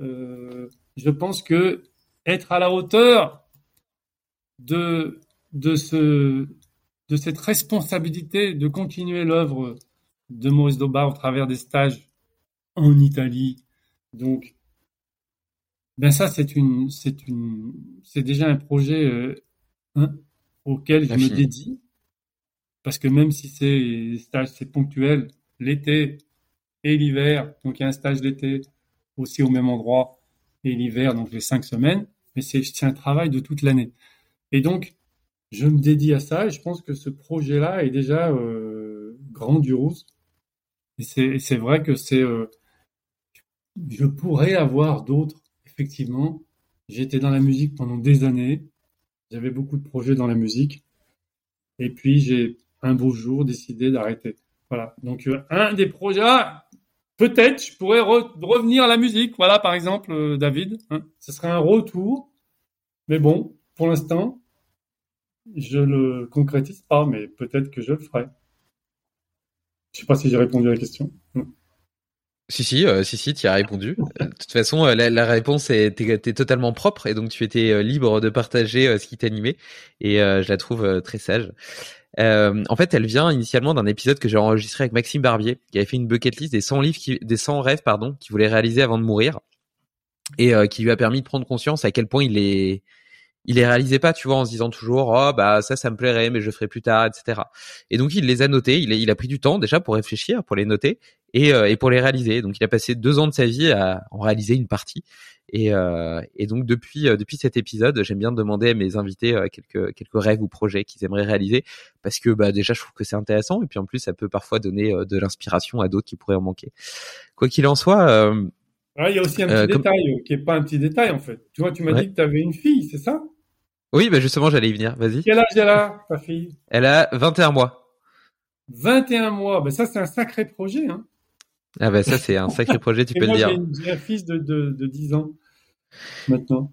Euh, Je pense que être à la hauteur de, de, ce, de cette responsabilité de continuer l'œuvre de Maurice Doba au travers des stages en Italie. Donc, ben ça, c'est une, c'est une, c'est déjà un projet euh, hein, auquel je me dédie, parce que même si c'est stage, c'est ponctuel, l'été et l'hiver, donc il y a un stage d'été aussi au même endroit, et l'hiver, donc les cinq semaines, mais c'est un travail de toute l'année. Et donc, je me dédie à ça et je pense que ce projet-là est déjà euh, grandiose. Et c'est vrai que c'est... Euh, je pourrais avoir d'autres, effectivement. J'étais dans la musique pendant des années. J'avais beaucoup de projets dans la musique. Et puis, j'ai un beau jour décidé d'arrêter. Voilà. Donc, euh, un des projets, ah, Peut-être je pourrais revenir à la musique. Voilà, par exemple, euh, David. Hein. Ce serait un retour. Mais bon, pour l'instant, je le concrétise pas, mais peut-être que je le ferai. Je sais pas si j'ai répondu à la question. Si si euh, si si tu as répondu. De toute façon la, la réponse était totalement propre et donc tu étais libre de partager ce qui t'animait et je la trouve très sage. Euh, en fait, elle vient initialement d'un épisode que j'ai enregistré avec Maxime Barbier, qui avait fait une bucket list des 100 livres, des 100 rêves, pardon, qu'il voulait réaliser avant de mourir, et euh, qui lui a permis de prendre conscience à quel point il est, il les réalisait pas, tu vois, en se disant toujours, oh bah ça, ça me plairait, mais je ferai plus tard, etc. Et donc il les a notés, il a, il a pris du temps déjà pour réfléchir, pour les noter et, euh, et pour les réaliser. Donc il a passé deux ans de sa vie à en réaliser une partie. Et, euh, et donc depuis euh, depuis cet épisode, j'aime bien demander à mes invités euh, quelques quelques rêves ou projets qu'ils aimeraient réaliser parce que bah déjà je trouve que c'est intéressant et puis en plus ça peut parfois donner de l'inspiration à d'autres qui pourraient en manquer. Quoi qu'il en soit. Ah, il y a aussi un petit détail qui est pas un petit détail en fait. Tu vois, tu m'as dit que tu avais une fille, c'est ça? Oui, bah justement j'allais y venir. Vas-y. Quel âge elle a ta fille? Elle a 21 mois. 21 mois, bah ça c'est un sacré projet. Hein. Ah bah ça c'est un sacré projet, tu peux le dire. J'ai un fils de, de, de 10 ans maintenant.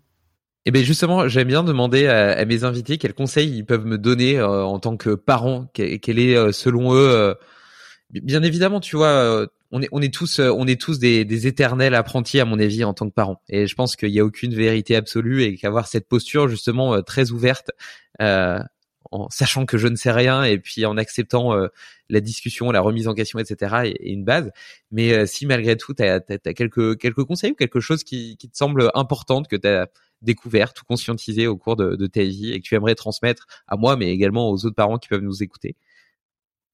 Eh bien justement, j'aime bien demander à, mes invités quels conseils ils peuvent me donner euh, en tant que parents. Quel, est euh, selon eux, euh, bien évidemment, tu vois, on est on est tous on est tous des, des éternels apprentis à mon avis en tant que parents. Et je pense qu'il n'y a aucune vérité absolue et qu'avoir cette posture justement très ouverte en sachant que je ne sais rien et puis en acceptant euh, la discussion, la remise en question, etc. est, une base. Mais euh, si malgré tout, tu as, quelques, quelques conseils ou quelque chose qui, qui te semble importante que tu as découvert ou conscientisé au cours de, de, ta vie et que tu aimerais transmettre à moi, mais également aux autres parents qui peuvent nous écouter?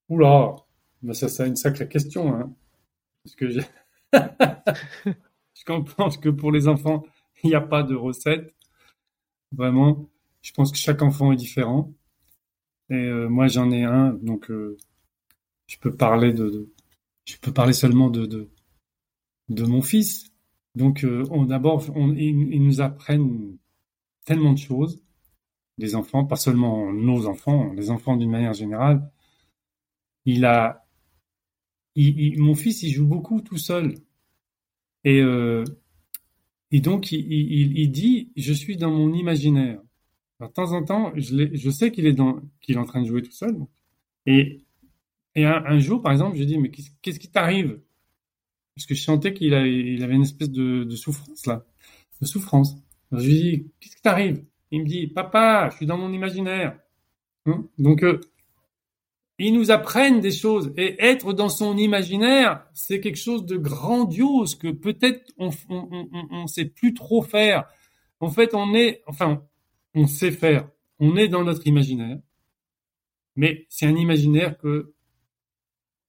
Oula, bah ça c'est une sacrée question. Hein. Parce que je... *laughs* je comprends que pour les enfants, il n'y a pas de recette. Vraiment, je pense que chaque enfant est différent. Et euh, moi, j'en ai un, donc euh, je peux parler de, je peux parler seulement de de, mon fils. Donc, euh, d'abord, ils, nous apprennent tellement de choses, les enfants, pas seulement nos enfants, les enfants d'une manière générale. Il a, mon fils, il joue beaucoup tout seul, et et donc il, dit, je suis dans mon imaginaire. Alors, de temps en temps, je, sais qu'il est, est en train de jouer tout seul. Et, un, jour, par exemple, je dis, mais qu'est-ce qui t'arrive? Parce que je sentais qu'il il avait une espèce de, souffrance, là. De souffrance. Je lui dis, qu'est-ce qui t'arrive? Il me dit, papa, je suis dans mon imaginaire. Hein? Donc, euh, ils nous apprennent des choses. Et être dans son imaginaire, c'est quelque chose de grandiose que peut-être on on sait plus trop faire. En fait, on est, enfin, on sait faire, on est dans notre imaginaire, mais c'est un imaginaire que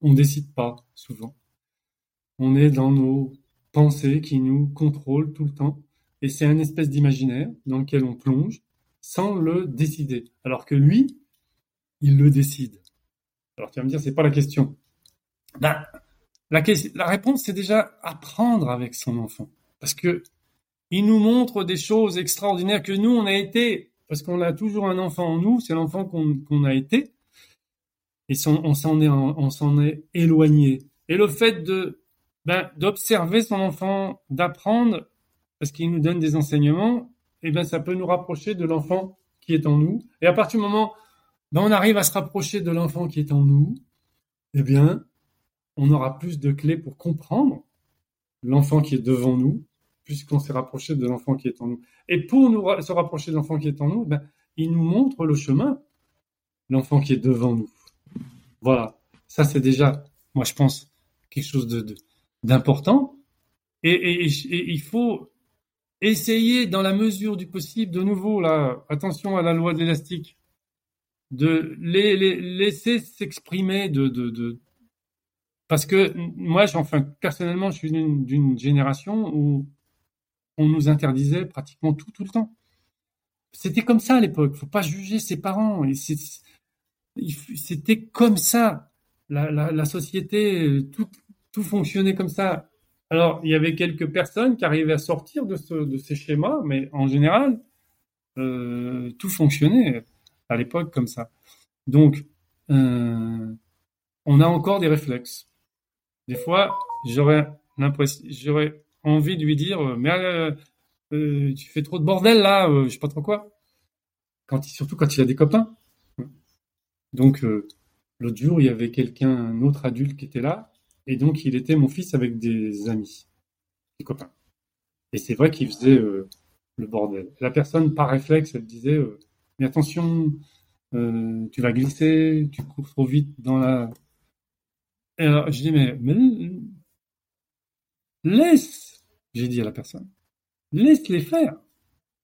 on décide pas souvent. On est dans nos pensées qui nous contrôlent tout le temps, et c'est un espèce d'imaginaire dans lequel on plonge sans le décider, alors que lui, il le décide. Alors tu vas me dire, c'est pas la question. Ben, la, réponse, c'est déjà apprendre avec son enfant, parce que il nous montre des choses extraordinaires que nous, on a été, parce qu'on a toujours un enfant en nous, c'est l'enfant qu'on a été, et on s'en est, est éloigné. Et le fait ben, d'observer son enfant, d'apprendre, parce qu'il nous donne des enseignements, et eh ben ça peut nous rapprocher de l'enfant qui est en nous. Et à partir du moment on arrive à se rapprocher de l'enfant qui est en nous, eh bien, on aura plus de clés pour comprendre l'enfant qui est devant nous puisqu'on s'est rapproché de l'enfant qui est en nous. Et pour nous se rapprocher de l'enfant qui est en nous, ben, il nous montre le chemin, l'enfant qui est devant nous. Voilà, ça c'est déjà, moi je pense, quelque chose d'important. Et, il faut essayer, dans la mesure du possible, de nouveau, là, attention à la loi de l'élastique, de les, laisser s'exprimer, de, de, parce que moi, enfin, personnellement, je suis d'une génération où on nous interdisait pratiquement tout, tout le temps. C'était comme ça à l'époque. Faut pas juger ses parents. C'était comme ça. La, société, tout, tout fonctionnait comme ça. Alors, il y avait quelques personnes qui arrivaient à sortir de, de ces schémas, mais en général, euh, tout fonctionnait à l'époque comme ça. Donc, euh, on a encore des réflexes. Des fois, j'aurais l'impression, j'aurais envie de lui dire euh, mais euh, tu fais trop de bordel là, je sais pas trop quoi. Quand surtout quand il a des copains. Donc L'autre jour, il y avait quelqu'un, un autre adulte qui était là, et donc il était mon fils avec des amis, des copains. Et c'est vrai qu'il faisait le bordel. La personne, par réflexe, elle disait Mais attention, euh, tu vas glisser, tu cours trop vite dans la. Alors, je dis Mais, laisse, j'ai dit à la personne, laisse les faire.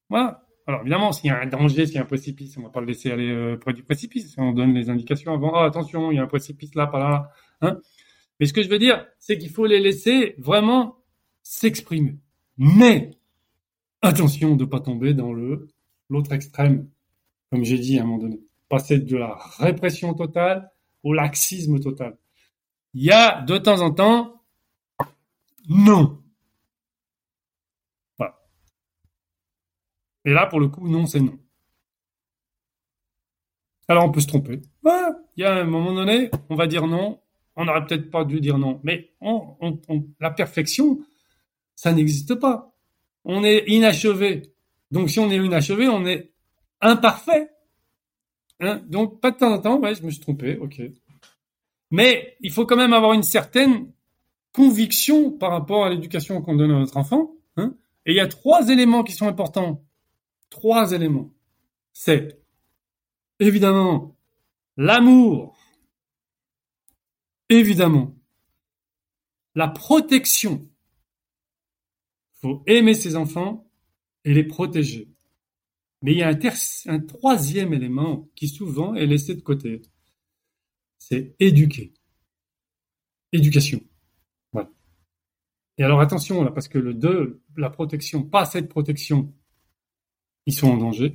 Voilà. Alors évidemment, s'il y a un danger, s'il y a un précipice, on ne va pas le laisser aller euh, près du précipice. On donne les indications avant. Ah, attention, il y a un précipice là, pas là. Hein Mais ce que je veux dire, c'est qu'il faut les laisser vraiment s'exprimer. Mais attention de ne pas tomber dans l'autre extrême, comme j'ai dit à un moment donné. Passer de la répression totale au laxisme total. Il y a de temps en temps, non. Et là, pour le coup, non, c'est non. Alors, on peut se tromper. il y a un moment donné, on va dire non. On n'aurait peut-être pas dû dire non. Mais la perfection, ça n'existe pas. On est inachevé. Donc, si on est inachevé, on est imparfait. Hein Donc, pas de temps en temps, je me suis trompé, ok. Mais il faut quand même avoir une certaine conviction par rapport à l'éducation qu'on donne à notre enfant. Hein Et il y a trois éléments qui sont importants trois éléments. C'est évidemment l'amour, évidemment la protection. Il faut aimer ses enfants et les protéger. Mais il y a un, troisième élément qui souvent est laissé de côté. C'est éduquer. Éducation. Voilà. Et alors attention là, parce que le 2, la protection, pas cette protection, ils sont en danger.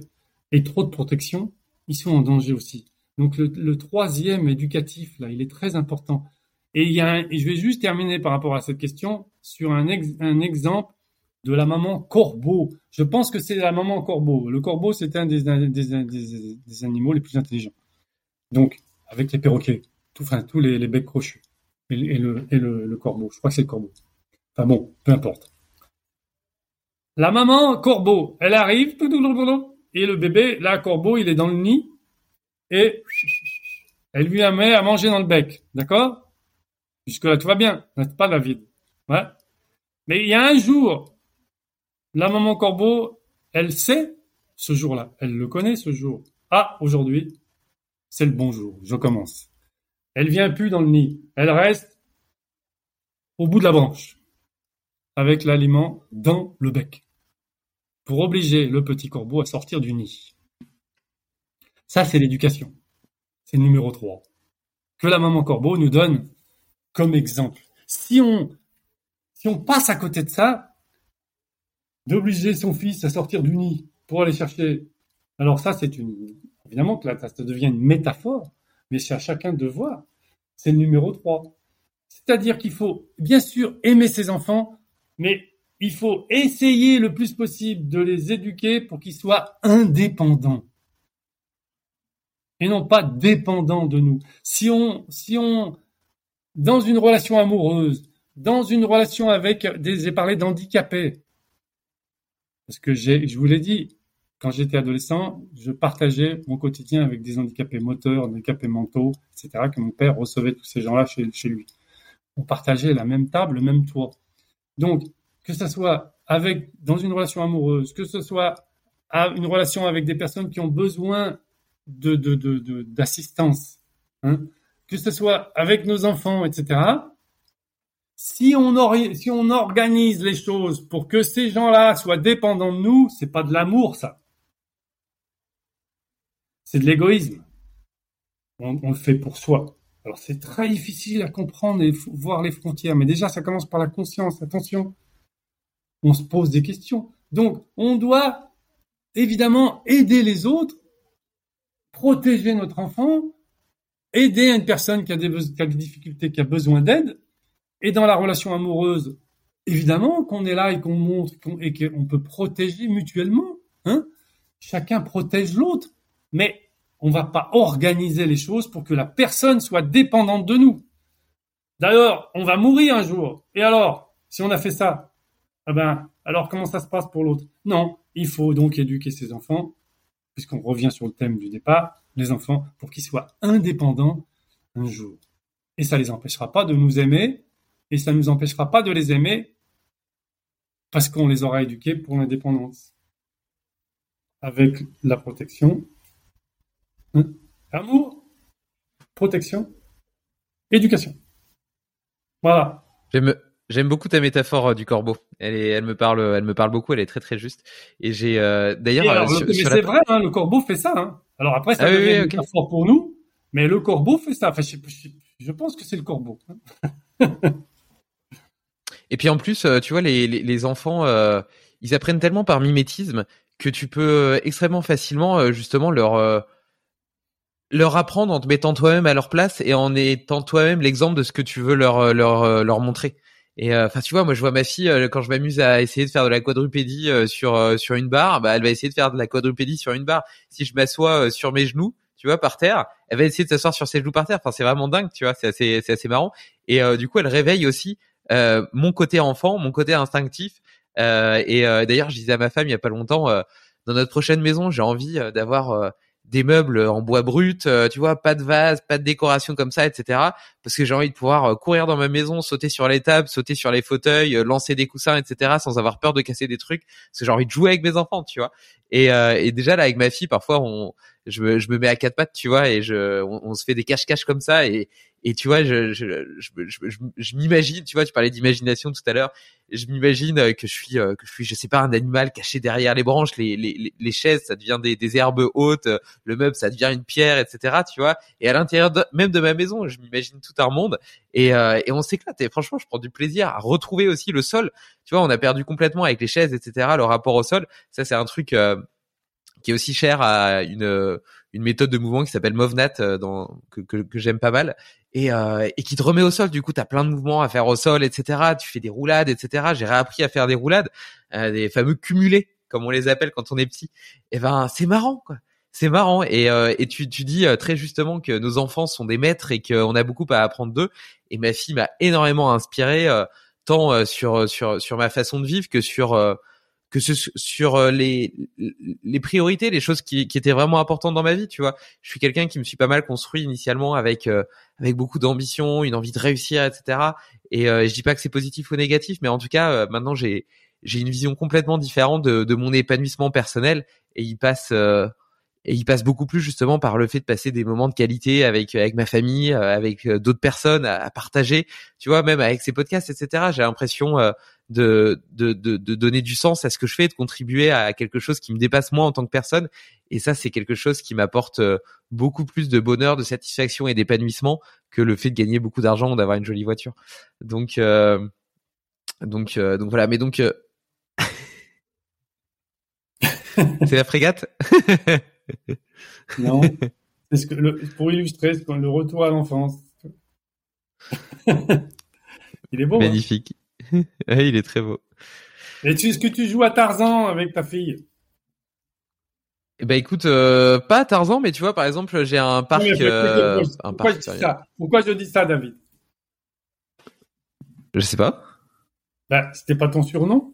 Et trop de protection, ils sont en danger aussi. Donc le, troisième éducatif, là, il est très important. Et, il y a et je vais juste terminer par rapport à cette question sur un, un exemple de la maman corbeau. Je pense que c'est la maman corbeau. Le corbeau, c'est un des, animaux les plus intelligents. Donc, avec les perroquets, tous les, becs crochus. Et, le, corbeau. Je crois que c'est le corbeau. Enfin bon, peu importe. La maman corbeau, elle arrive, et le bébé, là, corbeau, il est dans le nid, et elle lui met à manger dans le bec, d'accord? Jusque-là, tout va bien, pas la vide. Mais il y a un jour, la maman corbeau, elle sait ce jour-là, elle le connaît ce jour. Ah, aujourd'hui, c'est le bon jour, je commence. Elle vient plus dans le nid, elle reste au bout de la branche, avec l'aliment dans le bec pour obliger le petit corbeau à sortir du nid. Ça, c'est l'éducation. C'est le numéro 3. Que la maman corbeau nous donne comme exemple. Si on, si on passe à côté de ça, d'obliger son fils à sortir du nid pour aller chercher, alors ça, c'est une, évidemment que là, ça devient une métaphore, mais c'est à chacun de voir. C'est le numéro 3. C'est-à-dire qu'il faut, bien sûr, aimer ses enfants, mais il faut essayer le plus possible de les éduquer pour qu'ils soient indépendants et non pas dépendants de nous. Si on, si on, dans une relation amoureuse, dans une relation avec des, j'ai parlé d'handicapés, parce que j'ai, je vous l'ai dit, quand j'étais adolescent, je partageais mon quotidien avec des handicapés moteurs, handicapés mentaux, etc., que mon père recevait tous ces gens-là chez, chez lui. On partageait la même table, le même toit. Donc, que ce soit avec dans une relation amoureuse, que ce soit à une relation avec des personnes qui ont besoin de, d'assistance, hein, que ce soit avec nos enfants, etc. Si on, organise les choses pour que ces gens-là soient dépendants de nous, c'est pas de l'amour, ça. C'est de l'égoïsme. On, le fait pour soi. Alors c'est très difficile à comprendre et voir les frontières, mais déjà ça commence par la conscience. Attention, on se pose des questions. Donc, on doit évidemment aider les autres, protéger notre enfant, aider une personne qui a des, difficultés, qui a besoin d'aide, et dans la relation amoureuse, évidemment qu'on est là et qu'on montre et qu'on peut protéger mutuellement. Hein Chacun protège l'autre, mais on va pas organiser les choses pour que la personne soit dépendante de nous. D'ailleurs, on va mourir un jour. Et alors, si on a fait ça, ah ben, alors comment ça se passe pour l'autre? Non, il faut donc éduquer ses enfants, puisqu'on revient sur le thème du départ, les enfants, pour qu'ils soient indépendants un jour. Et ça les empêchera pas de nous aimer, et ça nous empêchera pas de les aimer parce qu'on les aura éduqués pour l'indépendance. Avec la protection, hein, amour, protection, éducation. Voilà. J'aime, j'aime beaucoup ta métaphore euh, du corbeau. Elle est, elle me parle, elle me parle beaucoup. Elle est très très juste. Et j'ai euh, d'ailleurs. Euh, c'est vrai, hein, le corbeau fait ça. Hein. Alors après, ça ah, devient une métaphore pour nous, mais le corbeau fait ça. Enfin, je, je pense que c'est le corbeau. *laughs* Et puis en plus, euh, tu vois, les, les, les enfants, euh, ils apprennent tellement par mimétisme que tu peux euh, extrêmement facilement justement leur leur apprendre en te mettant toi-même à leur place et en étant toi-même l'exemple de ce que tu veux leur leur leur montrer. Et enfin, tu vois, moi, je vois ma fille quand je m'amuse à essayer de faire de la quadrupédie sur sur une barre, bah, elle va essayer de faire de la quadrupédie sur une barre. Si je m'assois sur mes genoux, tu vois, par terre, elle va essayer de s'asseoir sur ses genoux par terre. Enfin, c'est vraiment dingue, tu vois, c'est assez c'est assez marrant. Et du coup, elle réveille aussi euh, mon côté enfant, mon côté instinctif. Euh, et euh, d'ailleurs, je disais à ma femme il y a pas longtemps, dans notre prochaine maison, j'ai envie d'avoir des meubles en bois brut, tu vois, pas de vase, pas de décoration comme ça, etc. Parce que j'ai envie de pouvoir courir dans ma maison, sauter sur les tables, sauter sur les fauteuils, lancer des coussins, etc. sans avoir peur de casser des trucs. Parce que j'ai envie de jouer avec mes enfants, tu vois. Et, et déjà là, avec ma fille, parfois, on, je me, je me mets à quatre pattes, tu vois, et je, on, se fait des cache-cache comme ça, et, et tu vois, je, je, je, je, m'imagine, tu vois, tu parlais d'imagination tout à l'heure, je m'imagine euh, que je suis, euh, que je suis, je sais pas, un animal caché derrière les branches, les, les, les chaises, ça devient des, des herbes hautes, le meuble, ça devient une pierre, etc., tu vois, et à l'intérieur même de ma maison, je m'imagine tout un monde, et, euh, et on s'éclate, et franchement, je prends du plaisir à retrouver aussi le sol, tu vois, on a perdu complètement avec les chaises, etc., le rapport au sol, ça c'est un truc qui est aussi cher à une une méthode de mouvement qui s'appelle Movnat euh, dans que, que, que j'aime pas mal et, euh, et qui te remet au sol. Du coup, tu as plein de mouvements à faire au sol, etc. Tu fais des roulades, etc. J'ai réappris à faire des roulades, euh, des fameux cumulés comme on les appelle quand on est petit. Et ben c'est marrant quoi. C'est marrant et, euh, et tu, tu dis très justement que nos enfants sont des maîtres et qu'on a beaucoup à apprendre d'eux. Et ma fille m'a énormément inspiré tant sur sur sur ma façon de vivre que sur que ce sur euh, les les priorités, les choses qui, qui étaient vraiment importantes dans ma vie, tu vois. Je suis quelqu'un qui me suis pas mal construit initialement avec euh, avec beaucoup d'ambition, une envie de réussir, etc. Et euh, je dis pas que c'est positif ou négatif, mais en tout cas, euh, maintenant j'ai j'ai une vision complètement différente de, de mon épanouissement personnel et il passe et il passe beaucoup plus justement par le fait de passer des moments de qualité avec avec ma famille, avec d'autres personnes à, partager, tu vois, même avec ces podcasts, etc. J'ai l'impression de, de, de, de, donner du sens à ce que je fais, de contribuer à quelque chose qui me dépasse moi en tant que personne. Et ça, c'est quelque chose qui m'apporte euh, beaucoup plus de bonheur, de satisfaction et d'épanouissement que le fait de gagner beaucoup d'argent ou d'avoir une jolie voiture. Donc, euh, donc, euh, donc voilà. Mais donc, *laughs* c'est la frégate? *laughs* non. *laughs* C'est ce que le, pour illustrer, c'est le retour à l'enfance. *laughs* Il est beau. Hein. Magnifique. *laughs* il est très beau. Et tu, est-ce que tu joues à Tarzan avec ta fille? Eh ben écoute, euh, pas à Tarzan, mais tu vois, par exemple, j'ai un parc. Euh, pourquoi, je dis ça? Pourquoi je dis ça, David? Je sais pas. Bah, c'était pas ton surnom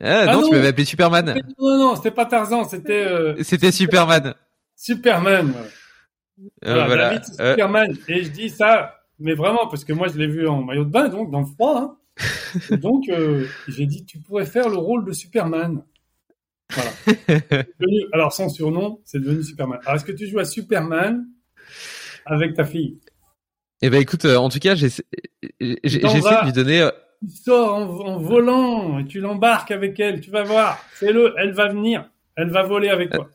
ah, ah, non, tu m'avais appelé Superman. Non, non, c'était pas Tarzan, c'était. Euh, c'était Superman. Superman. Voilà, voilà. David, Superman. Et je dis ça mais vraiment, parce que moi, je l'ai vu en maillot de bain, donc dans le froid. Hein. *laughs* donc, euh, j'ai dit, tu pourrais faire le rôle de Superman. Voilà. *laughs* alors, son surnom, c'est devenu Superman. Alors, est-ce que tu joues à Superman avec ta fille? Eh ben, écoute, euh, en tout cas, j'essaie de lui donner. Euh, tu sors en, volant et tu l'embarques avec elle. Tu vas voir. C'est le. Elle va venir. Elle va voler avec toi.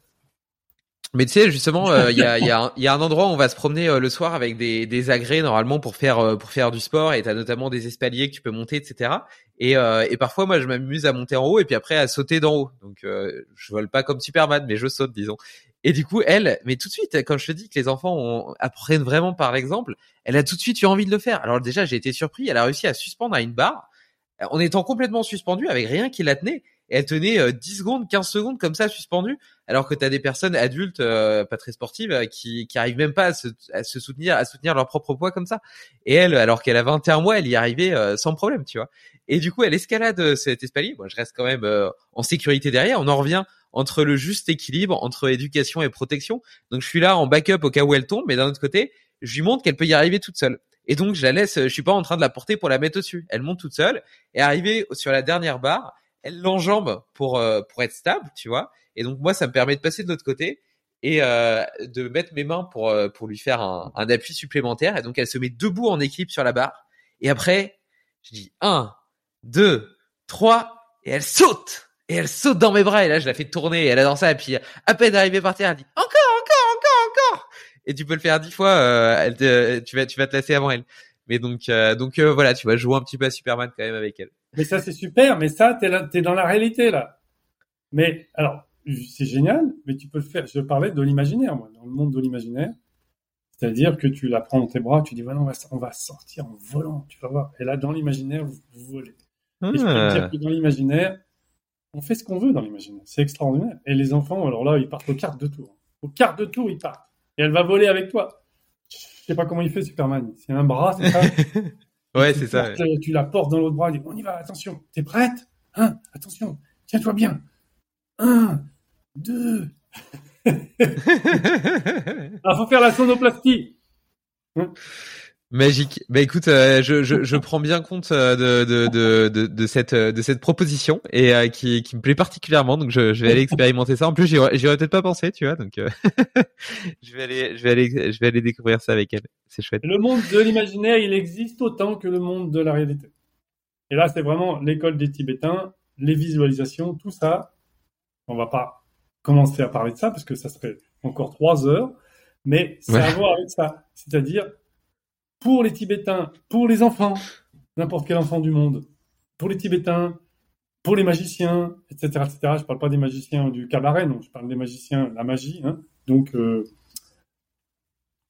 Mais tu sais justement, euh, il y, a, un endroit où on va se promener euh, le soir avec des, agrès normalement pour faire euh, pour faire du sport et t'as notamment des espaliers que tu peux monter, etc. Et, et parfois moi je m'amuse à monter en haut et puis après à sauter d'en haut. Donc je vole pas comme Superman, mais je saute disons. Et du coup elle, mais tout de suite quand je te dis que les enfants apprennent vraiment par l'exemple, elle a tout de suite eu envie de le faire. Alors déjà j'ai été surpris, elle a réussi à suspendre à une barre en étant complètement suspendue avec rien qui la tenait et elle tenait 10 secondes, 15 secondes comme ça suspendue, alors que tu as des personnes adultes euh, pas très sportives euh, qui qui arrivent même pas à se, à se, soutenir à soutenir leur propre poids comme ça. Et elle alors qu'elle a 21 mois, elle y arrivait euh, sans problème, tu vois. Et du coup, elle escalade cet espalier. Moi, je reste quand même en sécurité derrière. On en revient entre le juste équilibre entre éducation et protection. Donc je suis là en backup au cas où elle tombe, mais d'un autre côté, je lui montre qu'elle peut y arriver toute seule. Et donc je la laisse, je suis pas en train de la porter pour la mettre au-dessus. Elle monte toute seule et arrivée sur la dernière barre, elle l'enjambe pour euh, pour être stable, tu vois. Et donc moi ça me permet de passer de l'autre côté et euh, de mettre mes mains pour euh, pour lui faire un, un, appui supplémentaire. Et donc elle se met debout en équipe sur la barre. Et après je dis un, deux, trois et elle saute et elle saute dans mes bras et là je la fais tourner et elle adore ça et puis à peine arrivée par terre elle dit encore encore encore encore et tu peux le faire dix fois, euh, elle te, tu vas tu vas te lasser avant elle. Mais donc euh, donc euh, voilà, tu vas jouer un petit peu à Superman quand même avec elle. Mais ça c'est super, mais ça t'es là, t'es dans la réalité là. Mais alors c'est génial, mais tu peux le faire. Je parlais de l'imaginaire, moi, dans le monde de l'imaginaire. C'est-à-dire que tu la prends dans tes bras, tu dis voilà, on va, on va sortir en volant, tu vas voir. Et là, dans l'imaginaire, vous, volez. Et je peux te dire ah. que dans l'imaginaire, on fait ce qu'on veut dans l'imaginaire. C'est extraordinaire. Et les enfants, alors là, ils partent aux cartes de tour. Aux cartes de tour, ils partent et elle va voler avec toi. Je sais pas comment il fait Superman. C'est un bras, c'est ça *laughs* Ouais, c'est ça. Tu la portes dans l'autre bras, dis, on y va, attention. T'es prête? Hein Attention, tiens-toi bien. Un, deux. Il *laughs* faut faire la sonoplastie. Hein *laughs* Magique. Bah écoute, euh, je, je, je, *laughs* prends bien compte euh, de, de, de, de, cette de cette proposition et euh, qui, qui me plaît particulièrement. Donc je, je vais aller expérimenter ça. En plus, j'y aurais, peut-être pas pensé, tu vois. Donc *laughs* je vais aller je vais aller je vais aller découvrir ça avec elle. C'est chouette. Le monde de l'imaginaire, il existe autant que le monde de la réalité. Et là, c'est vraiment l'école des Tibétains, les visualisations, tout ça. On va pas commencer à parler de ça parce que ça serait encore trois heures, mais c'est à voir avec ça. C'est-à-dire pour les Tibétains, pour les enfants, n'importe quel enfant du monde, pour les Tibétains, pour les magiciens, etc., etc. Je parle pas des magiciens du cabaret, non, je parle des magiciens, la magie, hein. donc euh,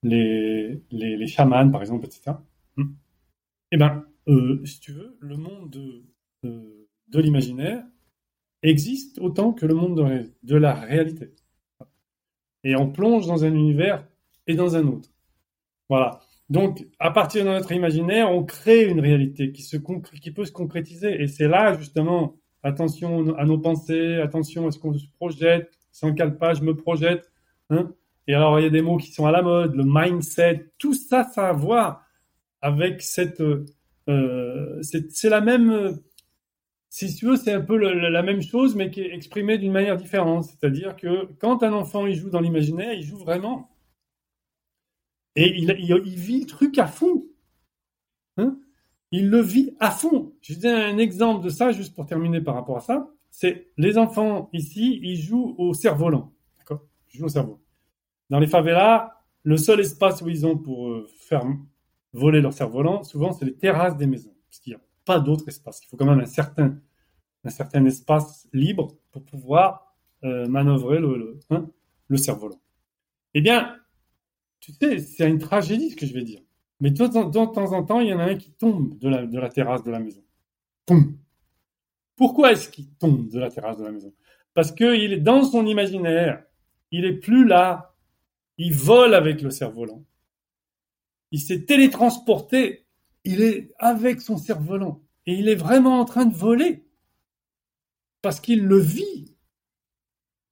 les, chamans, par exemple, etc. Hmm. Eh ben, euh, si tu veux, le monde de, de, l'imaginaire existe autant que le monde de, de la réalité. Et on plonge dans un univers et dans un autre. Voilà. Donc, à partir de notre imaginaire, on crée une réalité qui, se qui peut se concrétiser. Et c'est là, justement, attention à nos pensées, attention à ce qu'on se projette, sans quel pas je me projette. Hein et alors, il y a des mots qui sont à la mode, le mindset, tout ça, ça a à voir avec cette... Euh, c'est la même... Si tu veux, c'est un peu la même chose, mais qui est exprimée d'une manière différente. C'est-à-dire que quand un enfant il joue dans l'imaginaire, il joue vraiment et il, vit le truc à fond. Hein? Il le vit à fond. Je dis un exemple de ça, juste pour terminer par rapport à ça. C'est les enfants ici, ils jouent au cerf-volant. D'accord? Ils jouent au cerf-volant. Dans les favelas, le seul espace où ils ont pour euh, faire voler leur cerf-volant, souvent, c'est les terrasses des maisons. Parce qu'il n'y a pas d'autre espace. Il faut quand même un certain, un certain espace libre pour pouvoir euh, manœuvrer hein, le cerf-volant. Eh bien, tu sais, c'est une tragédie ce que je vais dire. Mais de temps, en temps, il y en a un qui tombe de la, terrasse de la maison. Pourquoi est-ce qu'il tombe de la terrasse de la maison? Parce qu'il est dans son imaginaire. Il est plus là. Il vole avec le cerf-volant. Il s'est télétransporté. Il est avec son cerf-volant. Et il est vraiment en train de voler. Parce qu'il le vit.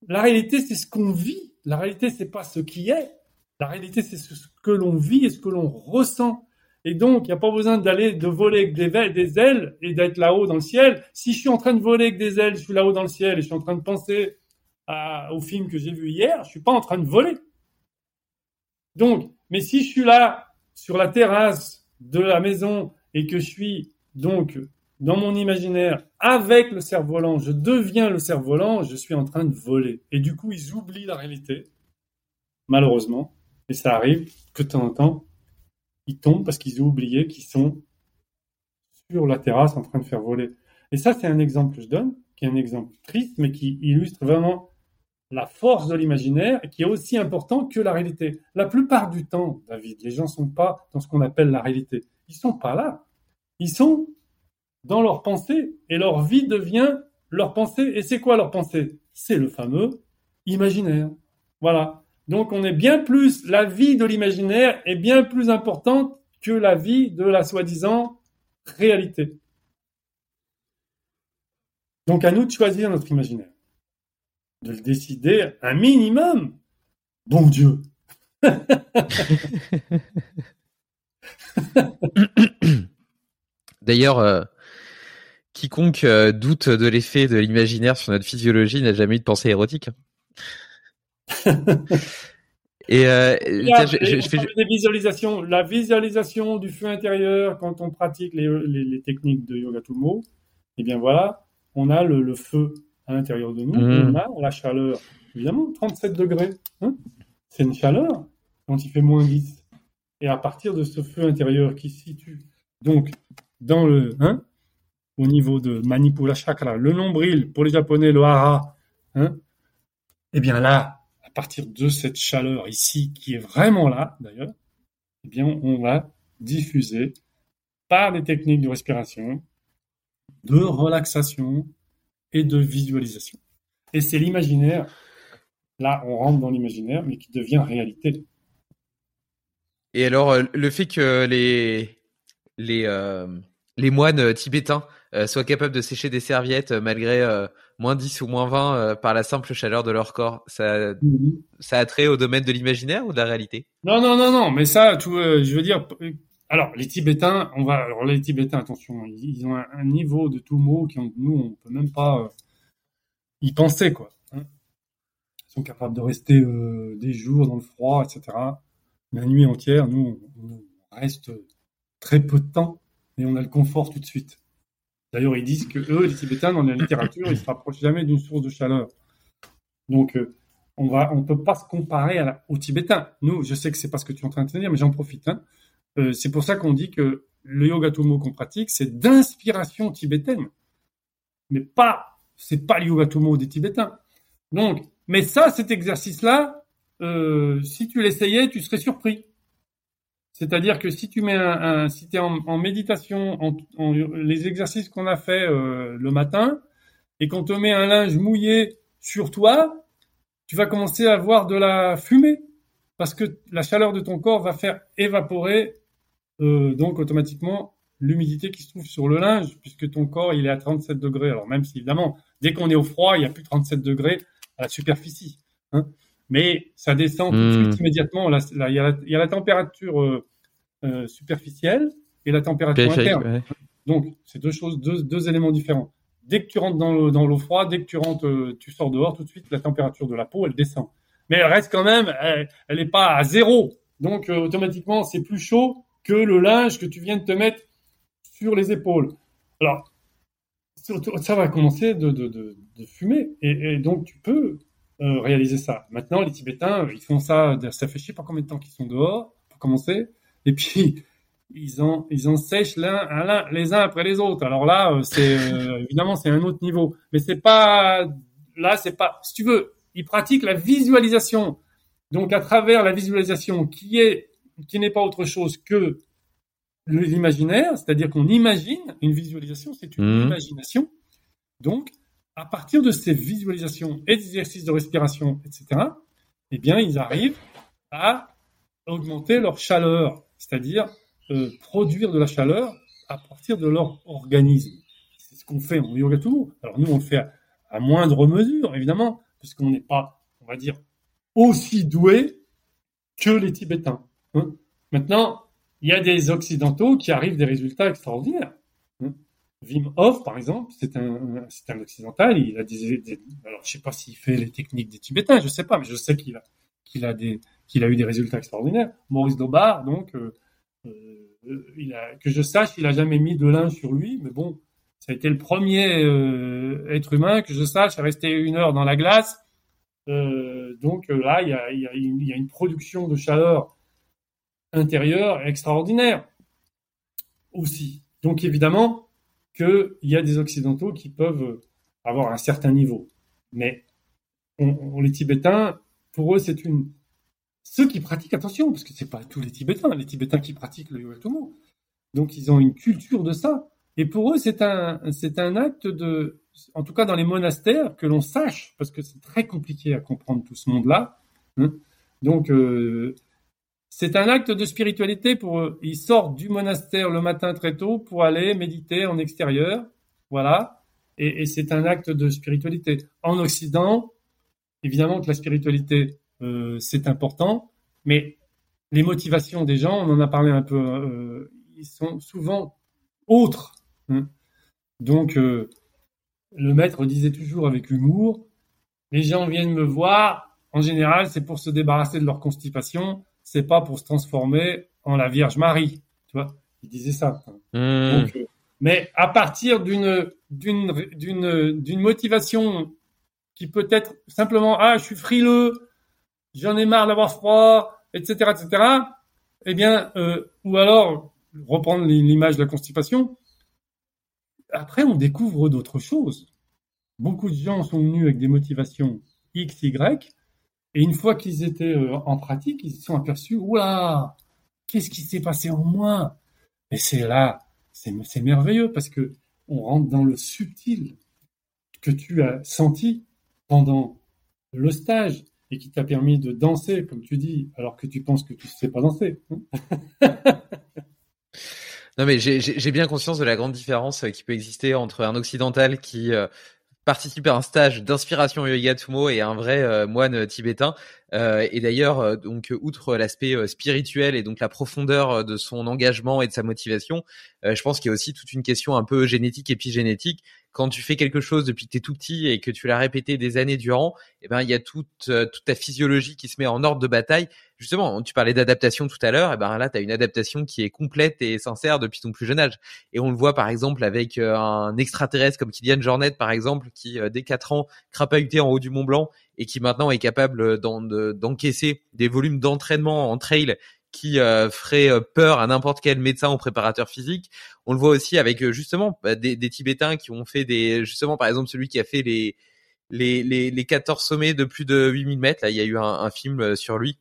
La réalité, c'est ce qu'on vit. La réalité, c'est pas ce qui est. La réalité, c'est ce que l'on vit et ce que l'on ressent. Et donc, il n'y a pas besoin d'aller de voler avec des, ailes et d'être là-haut dans le ciel. Si je suis en train de voler avec des ailes, je suis là-haut dans le ciel et je suis en train de penser au film que j'ai vu hier, je suis pas en train de voler. Donc, mais si je suis là sur la terrasse de la maison et que je suis donc dans mon imaginaire avec le cerf-volant, je deviens le cerf-volant, je suis en train de voler. Et du coup, ils oublient la réalité, malheureusement. Et ça arrive que de temps en temps, ils tombent parce qu'ils ont oublié qu'ils sont sur la terrasse en train de faire voler. Et ça, c'est un exemple que je donne, qui est un exemple triste, mais qui illustre vraiment la force de l'imaginaire qui est aussi important que la réalité. La plupart du temps, David, les gens sont pas dans ce qu'on appelle la réalité. Ils sont pas là. Ils sont dans leur pensée et leur vie devient leur pensée. Et c'est quoi leur pensée? C'est le fameux imaginaire. Voilà. Donc on est bien plus, la vie de l'imaginaire est bien plus importante que la vie de la soi-disant réalité. Donc à nous de choisir notre imaginaire, de le décider un minimum. Bon Dieu, *laughs* D'ailleurs, euh, quiconque euh, doute de l'effet de l'imaginaire sur notre physiologie n'a jamais eu de pensée érotique. *laughs* Et, euh, je, fais des visualisations. La visualisation du feu intérieur quand on pratique les, les, techniques de yoga tumo, eh bien voilà, on a le, feu à l'intérieur de nous, mmh. on a la chaleur. Évidemment, 37 degrés, hein. c'est une chaleur quand il fait moins 10. Et à partir de ce feu intérieur qui se situe donc dans le, hein, au niveau de Manipula Chakra, le nombril, pour les Japonais, le hara, hein, eh bien là, partir de cette chaleur ici, qui est vraiment là d'ailleurs, eh bien, on va diffuser par des techniques de respiration, de relaxation et de visualisation. Et c'est l'imaginaire, là on rentre dans l'imaginaire, mais qui devient réalité. Et alors, euh, le fait que les, les, euh, moines tibétains soient capables de sécher des serviettes malgré moins 10 ou moins 20 euh, par la simple chaleur de leur corps. Ça, mhm. ça a trait au domaine de l'imaginaire ou de la réalité? Non, non, non, non. Mais ça, tout, euh, je veux dire. Euh, alors, les Tibétains, on va. Alors, les Tibétains, attention, ils, ont un, niveau de tout mot qui, nous, on peut même pas y penser, quoi. Hein. ils sont capables de rester des jours dans le froid, etc. La nuit entière, nous, on reste très peu de temps et on a le confort tout de suite. D'ailleurs, ils disent que eux, les Tibétains, dans la littérature, ils se rapprochent jamais d'une source de chaleur. Donc, euh, on va, on peut pas se comparer aux Tibétains. Nous, je sais que c'est pas ce que tu es en train de te dire, mais j'en profite. Hein. Euh, c'est pour ça qu'on dit que le yoga tomo qu'on pratique, c'est d'inspiration tibétaine, mais pas, c'est pas le yoga tomo des Tibétains. Donc, mais ça, cet exercice-là, euh, si tu l'essayais, tu serais surpris. C'est-à-dire que si tu mets un, si es en, méditation, les exercices qu'on a fait euh, le matin, et qu'on te met un linge mouillé sur toi, tu vas commencer à voir de la fumée parce que la chaleur de ton corps va faire évaporer euh, donc automatiquement l'humidité qui se trouve sur le linge puisque ton corps il est à 37 degrés. Alors même si évidemment dès qu'on est au froid il y a plus de 37 degrés à la superficie. Hein mais ça descend tout de suite hmm. immédiatement. Là, il y, y, a la température euh, euh, superficielle et la température interne. Donc, c'est deux choses, deux, deux, éléments différents. Dès que tu rentres dans l'eau froide, dès que tu rentres, euh, tu sors dehors, tout de suite, la température de la peau, elle descend. Mais elle reste quand même, elle n'est pas à zéro. Donc, automatiquement, c'est plus chaud que le linge que tu viens de te mettre sur les épaules. Alors, ça va commencer de, de, de, de fumer. Et, et, donc, tu peux euh, réaliser ça. Maintenant, les Tibétains, ils font ça, ça fait je sais pas combien de temps qu'ils sont dehors, pour commencer, et puis *laughs* ils en, ils en sèchent l'un, l'un, les uns après les autres. Alors là, euh, c'est euh, *laughs* évidemment c'est un autre niveau, mais c'est pas là, c'est pas. Si tu veux, ils pratiquent la visualisation. Donc à travers la visualisation, qui est, qui n'est pas autre chose que l'imaginaire, c'est-à-dire qu'on imagine une visualisation, c'est une mmh. imagination. Donc à partir de ces visualisations et des exercices de respiration, etc., eh bien, ils arrivent à augmenter leur chaleur, c'est-à-dire euh, produire de la chaleur à partir de leur organisme. C'est ce qu'on fait en yoga tout. Alors nous, on le fait à, moindre mesure, évidemment, puisqu'on n'est pas, on va dire, aussi doué que les Tibétains. Hein. Maintenant, il y a des Occidentaux qui arrivent des résultats extraordinaires. Wim Hof, par exemple, c'est un, occidental. Il a alors je sais pas s'il fait les techniques des Tibétains, je sais pas, mais je sais qu'il a, qu'il a eu des résultats extraordinaires. Maurice Dobar, donc, euh, euh, que je sache, il a jamais mis de linge sur lui, mais bon, ça a été le premier euh, être humain que je sache à rester une heure dans la glace. donc là, il y a une production de chaleur intérieure extraordinaire aussi. Donc évidemment, qu'il y a des Occidentaux qui peuvent avoir un certain niveau. Mais on, les Tibétains, pour eux, c'est une... Ceux qui pratiquent, attention, parce que c'est pas tous les Tibétains, les Tibétains qui pratiquent le yoga tomo. Donc ils ont une culture de ça. Et pour eux, c'est un, c'est un acte de, en tout cas dans les monastères, que l'on sache, parce que c'est très compliqué à comprendre tout ce monde-là. Hein. Donc, euh, c'est un acte de spiritualité pour eux. Ils sortent du monastère le matin très tôt pour aller méditer en extérieur. Voilà. Et, c'est un acte de spiritualité. En Occident, évidemment que la spiritualité, euh, c'est important, mais les motivations des gens, on en a parlé un peu, euh, ils sont souvent autres. Hein. Donc, euh, le maître disait toujours avec humour, les gens viennent me voir, en général, c'est pour se débarrasser de leur constipation, c'est pas pour se transformer en la Vierge Marie. Tu vois, il disait ça. Mmh. Donc, euh, mais à partir d'une d'une d'une d'une motivation qui peut être simplement ah je suis frileux, j'en ai marre d'avoir froid, etc etc. Eh bien euh, ou alors reprendre l'image de la constipation. Après on découvre d'autres choses. Beaucoup de gens sont venus avec des motivations X Y et une fois qu'ils étaient euh, en pratique ils se sont aperçus oula qu'est-ce qui s'est passé en moi? Et c'est là c'est merveilleux parce que on rentre dans le subtil que tu as senti pendant le stage et qui t'a permis de danser, comme tu dis, alors que tu penses que tu ne sais pas danser. Hein? non, mais j'ai bien conscience de la grande différence qui peut exister entre un occidental qui euh, participe à un stage d'inspiration yoga Tumo et un vrai euh, moine tibétain euh, et d'ailleurs, euh, donc outre l'aspect euh, spirituel et donc la profondeur de son engagement et de sa motivation, je pense qu'il y a aussi toute une question un peu génétique, épigénétique. Quand tu fais quelque chose depuis que tu tout petit et que tu l'as répété des années durant, eh ben il y a toute toute ta physiologie qui se met en ordre de bataille. Justement, tu parlais d'adaptation tout à l'heure, et ben là tu as une adaptation qui est complète et sincère depuis ton plus jeune âge. Et on le voit par exemple avec un extraterrestre comme Kylian Jornet par exemple qui dès 4 ans crapahutait en haut du Mont Blanc et qui maintenant est capable d'encaisser des volumes d'entraînement en trail qui euh, ferait euh, peur à n'importe quel médecin ou préparateur physique. On le voit aussi avec euh, justement bah, des, Tibétains qui ont fait des justement par exemple celui qui a fait les les les, les 14 sommets de plus de 8000 mètres. Là, il y a eu un film sur lui.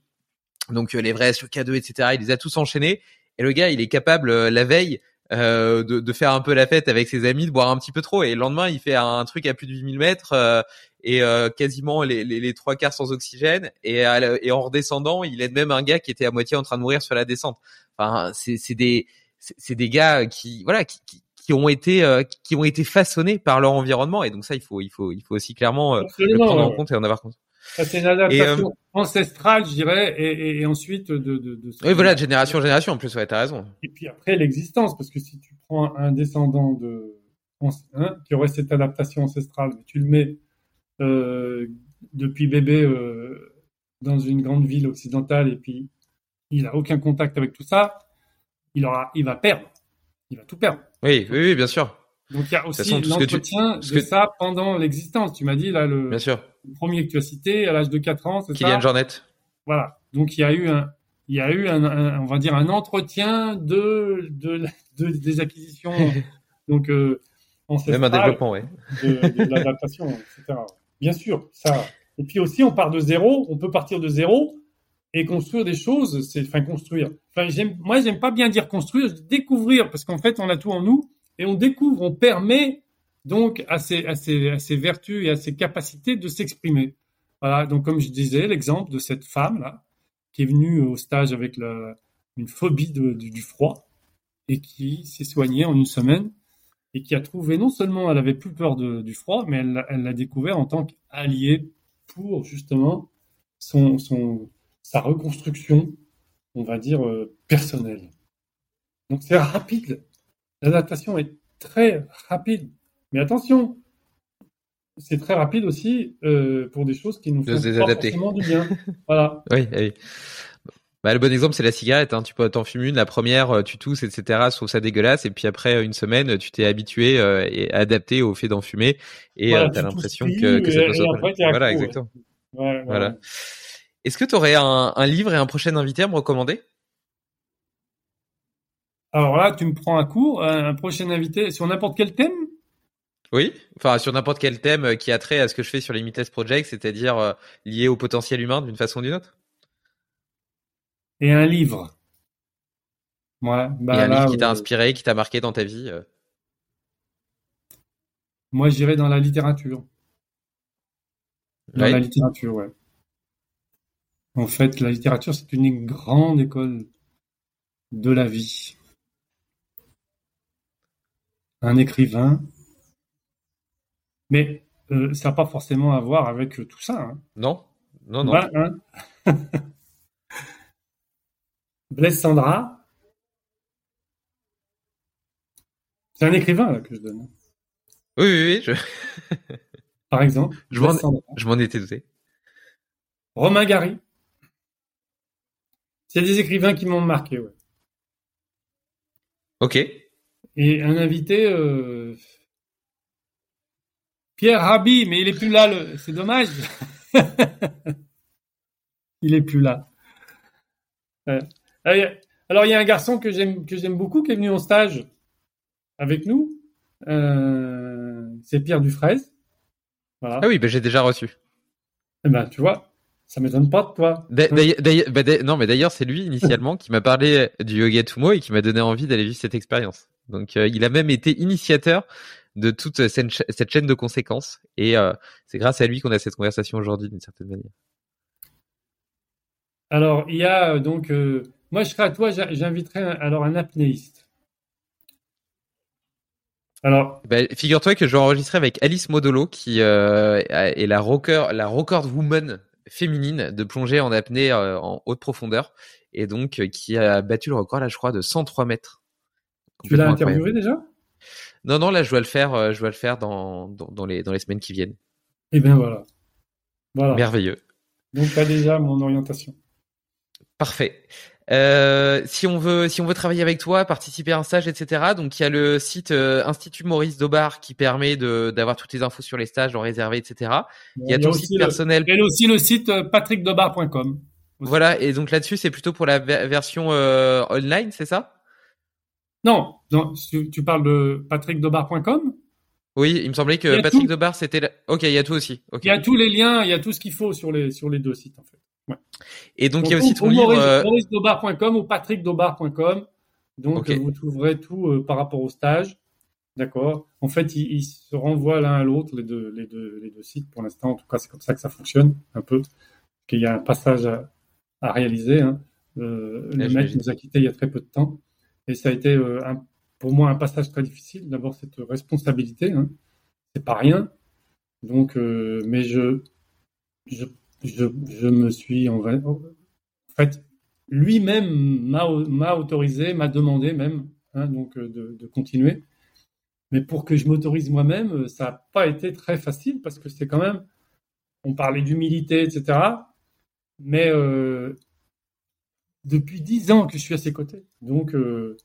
Donc les vrais sur K2 etc. Il les a tous enchaînés et le gars il est capable la veille euh, de, de, faire un peu la fête avec ses amis, de boire un petit peu trop. Et le lendemain, il fait un truc à plus de 8000 mètres euh, et euh, quasiment les, les, les, trois quarts sans oxygène. Et, et, en redescendant, il aide même un gars qui était à moitié en train de mourir sur la descente. Enfin, c'est des c'est des gars qui voilà qui, qui, qui ont été qui ont été façonnés par leur environnement. Et donc ça, il faut il faut il faut aussi clairement le prendre en compte et en avoir compte. C'est une adaptation ancestrale, je dirais, et, et, ensuite de, de, de Oui, voilà, de génération en génération, en plus, ouais, t'as raison. Et puis après, l'existence, parce que si tu prends un descendant de, hein, qui aurait cette adaptation ancestrale, tu le mets euh, depuis bébé euh, dans une grande ville occidentale, et puis il a aucun contact avec tout ça, il aura, il va perdre, il va tout perdre. Oui, oui, oui bien sûr. Donc il y a aussi l'entretien de ça pendant l'existence. Tu m'as dit là le, Bien sûr. Premier que tu as cité à l'âge de 4 ans, c'est ça Kylian Jornet. Voilà. Donc il y a eu un il y a eu un, on va dire un entretien de de, de des acquisitions *laughs* donc euh, même un développement ouais. de, de l'adaptation etc. Bien sûr, ça et puis aussi on part de zéro, on peut partir de zéro et construire des choses, c'est enfin construire. Enfin j'aime moi j'aime pas bien dire construire, découvrir parce qu'en fait on a tout en nous et on découvre, on permet donc à ces vertus et à ces capacités de s'exprimer. Voilà, donc comme je disais, l'exemple de cette femme-là, qui est venue au stage avec une phobie du, froid et qui s'est soignée en une semaine et qui a trouvé, non seulement elle avait plus peur du froid, mais elle l'a découvert en tant qu'allié pour justement son, sa reconstruction, on va dire, euh, personnelle. Donc c'est rapide. L'adaptation est très rapide. Mais attention, c'est très rapide aussi euh, pour des choses qui nous font pas forcément du bien. Voilà. *laughs* oui, oui. Bah, le bon exemple, c'est la cigarette. Hein. Tu peux t'en fumer une, la première, euh, tu tousses, etc. Je trouve ça dégueulasse. Et puis après une semaine, tu t'es habitué euh, et adapté au fait d'en fumer. Et tu as l'impression que, que, ça passe. Voilà, exactement. voilà. Est-ce que tu aurais un, un livre et un prochain invité à me recommander? Alors là, tu me prends un cours, un prochain invité sur n'importe quel thème? Oui, enfin sur n'importe quel thème euh, qui a trait à ce que je fais sur les Limitless Project, c'est-à-dire euh, lié au potentiel humain d'une façon ou d'une autre. Et un livre. Ouais, bah Et un livre qui t'a euh, inspiré, qui t'a marqué dans ta vie. Moi, j'irais dans la littérature. Dans la littérature, ouais. En fait, la littérature, c'est une grande école de la vie un écrivain. Mais euh, ça n'a pas forcément à voir avec tout ça. Hein. Non, non, non. Bah, hein. *laughs* Blaise Sandra. C'est un écrivain là, que je donne. Oui, oui, oui. Je... *laughs* Par exemple. Je m'en étais douté. Romain Gary. C'est des écrivains qui m'ont marqué, ouais. Ok. Et un invité, euh... Pierre Rabhi, mais il est plus là, le... c'est dommage. *laughs* il est plus là. Alors il y a un garçon que j'aime que j'aime beaucoup qui est venu en stage avec nous. Euh... C'est Pierre Dufraise. Voilà. Ah oui, ben j'ai déjà reçu. Eh ben tu vois, ça m'étonne pas de toi. Bah, non, mais d'ailleurs, c'est lui initialement qui m'a parlé du yoga Tumo et qui m'a donné envie d'aller vivre cette expérience. Donc, euh, il a même été initiateur de toute cette, chaîne de conséquences. Et euh, c'est grâce à lui qu'on a cette conversation aujourd'hui, d'une certaine manière. Alors, il y a euh, donc, moi, je serai à toi, j'inviterai alors un apnéiste. Alors, bah, figure-toi que je vais enregistrer avec Alice Modolo, qui est la rocker, la record woman féminine de plonger en apnée euh, en haute profondeur et donc euh, qui a battu le record là je crois de 103 mètres. Tu l'as interviewé déjà? Non non là je dois le faire euh, je dois le faire dans, dans, les dans les semaines qui viennent. Et eh bien voilà. Voilà. Merveilleux. Donc tu as déjà mon orientation. Parfait. Euh, si on veut, si on veut travailler avec toi, participer à un stage, etc. Donc il y a le site euh, Institut Maurice Dobar qui permet de d'avoir toutes les infos sur les stages, en réserver, etc. il y a ton site personnel. Il y a aussi le site patrickdobar.com. Voilà, et donc là-dessus, c'est plutôt pour la version online, c'est ça? Non, non tu, parles de patrickdobar.com oui, il me semblait que Patrick Dobar c'était. Ok, il y a tout aussi. Il y a tous les liens, il y a tout ce qu'il faut sur les sur les deux sites en fait. Et donc, il y a aussi ton livre. Euh, MauriceDobar.com ou patrickdobar.com. Donc, vous trouverez tout euh, par rapport au stage. D'accord. En fait, ils, se renvoient l'un à l'autre, les deux, les, deux, les deux sites, pour l'instant. En tout cas, c'est comme ça que ça fonctionne, un peu. Qu'il y a un passage à, à réaliser. Hein. Euh, le mec nous a quittés il y a très peu de temps. Et ça a été, euh, pour moi, un passage très difficile. D'abord, cette responsabilité. Hein. C'est pas rien. Donc, euh, mais je, je je, me suis en, fait lui-même m'a autorisé, m'a demandé même hein, donc euh, de, continuer. Mais pour que je m'autorise moi-même, ça n'a pas été très facile parce que c'est quand même, on parlait d'humilité, etc. Mais depuis dix ans que je suis à ses côtés, donc euh,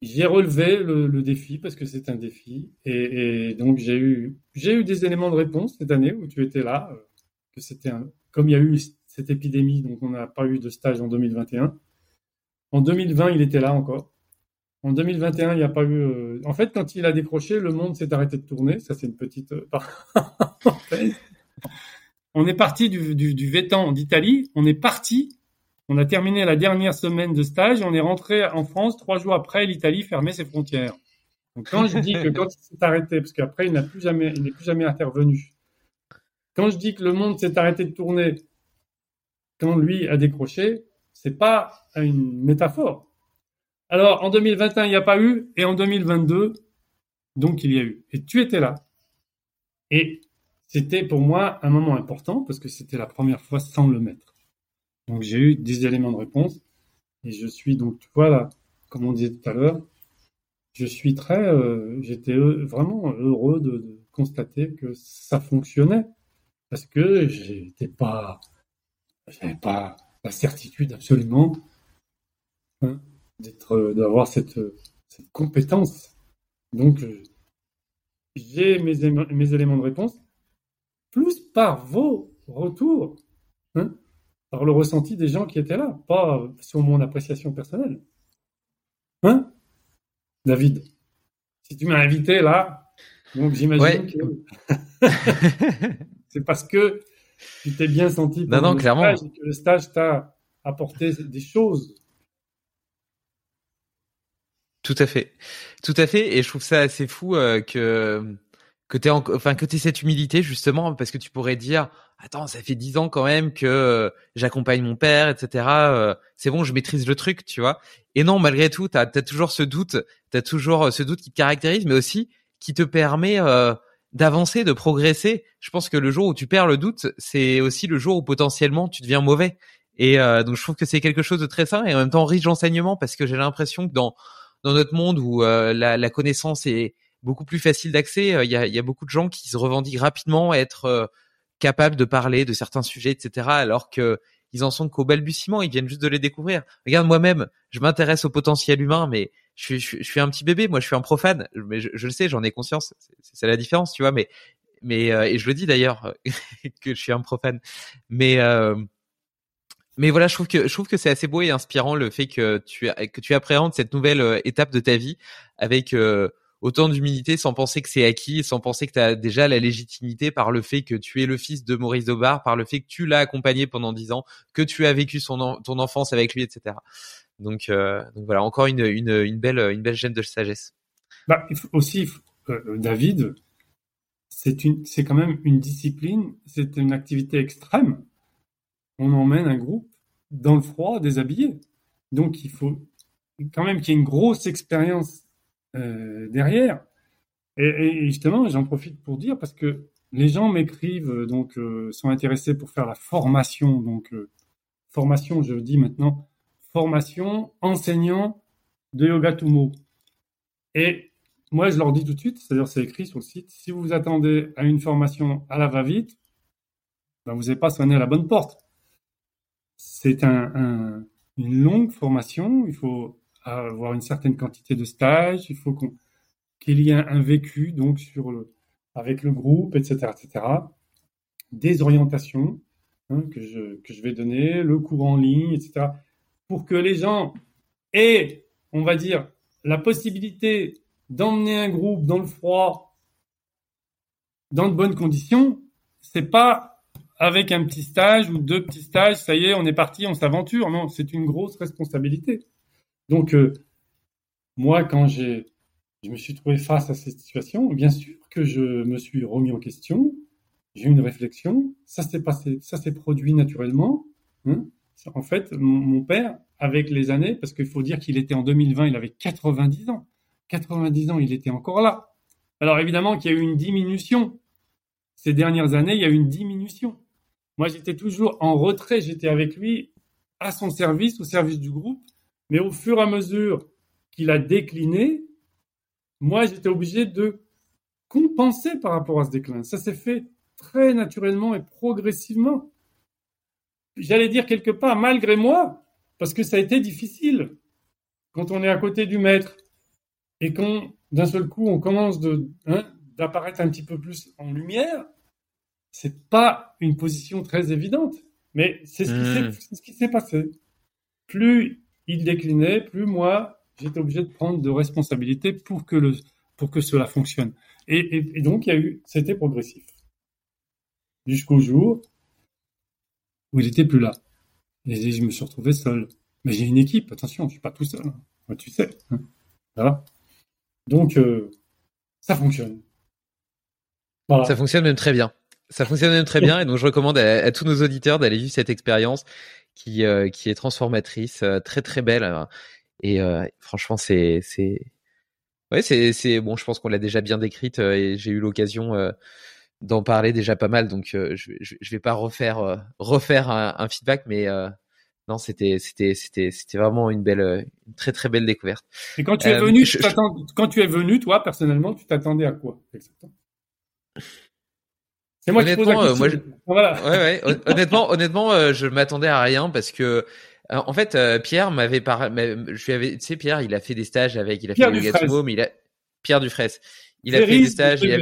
j'ai relevé le, défi parce que c'est un défi. Et, donc j'ai eu j'ai eu des éléments de réponse cette année où tu étais là euh, que c'était comme il y a eu cette épidémie donc on n'a pas eu de stage en 2021 en 2020 il était là encore. En 2021 il n'y a pas eu euh, en fait quand il a décroché le monde s'est arrêté de tourner. Ça c'est une petite *laughs* on est parti du, du, Vétan d'Italie on est parti on a terminé la dernière semaine de stage, on est rentré en France trois jours après, l'Italie fermait ses frontières. Donc quand je dis que quand il s'est arrêté, parce qu'après il n'a plus jamais, il n'est plus jamais intervenu. Quand je dis que le monde s'est arrêté de tourner, quand lui a décroché, c'est pas une métaphore. Alors en 2021 il n'y a pas eu, et en 2022 donc il y a eu. Et tu étais là. Et c'était pour moi un moment important parce que c'était la première fois sans le mettre. Donc j'ai eu des éléments de réponse et je suis donc voilà, comme on disait tout à l'heure, je suis très, euh, j'étais vraiment heureux de, constater que ça fonctionnait parce que j'étais pas, j'avais pas la certitude absolument hein, d'être, d'avoir cette, cette compétence. Donc j'ai mes, mes éléments de réponse plus par vos retours. Hein, par le ressenti des gens qui étaient là, pas sur mon appréciation personnelle. Hein David? Si tu m'as invité là, donc j'imagine que *laughs* c'est parce que tu t'es bien senti non, non, clairement. et que le stage t'a apporté des choses. Tout à fait, tout à fait, et je trouve ça assez fou euh, que que tu enfin que cette humilité justement parce que tu pourrais dire attends ça fait dix ans quand même que euh, j'accompagne mon père etc euh, c'est bon je maîtrise le truc tu vois. Et non malgré tout t'as as toujours ce doute t'as toujours euh, ce doute qui te caractérise mais aussi qui te permet d'avancer de progresser. Je pense que le jour où tu perds le doute c'est aussi le jour où potentiellement tu deviens mauvais. Et donc je trouve que c'est quelque chose de très sain et en même temps riche d'enseignement parce que j'ai l'impression que dans dans notre monde où la, la, connaissance est beaucoup plus facile d'accès, il y a, beaucoup de gens qui se revendiquent rapidement être capables de parler de certains sujets, etc. Alors que ils en sont qu'au balbutiement, ils viennent juste de les découvrir. Regarde moi-même, je m'intéresse au potentiel humain, mais je suis, un petit bébé, moi je suis un profane, mais je, le sais, j'en ai conscience, c'est la différence, tu vois, mais mais euh, et je le dis d'ailleurs *laughs* que je suis un profane, mais euh, mais voilà, je trouve que je trouve que c'est assez beau et inspirant le fait que tu que tu appréhendes cette nouvelle euh, étape de ta vie avec autant d'humilité sans penser que c'est acquis, sans penser que tu as déjà la légitimité par le fait que tu es le fils de Maurice Dobar, par le fait que tu l'as accompagné pendant dix ans, que tu as vécu son ton enfance avec lui, etc. Donc, euh, donc voilà, encore une, belle une belle gêne de sagesse. Bah, aussi, euh, David, c'est quand même une discipline, c'est une activité extrême. On emmène un groupe dans le froid, déshabillé. Donc il faut quand même qu'il y ait une grosse expérience euh, derrière. Et, justement, j'en profite pour dire parce que les gens m'écrivent, euh, donc euh, sont intéressés pour faire la formation. Donc formation, je dis maintenant formation enseignant de yoga tumo. Et moi, je leur dis tout de suite, c'est-à-dire c'est écrit sur le site, si vous vous attendez à une formation à la va-vite, ben vous n'avez pas sonné à la bonne porte. C'est un, une longue formation, il faut avoir une certaine quantité de stages, il faut qu'il y ait un, vécu donc sur le, avec le groupe, etc., etc. Des orientations hein, que, je, que je vais donner, le cours en ligne, etc. Pour que les gens aient, on va dire, la possibilité d'emmener un groupe dans le froid, dans de bonnes conditions, c'est pas avec un petit stage ou deux petits stages, ça y est, on est parti, on s'aventure. Non, c'est une grosse responsabilité. Donc, euh, moi, quand j'ai, je me suis trouvé face à cette situation, bien sûr que je me suis remis en question, j'ai eu une réflexion, ça s'est passé, ça s'est produit naturellement. Hein. En fait, mon, père, avec les années, parce qu'il faut dire qu'il était en 2020, il avait 90 ans. 90 ans, il était encore là. Alors évidemment qu'il y a eu une diminution. Ces dernières années, il y a eu une diminution. Moi, j'étais toujours en retrait, j'étais avec lui à son service, au service du groupe. Mais au fur et à mesure qu'il a décliné, moi, j'étais obligé de compenser par rapport à ce déclin. Ça s'est fait très naturellement et progressivement. J'allais dire quelque part, malgré moi, parce que ça a été difficile. Quand on est à côté du maître et qu'on, d'un seul coup, on commence de, hein, d'apparaître un petit peu plus en lumière, c'est pas une position très évidente. Mais c'est ce qui s'est mmh. passé. Plus il déclinait, plus moi, j'étais obligé de prendre de responsabilités pour que, pour que cela fonctionne. Et, donc, il y a eu, c'était progressif. Jusqu'au jour où il était plus là. Et je me suis retrouvé seul. Mais j'ai une équipe, attention, je suis pas tout seul. Hein. tu sais. Hein. Voilà. Donc, euh, ça fonctionne. Ça fonctionne même très bien. Ça fonctionne même très bien. Et donc, je recommande à tous nos auditeurs d'aller vivre cette expérience qui euh, qui est transformatrice, euh, très très belle. Hein. Et euh, franchement, c'est c'est ouais, c'est c'est bon. Je pense qu'on l'a déjà bien décrite et j'ai eu l'occasion d'en parler déjà pas mal. Donc je, je, vais pas refaire refaire un, feedback, mais non, c'était c'était c'était c'était vraiment une belle, une très très belle découverte. Et quand tu es venu, quand tu es venu, toi personnellement, tu t'attendais à quoi exactement? C'est moi qui pose la question. Moi, ouais, ouais. honnêtement, honnêtement, euh, je m'attendais à rien parce que euh, en fait, euh, Pierre m'avait parlé. Je lui avais, tu sais, Pierre, il a fait des stages avec, il a fait le mais il a Pierre Dufresne. Il a fait des stages. Il a...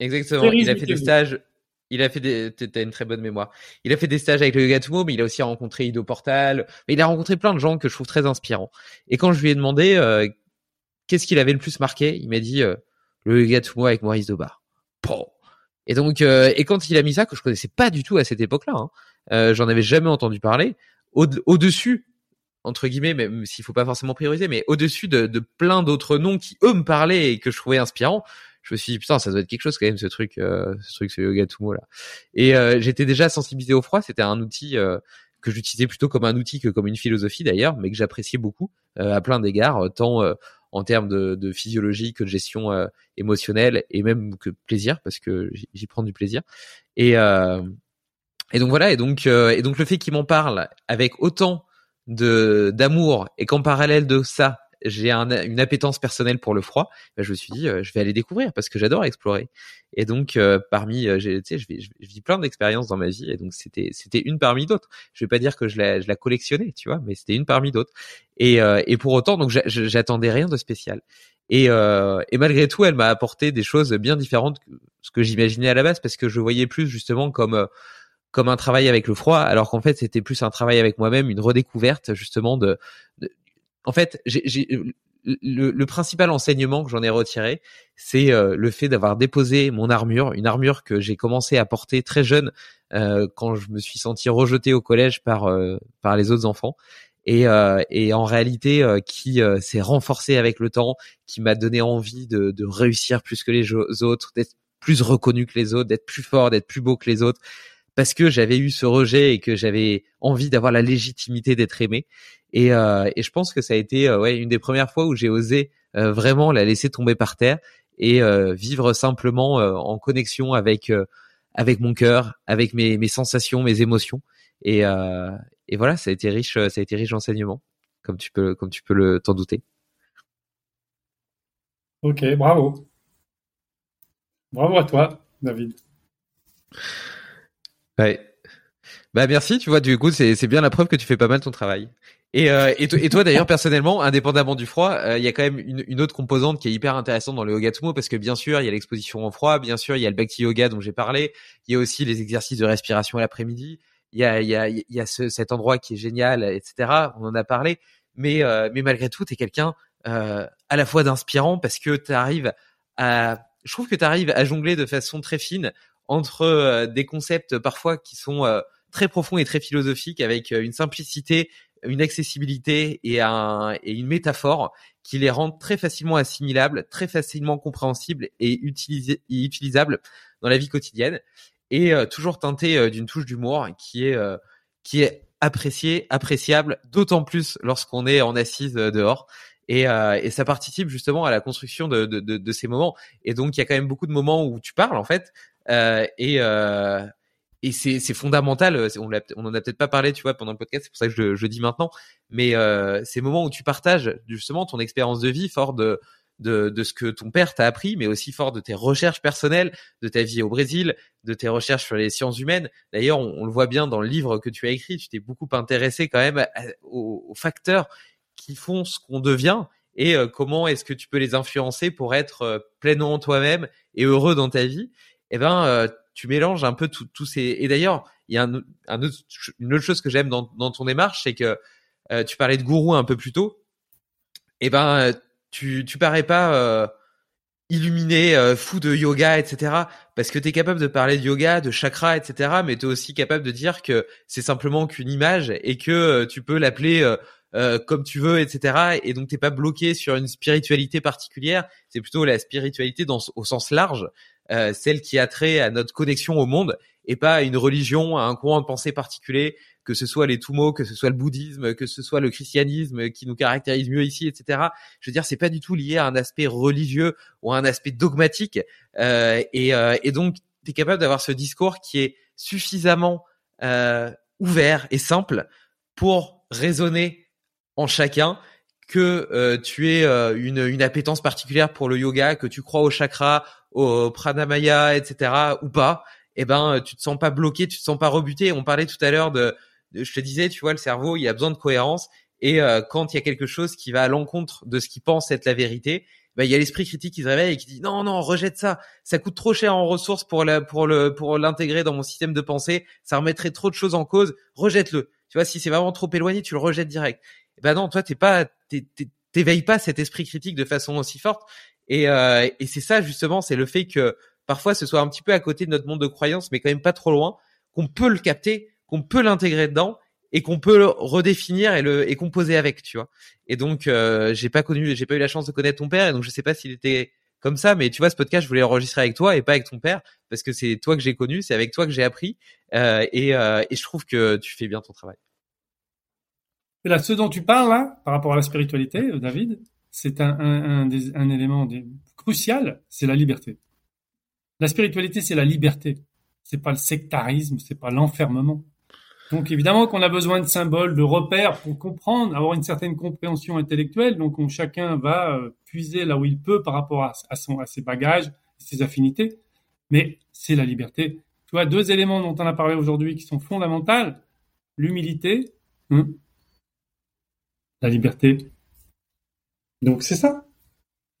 Exactement. il a fait des stages. Il a fait des. T'as une très bonne mémoire. Il a fait des stages avec le Gatumo, mais il a aussi rencontré Ido Portal. Mais il a rencontré plein de gens que je trouve très inspirants. Et quand je lui ai demandé qu'est-ce qu'il avait le plus marqué, il m'a dit le Gatumo avec Maurice Dobar. Et donc, euh, et quand il a mis ça, que je connaissais pas du tout à cette époque-là, hein, euh, j'en avais jamais entendu parler. Au-dessus, entre guillemets, même s'il faut pas forcément prioriser, mais au-dessus de, de, plein d'autres noms qui eux me parlaient et que je trouvais inspirants, je me suis dit putain, ça doit être quelque chose quand même ce truc, euh, ce truc, ce yoga tumo là. Et euh, j'étais déjà sensibilisé au froid. C'était un outil euh, que j'utilisais plutôt comme un outil que comme une philosophie d'ailleurs, mais que j'appréciais beaucoup à plein d'égards, tant en termes de, physiologie que de gestion euh, émotionnelle et même que plaisir parce que j'y prends du plaisir. Et euh, et donc voilà, et donc et donc le fait qu'il m'en parle avec autant de d'amour et qu'en parallèle de ça, j'ai une appétence personnelle pour le froid, ben, je me suis dit, euh, je vais aller découvrir parce que j'adore explorer. Et donc, euh, parmi, euh, tu sais, je, vis plein d'expériences dans ma vie, et donc c'était, c'était une parmi d'autres. Je vais pas dire que je la, je la collectionnais, tu vois, mais c'était une parmi d'autres. Et, et pour autant, donc, j'attendais rien de spécial. Et, et malgré tout, elle m'a apporté des choses bien différentes que ce que j'imaginais à la base, parce que je voyais plus justement comme comme un travail avec le froid, alors qu'en fait c'était plus un travail avec moi-même, une redécouverte justement de, en fait, j'ai le, principal enseignement que j'en ai retiré, c'est euh, le fait d'avoir déposé mon armure, une armure que j'ai commencé à porter très jeune euh, quand je me suis senti rejeté au collège par euh, par les autres enfants. Et, et en réalité qui s'est renforcé avec le temps, qui m'a donné envie de réussir plus que les autres, d'être plus reconnu que les autres, d'être plus fort, d'être plus beau que les autres, parce que j'avais eu ce rejet et que j'avais envie d'avoir la légitimité d'être aimé. Et, euh, je pense que ça a été euh, une des premières fois où j'ai osé euh, vraiment la laisser tomber par terre et vivre simplement en connexion avec avec mon cœur, avec mes, mes sensations, mes émotions. Et, et voilà, ça a été riche, ça a été riche d'enseignements, comme tu peux comme tu peux le t'en douter. Ok, bravo. Bravo à toi, David. Ouais. Bah merci, tu vois, du coup, c'est bien la preuve que tu fais pas mal ton travail. Et, euh, et, toi d'ailleurs personnellement, indépendamment du froid, euh, il y a quand même une, autre composante qui est hyper intéressante dans le yoga Tumo parce que bien sûr il y a l'exposition en froid, bien sûr il y a le Bhakti Yoga dont j'ai parlé, il y a aussi les exercices de respiration à l'après-midi, il y a, y a, y a ce, cet endroit qui est génial, etc. On en a parlé, mais euh, mais malgré tout t'es quelqu'un à la fois d'inspirant parce que tu arrives à, je trouve que tu arrives à jongler de façon très fine entre euh, des concepts parfois qui sont très profonds et très philosophiques avec une simplicité une accessibilité et, un, et une métaphore qui les rendent très facilement assimilables, très facilement compréhensibles et, utilisables dans la vie quotidienne, et euh, toujours teinté euh, d'une touche d'humour qui est euh, qui est apprécié, appréciable, d'autant plus lorsqu'on est en assise dehors. Et, et, ça participe justement à la construction de, de, de, de, ces moments. Et donc il y a quand même beaucoup de moments où tu parles en fait, et et c'est fondamental. Euh, on, on en a peut-être pas parlé, tu vois, pendant le podcast. C'est pour ça que je, je dis maintenant. Mais euh, ces moments où tu partages justement ton expérience de vie, fort de de, de ce que ton père t'a appris, mais aussi fort de tes recherches personnelles, de ta vie au Brésil, de tes recherches sur les sciences humaines. D'ailleurs, on, le voit bien dans le livre que tu as écrit. Tu t'es beaucoup intéressé quand même aux, facteurs qui font ce qu'on devient et euh, comment est-ce que tu peux les influencer pour être euh, pleinement toi-même et heureux dans ta vie. Eh ben, euh, tu mélanges un peu tous ces. Et d'ailleurs, il y a un, autre, une autre chose que j'aime dans, dans, ton démarche, c'est que euh, tu parlais de gourou un peu plus tôt. Et eh ben, tu tu parais pas euh, illuminé, euh, fou de yoga, etc. Parce que tu es capable de parler de yoga, de chakra, etc. Mais tu es aussi capable de dire que c'est simplement qu'une image et que euh, tu peux l'appeler euh, comme tu veux, etc. Et donc t'es pas bloqué sur une spiritualité particulière. C'est plutôt la spiritualité dans, au sens large, euh, celle qui a trait à notre connexion au monde et pas à une religion, à un courant de pensée particulier, que ce soit les Tumo, que ce soit le bouddhisme, que ce soit le christianisme qui nous caractérise mieux ici, etc. Je veux dire, c'est pas du tout lié à un aspect religieux ou à un aspect dogmatique. Euh, et, euh, et, donc, tu es capable d'avoir ce discours qui est suffisamment euh, ouvert et simple pour raisonner en chacun que euh, tu euh, une, une appétence particulière pour le yoga, que tu crois au chakra, au pranamaya, etc. ou pas, eh ben tu te sens pas bloqué, tu te sens pas rebuté. On parlait tout à l'heure de, je te disais, tu vois, le cerveau, il a besoin de cohérence. Et euh, quand il y a quelque chose qui va à l'encontre de ce qu'il pense être la vérité, ben, il y a l'esprit critique qui se réveille et qui dit non non rejette ça, ça coûte trop cher en ressources pour la, pour le pour l'intégrer dans mon système de pensée, ça remettrait trop de choses en cause, rejette-le. Tu vois si c'est vraiment trop éloigné, tu le rejettes direct. Ben non, toi t'es pas t'éveilles pas cet esprit critique de façon aussi forte. Et, euh, et c'est ça justement, c'est le fait que parfois ce soit un petit peu à côté de notre monde de croyance, mais quand même pas trop loin, qu'on peut le capter, qu'on peut l'intégrer dedans et qu'on peut le redéfinir et le et composer avec, tu vois. Et donc euh, j'ai pas connu, j'ai pas eu la chance de connaître ton père, et donc je sais pas s'il était comme ça, mais tu vois, ce podcast, je voulais l'enregistrer avec toi et pas avec ton père, parce que c'est toi que j'ai connu, c'est avec toi que j'ai appris, euh, et, euh, et je trouve que tu fais bien ton travail. Et là, ce dont tu parles là, par rapport à la spiritualité, euh, David, c'est un, élément crucial, c'est la liberté. La spiritualité, c'est la liberté. c'est pas le sectarisme, c'est pas l'enfermement. Donc évidemment qu'on a besoin de symboles, de repères pour comprendre, avoir une certaine compréhension intellectuelle. Donc on, chacun va euh, puiser là où il peut par rapport à, son, à ses bagages, ses affinités. Mais c'est la liberté. Tu vois, deux éléments dont on a parlé aujourd'hui qui sont fondamentaux l'humilité, hein, la liberté. Donc c'est ça.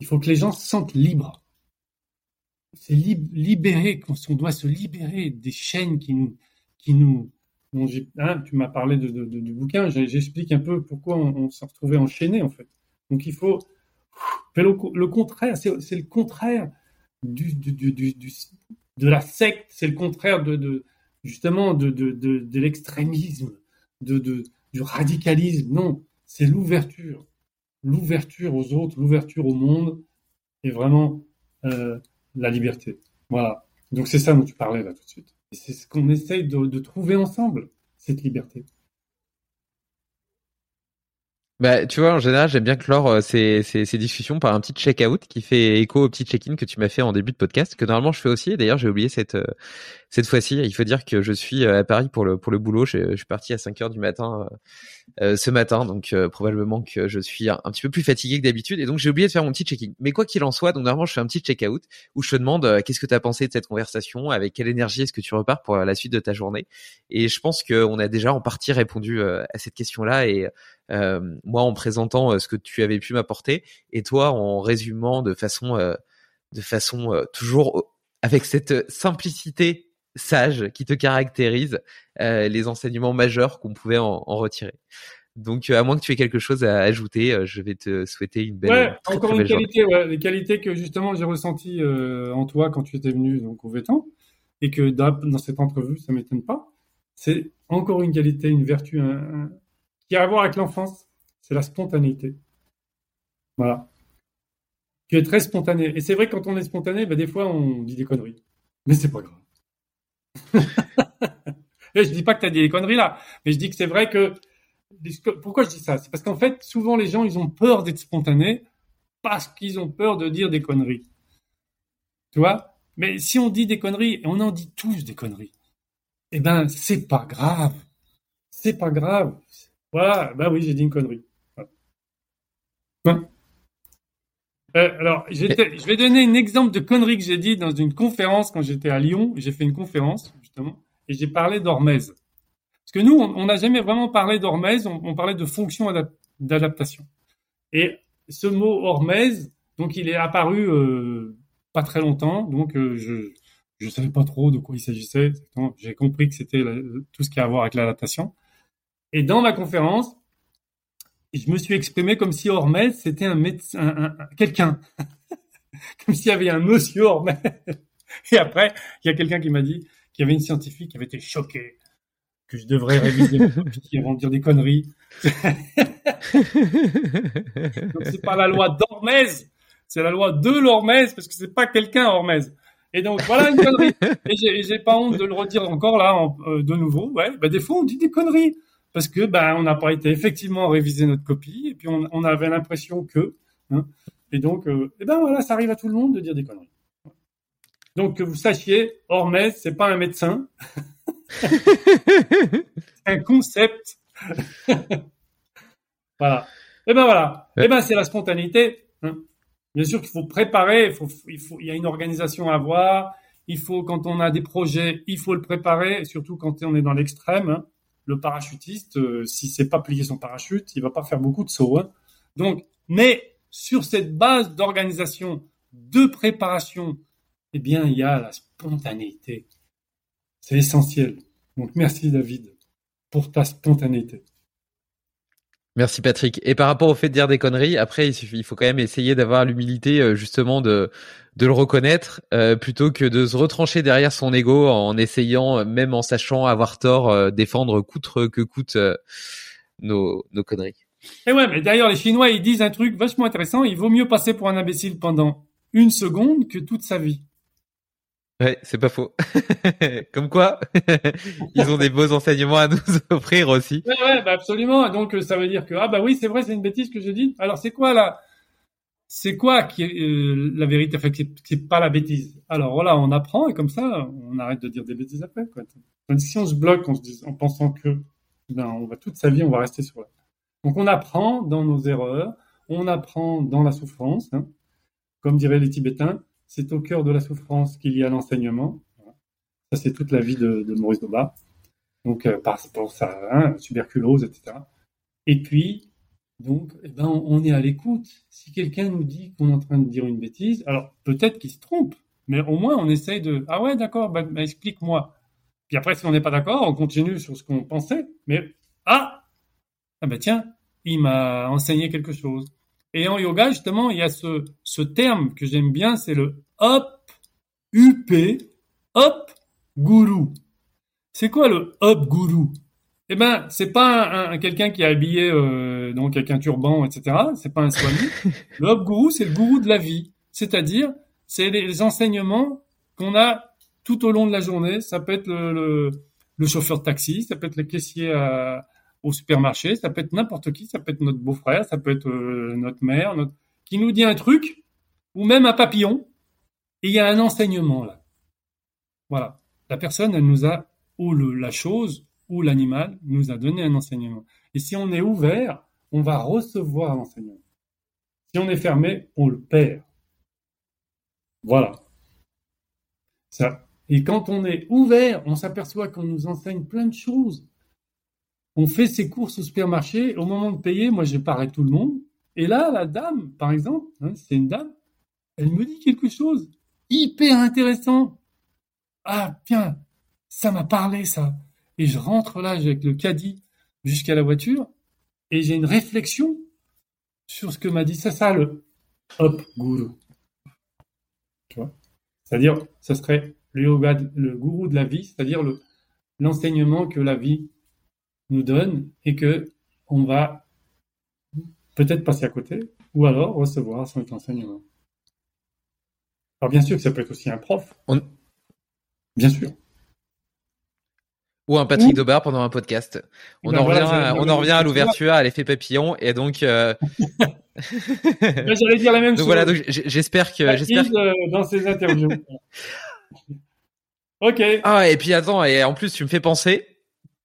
Il faut que les gens se sentent libres. C'est libérer, on doit se libérer des chaînes qui nous, qui nous, hein, tu m'as parlé de, du bouquin, j'explique un peu pourquoi on, s'est retrouvé enchaîné en fait. Donc il faut le, contraire, c'est le contraire de la secte, c'est le contraire de, justement de, de, l'extrémisme, de, du radicalisme. Non, c'est l'ouverture, l'ouverture aux autres, l'ouverture au monde, et vraiment euh, la liberté. Voilà. Donc c'est ça dont tu parlais là tout de suite. c'est ce qu'on essaye de trouver ensemble, cette liberté. Bah, tu vois, en général, j'aime bien clore euh, ces, ces, ces, discussions par un petit check-out qui fait écho au petit check-in que tu m'as fait en début de podcast, que normalement je fais aussi. D'ailleurs, j'ai oublié cette euh, cette fois-ci. Il faut dire que je suis euh, à Paris pour le pour le boulot. Je, suis parti à 5 heures du matin euh, ce matin, donc probablement que je suis un, petit peu plus fatigué que d'habitude, et donc j'ai oublié de faire mon petit check-in. Mais quoi qu'il en soit, donc normalement je fais un petit check-out où je te demande qu'est-ce que tu as pensé de cette conversation, avec quelle énergie est-ce que tu repars pour la suite de ta journée? Et je pense qu'on a déjà en partie répondu à cette question-là et moi en présentant euh, ce que tu avais pu m'apporter et toi en résumant de façon euh, de façon toujours avec cette simplicité sage qui te caractérise les enseignements majeurs qu'on pouvait en, en, retirer. Donc, à moins que tu aies quelque chose à ajouter, je vais te souhaiter une belle. Ouais, encore une qualité, ouais, les qualités que justement j'ai ressenties euh, en toi quand tu étais venu donc au Vétan, et que dans cette entrevue, ça m'étonne pas. C'est encore une qualité, une vertu, un, qui a à voir avec l'enfance, c'est la spontanéité. Voilà. Tu es très spontané. Et c'est vrai que quand on est spontané, ben, des fois, on dit des conneries. Mais c'est pas grave. *laughs* Et je dis pas que tu as dit des conneries là, mais je dis que c'est vrai que pourquoi je dis ça? C'est parce qu'en fait, souvent les gens, ils ont peur d'être spontanés parce qu'ils ont peur de dire des conneries. Tu vois? Mais si on dit des conneries, et on en dit tous des conneries, eh ben, c'est pas grave. C'est pas grave. Voilà, bah oui, j'ai dit une connerie. Euh, alors, je vais donner un exemple de connerie que j'ai dit dans une conférence quand j'étais à Lyon. J'ai fait une conférence, justement, et j'ai parlé d'hormèse. Parce que nous, on n'a jamais vraiment parlé d'hormèse, on, parlait de fonction d'adaptation. Et ce mot hormèse, donc il est apparu euh, pas très longtemps, donc euh, je je savais pas trop de quoi il s'agissait. J'ai compris que c'était tout ce qui a à voir avec l'adaptation. Et dans ma conférence, je me suis exprimé comme si Hormel, c'était un médecin, quelqu'un. *laughs* comme s'il y avait un monsieur Hormel. Et après, il y a quelqu'un qui m'a dit qu'il y avait une scientifique qui avait été choquée que je devrais réviser avant de dire des conneries. *laughs* Donc c'est pas la loi d'Hormèse, c'est la loi de l'Hormèse parce que c'est pas quelqu'un Hormèse. Et donc voilà une connerie. Et j'ai pas honte de le redire encore là euh, de nouveau. Ouais, bah des fois on dit des conneries parce que ben on n'a pas été effectivement réviser notre copie et puis on, on avait l'impression que hein, et donc euh, et ben voilà ça arrive à tout le monde de dire des conneries. Donc que vous sachiez, Hormez c'est pas un médecin, *laughs* c'est un concept. *laughs* voilà. Et ben voilà. Et ben c'est la spontanéité. Hein. Bien sûr qu'il faut préparer, il faut, il faut, il y a une organisation à avoir. Il faut, quand on a des projets, il faut le préparer, surtout quand on est dans l'extrême. Hein le parachutiste, euh, si c'est pas plier son parachute, il va pas faire beaucoup de sauts. Hein. Donc, mais sur cette base d'organisation, de préparation, eh bien, il y a la spontanéité. C'est essentiel. Donc, merci David pour ta spontanéité. Merci Patrick. Et par rapport au fait de dire des conneries, après il, faut quand même essayer d'avoir l'humilité euh, justement de de le reconnaître euh, plutôt que de se retrancher derrière son ego en essayant, euh, même en sachant avoir tort, défendre coûte que coûte nos nos conneries. Et ouais, mais d'ailleurs les Chinois ils disent un truc vachement intéressant. Il vaut mieux passer pour un imbécile pendant une seconde que toute sa vie. C'est pas faux. *laughs* Comme quoi, *laughs* ils ont des beaux enseignements à nous *laughs* offrir aussi. Bah absolument. Donc ça veut dire que ah bah oui, c'est vrai, c'est une bêtise que je dis. Alors c'est quoi là? C'est quoi qui euh, la vérité? Enfin, c'est pas la bêtise. Alors voilà, on apprend et comme ça, on arrête de dire des bêtises après. Si on se bloque en, se dit, en pensant que, ben, on va toute sa vie, on va rester sur là. Donc on apprend dans nos erreurs, on apprend dans la souffrance. Hein. Comme diraient les Tibétains, c'est au cœur de la souffrance qu'il y a l'enseignement. Ça, c'est toute la vie de, Maurice Doba. Donc, euh, par rapport à ça, hein, tuberculose, etc. Et puis, donc, eh ben, on est à l'écoute. Si quelqu'un nous dit qu'on est en train de dire une bêtise, alors peut-être qu'il se trompe, mais au moins on essaye de ah ouais d'accord, bah, bah, explique-moi. Puis après, si on n'est pas d'accord, on continue sur ce qu'on pensait. Mais ah ah ben tiens, il m'a enseigné quelque chose. Et en yoga justement, il y a ce ce terme que j'aime bien, c'est le hop up hop guru. C'est quoi le hop guru? Eh ben, c'est pas un, quelqu'un qui est habillé euh, donc avec un turban, etc. C'est pas un soigné. *laughs* le hop gourou, c'est le gourou de la vie. C'est-à-dire, c'est les, enseignements qu'on a tout au long de la journée. Ça peut être le, le, chauffeur de taxi, ça peut être le caissier au supermarché, ça peut être n'importe qui, ça peut être notre beau-frère, ça peut être euh, notre mère, qui nous dit un truc, ou même un papillon, il y a un enseignement là. Voilà. La personne, elle nous a, ou la chose, où l'animal nous a donné un enseignement. Et si on est ouvert, on va recevoir l'enseignement. Si on est fermé, on le perd. Voilà. Ça. Et quand on est ouvert, on s'aperçoit qu'on nous enseigne plein de choses. On fait ses courses au supermarché, au moment de payer, moi je parais tout le monde. Et là, la dame, par exemple, hein, c'est une dame, elle me dit quelque chose hyper intéressant. Ah, tiens, ça m'a parlé, ça et je rentre là avec le caddie jusqu'à la voiture et j'ai une réflexion sur ce que m'a dit ça, ça le hop gourou. Tu vois? C'est-à-dire, ce serait le le gourou de la vie, c'est-à-dire le, l'enseignement que la vie nous donne et que on va peut-être passer à côté ou alors recevoir son enseignement. Alors bien sûr que ça peut être aussi un prof. Bien sûr. Ou un Patrick Dobar pendant un podcast. On ben en revient, on en revient à l'ouverture, à l'effet papillon, et donc. Euh... *laughs* J'allais dire la même chose. Voilà, donc j'espère que, j'espère euh, dans ces interviews. *laughs* ok. Ah et puis attends, et en plus tu me fais penser.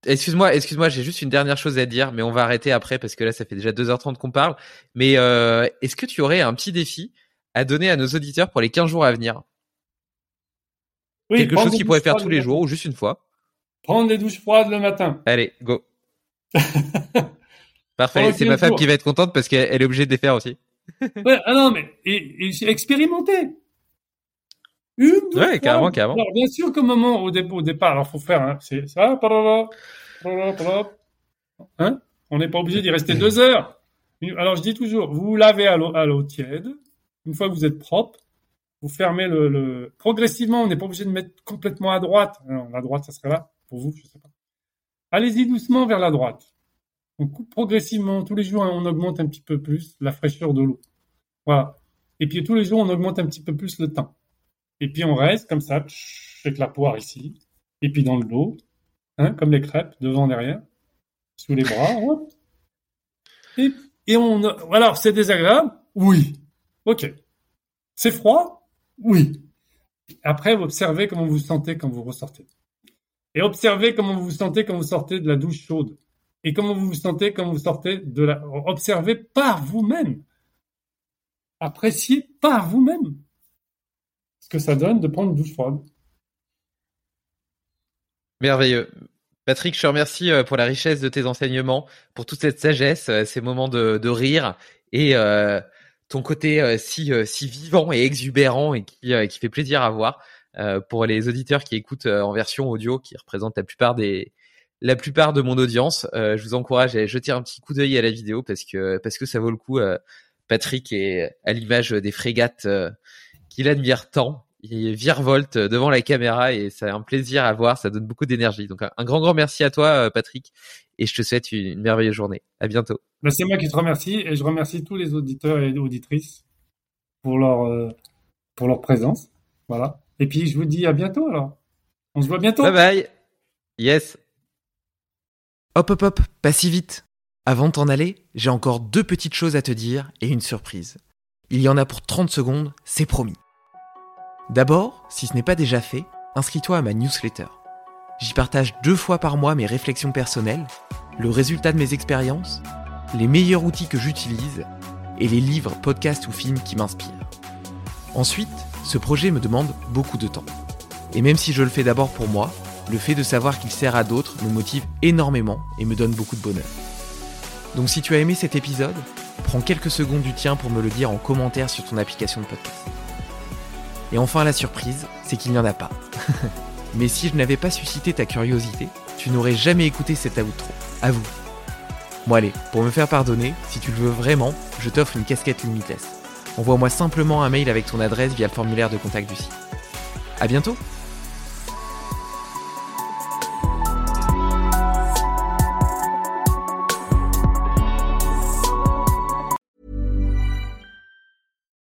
Excuse-moi, excuse-moi, j'ai juste une dernière chose à dire, mais on va arrêter après parce que là ça fait déjà 2h30 qu'on parle. Mais euh, est-ce que tu aurais un petit défi à donner à nos auditeurs pour les 15 jours à venir? Oui, Quelque chose qu'ils pourraient faire tous les jours ou juste une fois Prendre des douches froides le matin. Allez, go. *laughs* Parfait. C'est ma femme qui va être contente parce qu'elle est obligée de les faire aussi. ouais, ah non, mais et, expérimenter. Une, deux, ouais, carrément, carrément. Alors, bien sûr qu'au moment, au, au départ, alors faut faire, hein, c'est ça, hein? On n'est pas obligé d'y rester deux heures. Alors, je dis toujours, vous, lavez à l'eau tiède. Une fois que vous êtes propre, vous fermez le, le... progressivement. On n'est pas obligé de mettre complètement à droite. Alors, la droite, ça serait là pour vous, je sais pas. Allez-y doucement vers la droite. On coupe progressivement. Tous les jours, on augmente un petit peu plus la fraîcheur de l'eau. Voilà. Et puis tous les jours, on augmente un petit peu plus le temps. Et puis on reste comme ça, avec la poire ici. Et puis dans le dos, hein, comme les crêpes, devant, derrière, sous les bras. Et, et on. Alors, c'est désagréable? Oui. Ok. C'est froid? Oui. Après, observez comment vous vous sentez quand vous ressortez. Et observez comment vous vous sentez quand vous sortez de la douche chaude. Et comment vous vous sentez quand vous sortez de la... Observez par vous-même. Appréciez par vous-même ce que ça donne de prendre une douche froide. Merveilleux. Patrick, je te remercie euh, pour la richesse de tes enseignements, pour toute cette sagesse, euh, ces moments de, rire et euh, ton côté si, vivant et exubérant et qui, fait plaisir à voir. Pour les auditeurs qui écoutent en version audio, qui représentent la plupart la plupart de mon audience, je vous encourage à jeter un petit coup d'œil à la vidéo parce que parce que ça vaut le coup. Patrick est à l'image des frégates qu'il admire tant. Il virevolte devant la caméra et c'est un plaisir à voir. Ça donne beaucoup d'énergie. Donc un grand grand merci à toi, Patrick, et je te souhaite une, merveilleuse journée. À bientôt. Ben, c'est moi qui te remercie et je remercie tous les auditeurs et auditrices pour leur pour leur présence. Voilà. Et puis, je vous dis à bientôt alors. On se voit bientôt. Bye bye. Yes. Hop, hop, hop, pas si vite. Avant de t'en aller, j'ai encore deux petites choses à te dire et une surprise. Il y en a pour 30 secondes, c'est promis. D'abord, si ce n'est pas déjà fait, inscris-toi à ma newsletter. J'y partage deux fois par mois mes réflexions personnelles, le résultat de mes expériences, les meilleurs outils que j'utilise et les livres, podcasts ou films qui m'inspirent. Ensuite, ce projet me demande beaucoup de temps. Et même si je le fais d'abord pour moi, le fait de savoir qu'il sert à d'autres me motive énormément et me donne beaucoup de bonheur. Donc si tu as aimé cet épisode, prends quelques secondes du tien pour me le dire en commentaire sur ton application de podcast. Et enfin la surprise, c'est qu'il n'y en a pas. *laughs* Mais si je n'avais pas suscité ta curiosité, tu n'aurais jamais écouté cet outro. À vous. Bon allez, pour me faire pardonner, si tu le veux vraiment, je t'offre une casquette Limitless. Envoie-moi simplement un mail avec ton adresse via le formulaire de contact du site. À bientôt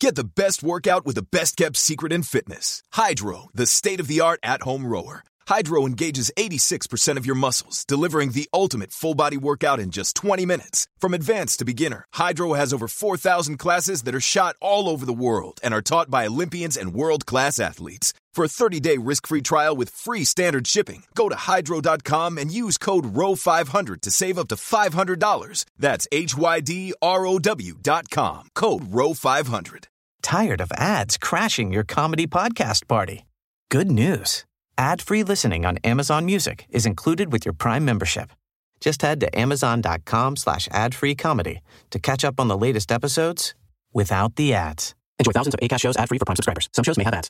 Get the best workout with the best kept secret in fitness. Hydro, the state of the art at home rower. Hydro engages 86% of your muscles, delivering the ultimate full body workout in just 20 minutes. From advanced to beginner, Hydro has over 4,000 classes that are shot all over the world and are taught by Olympians and world class athletes. For a 30 day risk free trial with free standard shipping, go to hydro.com and use code ROW500 to save up to $500. That's H Y D R O W.com. Code ROW500. Tired of ads crashing your comedy podcast party? Good news. Ad-free listening on Amazon Music is included with your Prime membership. Just head to amazon.com slash ad-free comedy to catch up on the latest episodes without the ads. Enjoy thousands of ACAST shows ad-free for Prime subscribers. Some shows may have ads.